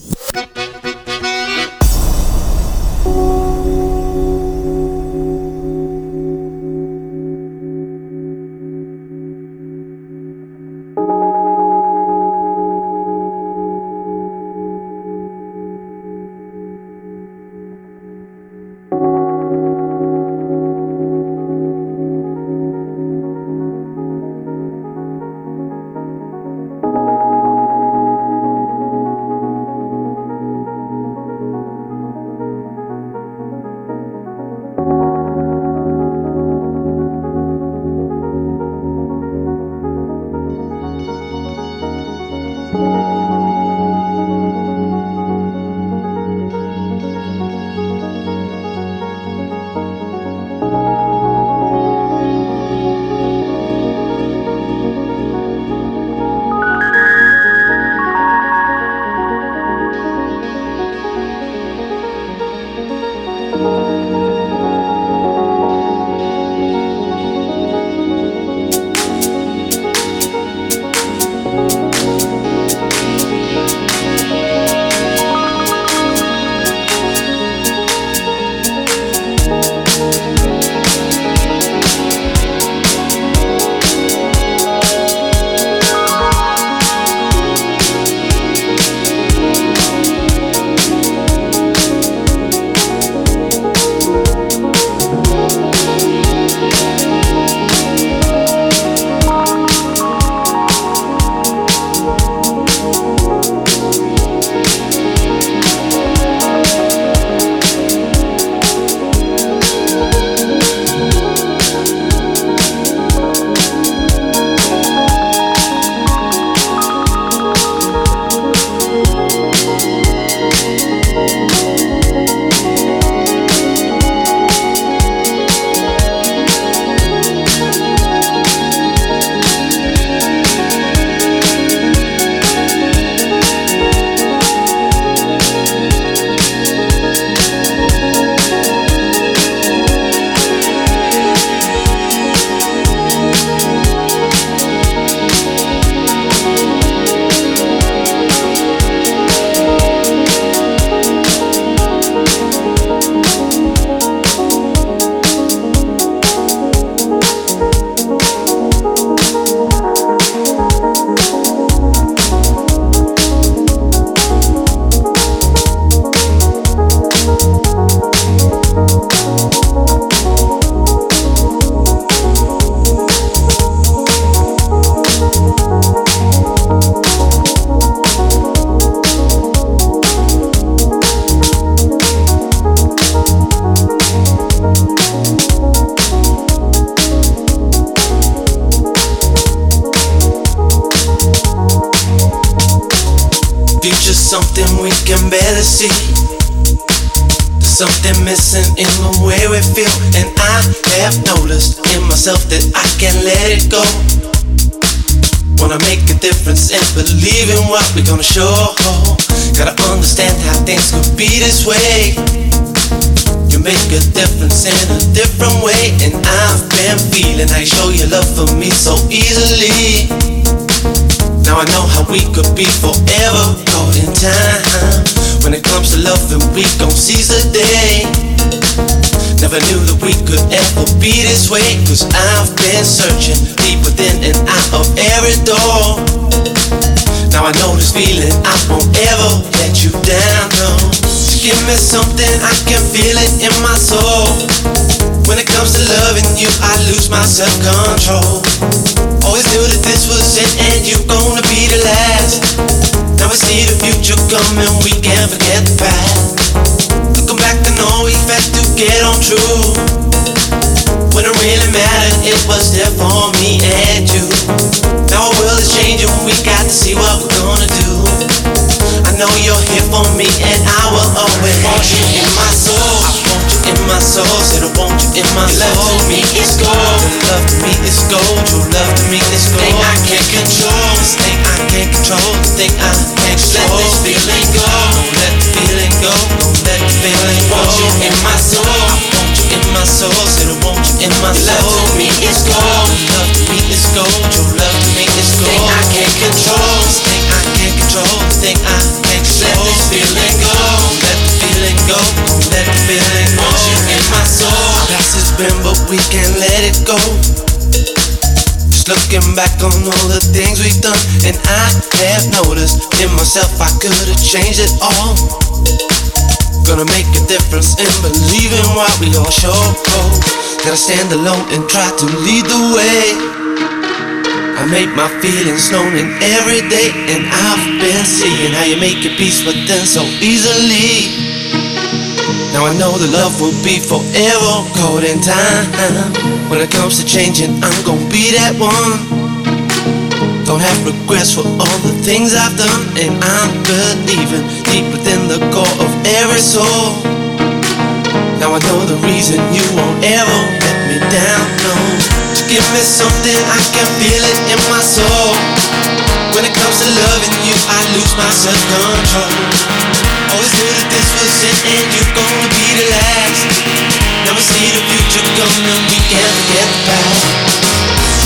It was there for me and you. Now our world is changing, we got to see what we're gonna do. I know you're here for me, and I will always want you in my soul. I want you in my soul, said I want you in my soul. Love to me is gold, your love to me is gold, your love to me is gold. Thing I can't control, this thing I can't control, this thing I can't control. Let this feeling go, don't let the feeling go, don't let the feeling go. Want you in my soul, in my soul, said I want you in my soul. Love to me is gold, love to me is gold, your love to me is gold. Thing I can't control, thing I can't control, thing I can't control. Let this feeling go, let the feeling go, let the feeling go. Want you in my soul. Past has been, but we can't let it go. Just looking back on all the things we've done, and I have noticed in myself I could have changed it all. Gonna make a difference in believing what we all show. Gotta stand alone and try to lead the way. I make my feelings known in every day, and I've been seeing how you make your peace with them so easily. Now I know the love will be forever caught in time. When it comes to changing, I'm gonna be that one. Don't have regrets for all the things I've done, and I'm believing deep within the core of every soul. Now I know the reason you won't ever let me down, no. Just give me something, I can feel it in my soul. When it comes to loving you, I lose my self-control. Always knew that this was it and you're gonna be the last. Now we see the future coming, we can't forget the past.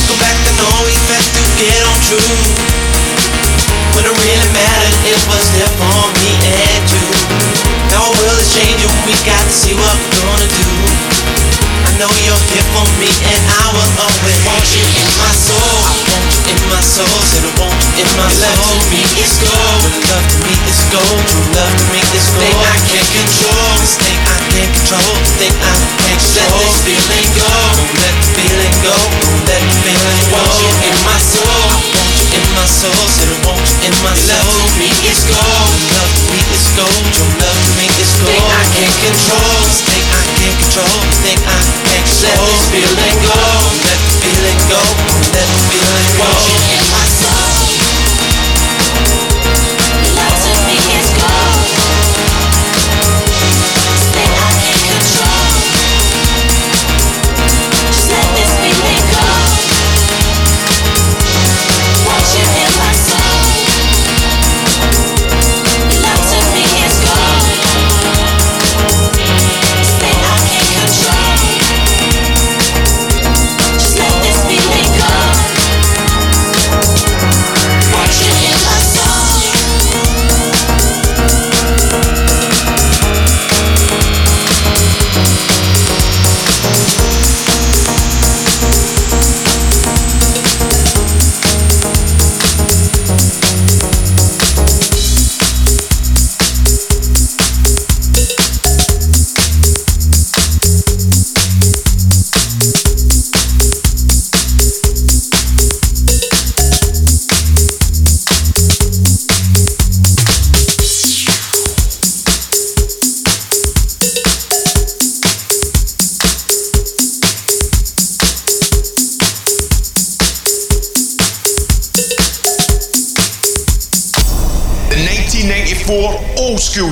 Go back know we had to get on true. When it really mattered, it was there for me and you. Now our world is changing, we got to see what we're gonna do. I know you're here for me, and I will always want you in my soul. I want you in my soul, said I want you in my soul. Love to me is gold, but love to me is gold. True love to me is gold. Thing I can't control, this thing I can't control, this thing I can't control. Let this feeling go, don't let the feeling go, don't let the feeling go. Want you in my soul, I want you in my soul, said I want you in my soul. Love to me is gold, love to me is gold. Your love to me is gold. Thing I can't control, this thing I can't control, this thing I can't control. Let this feeling go, let the feeling go, let the feeling go. In my soul.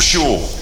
Show.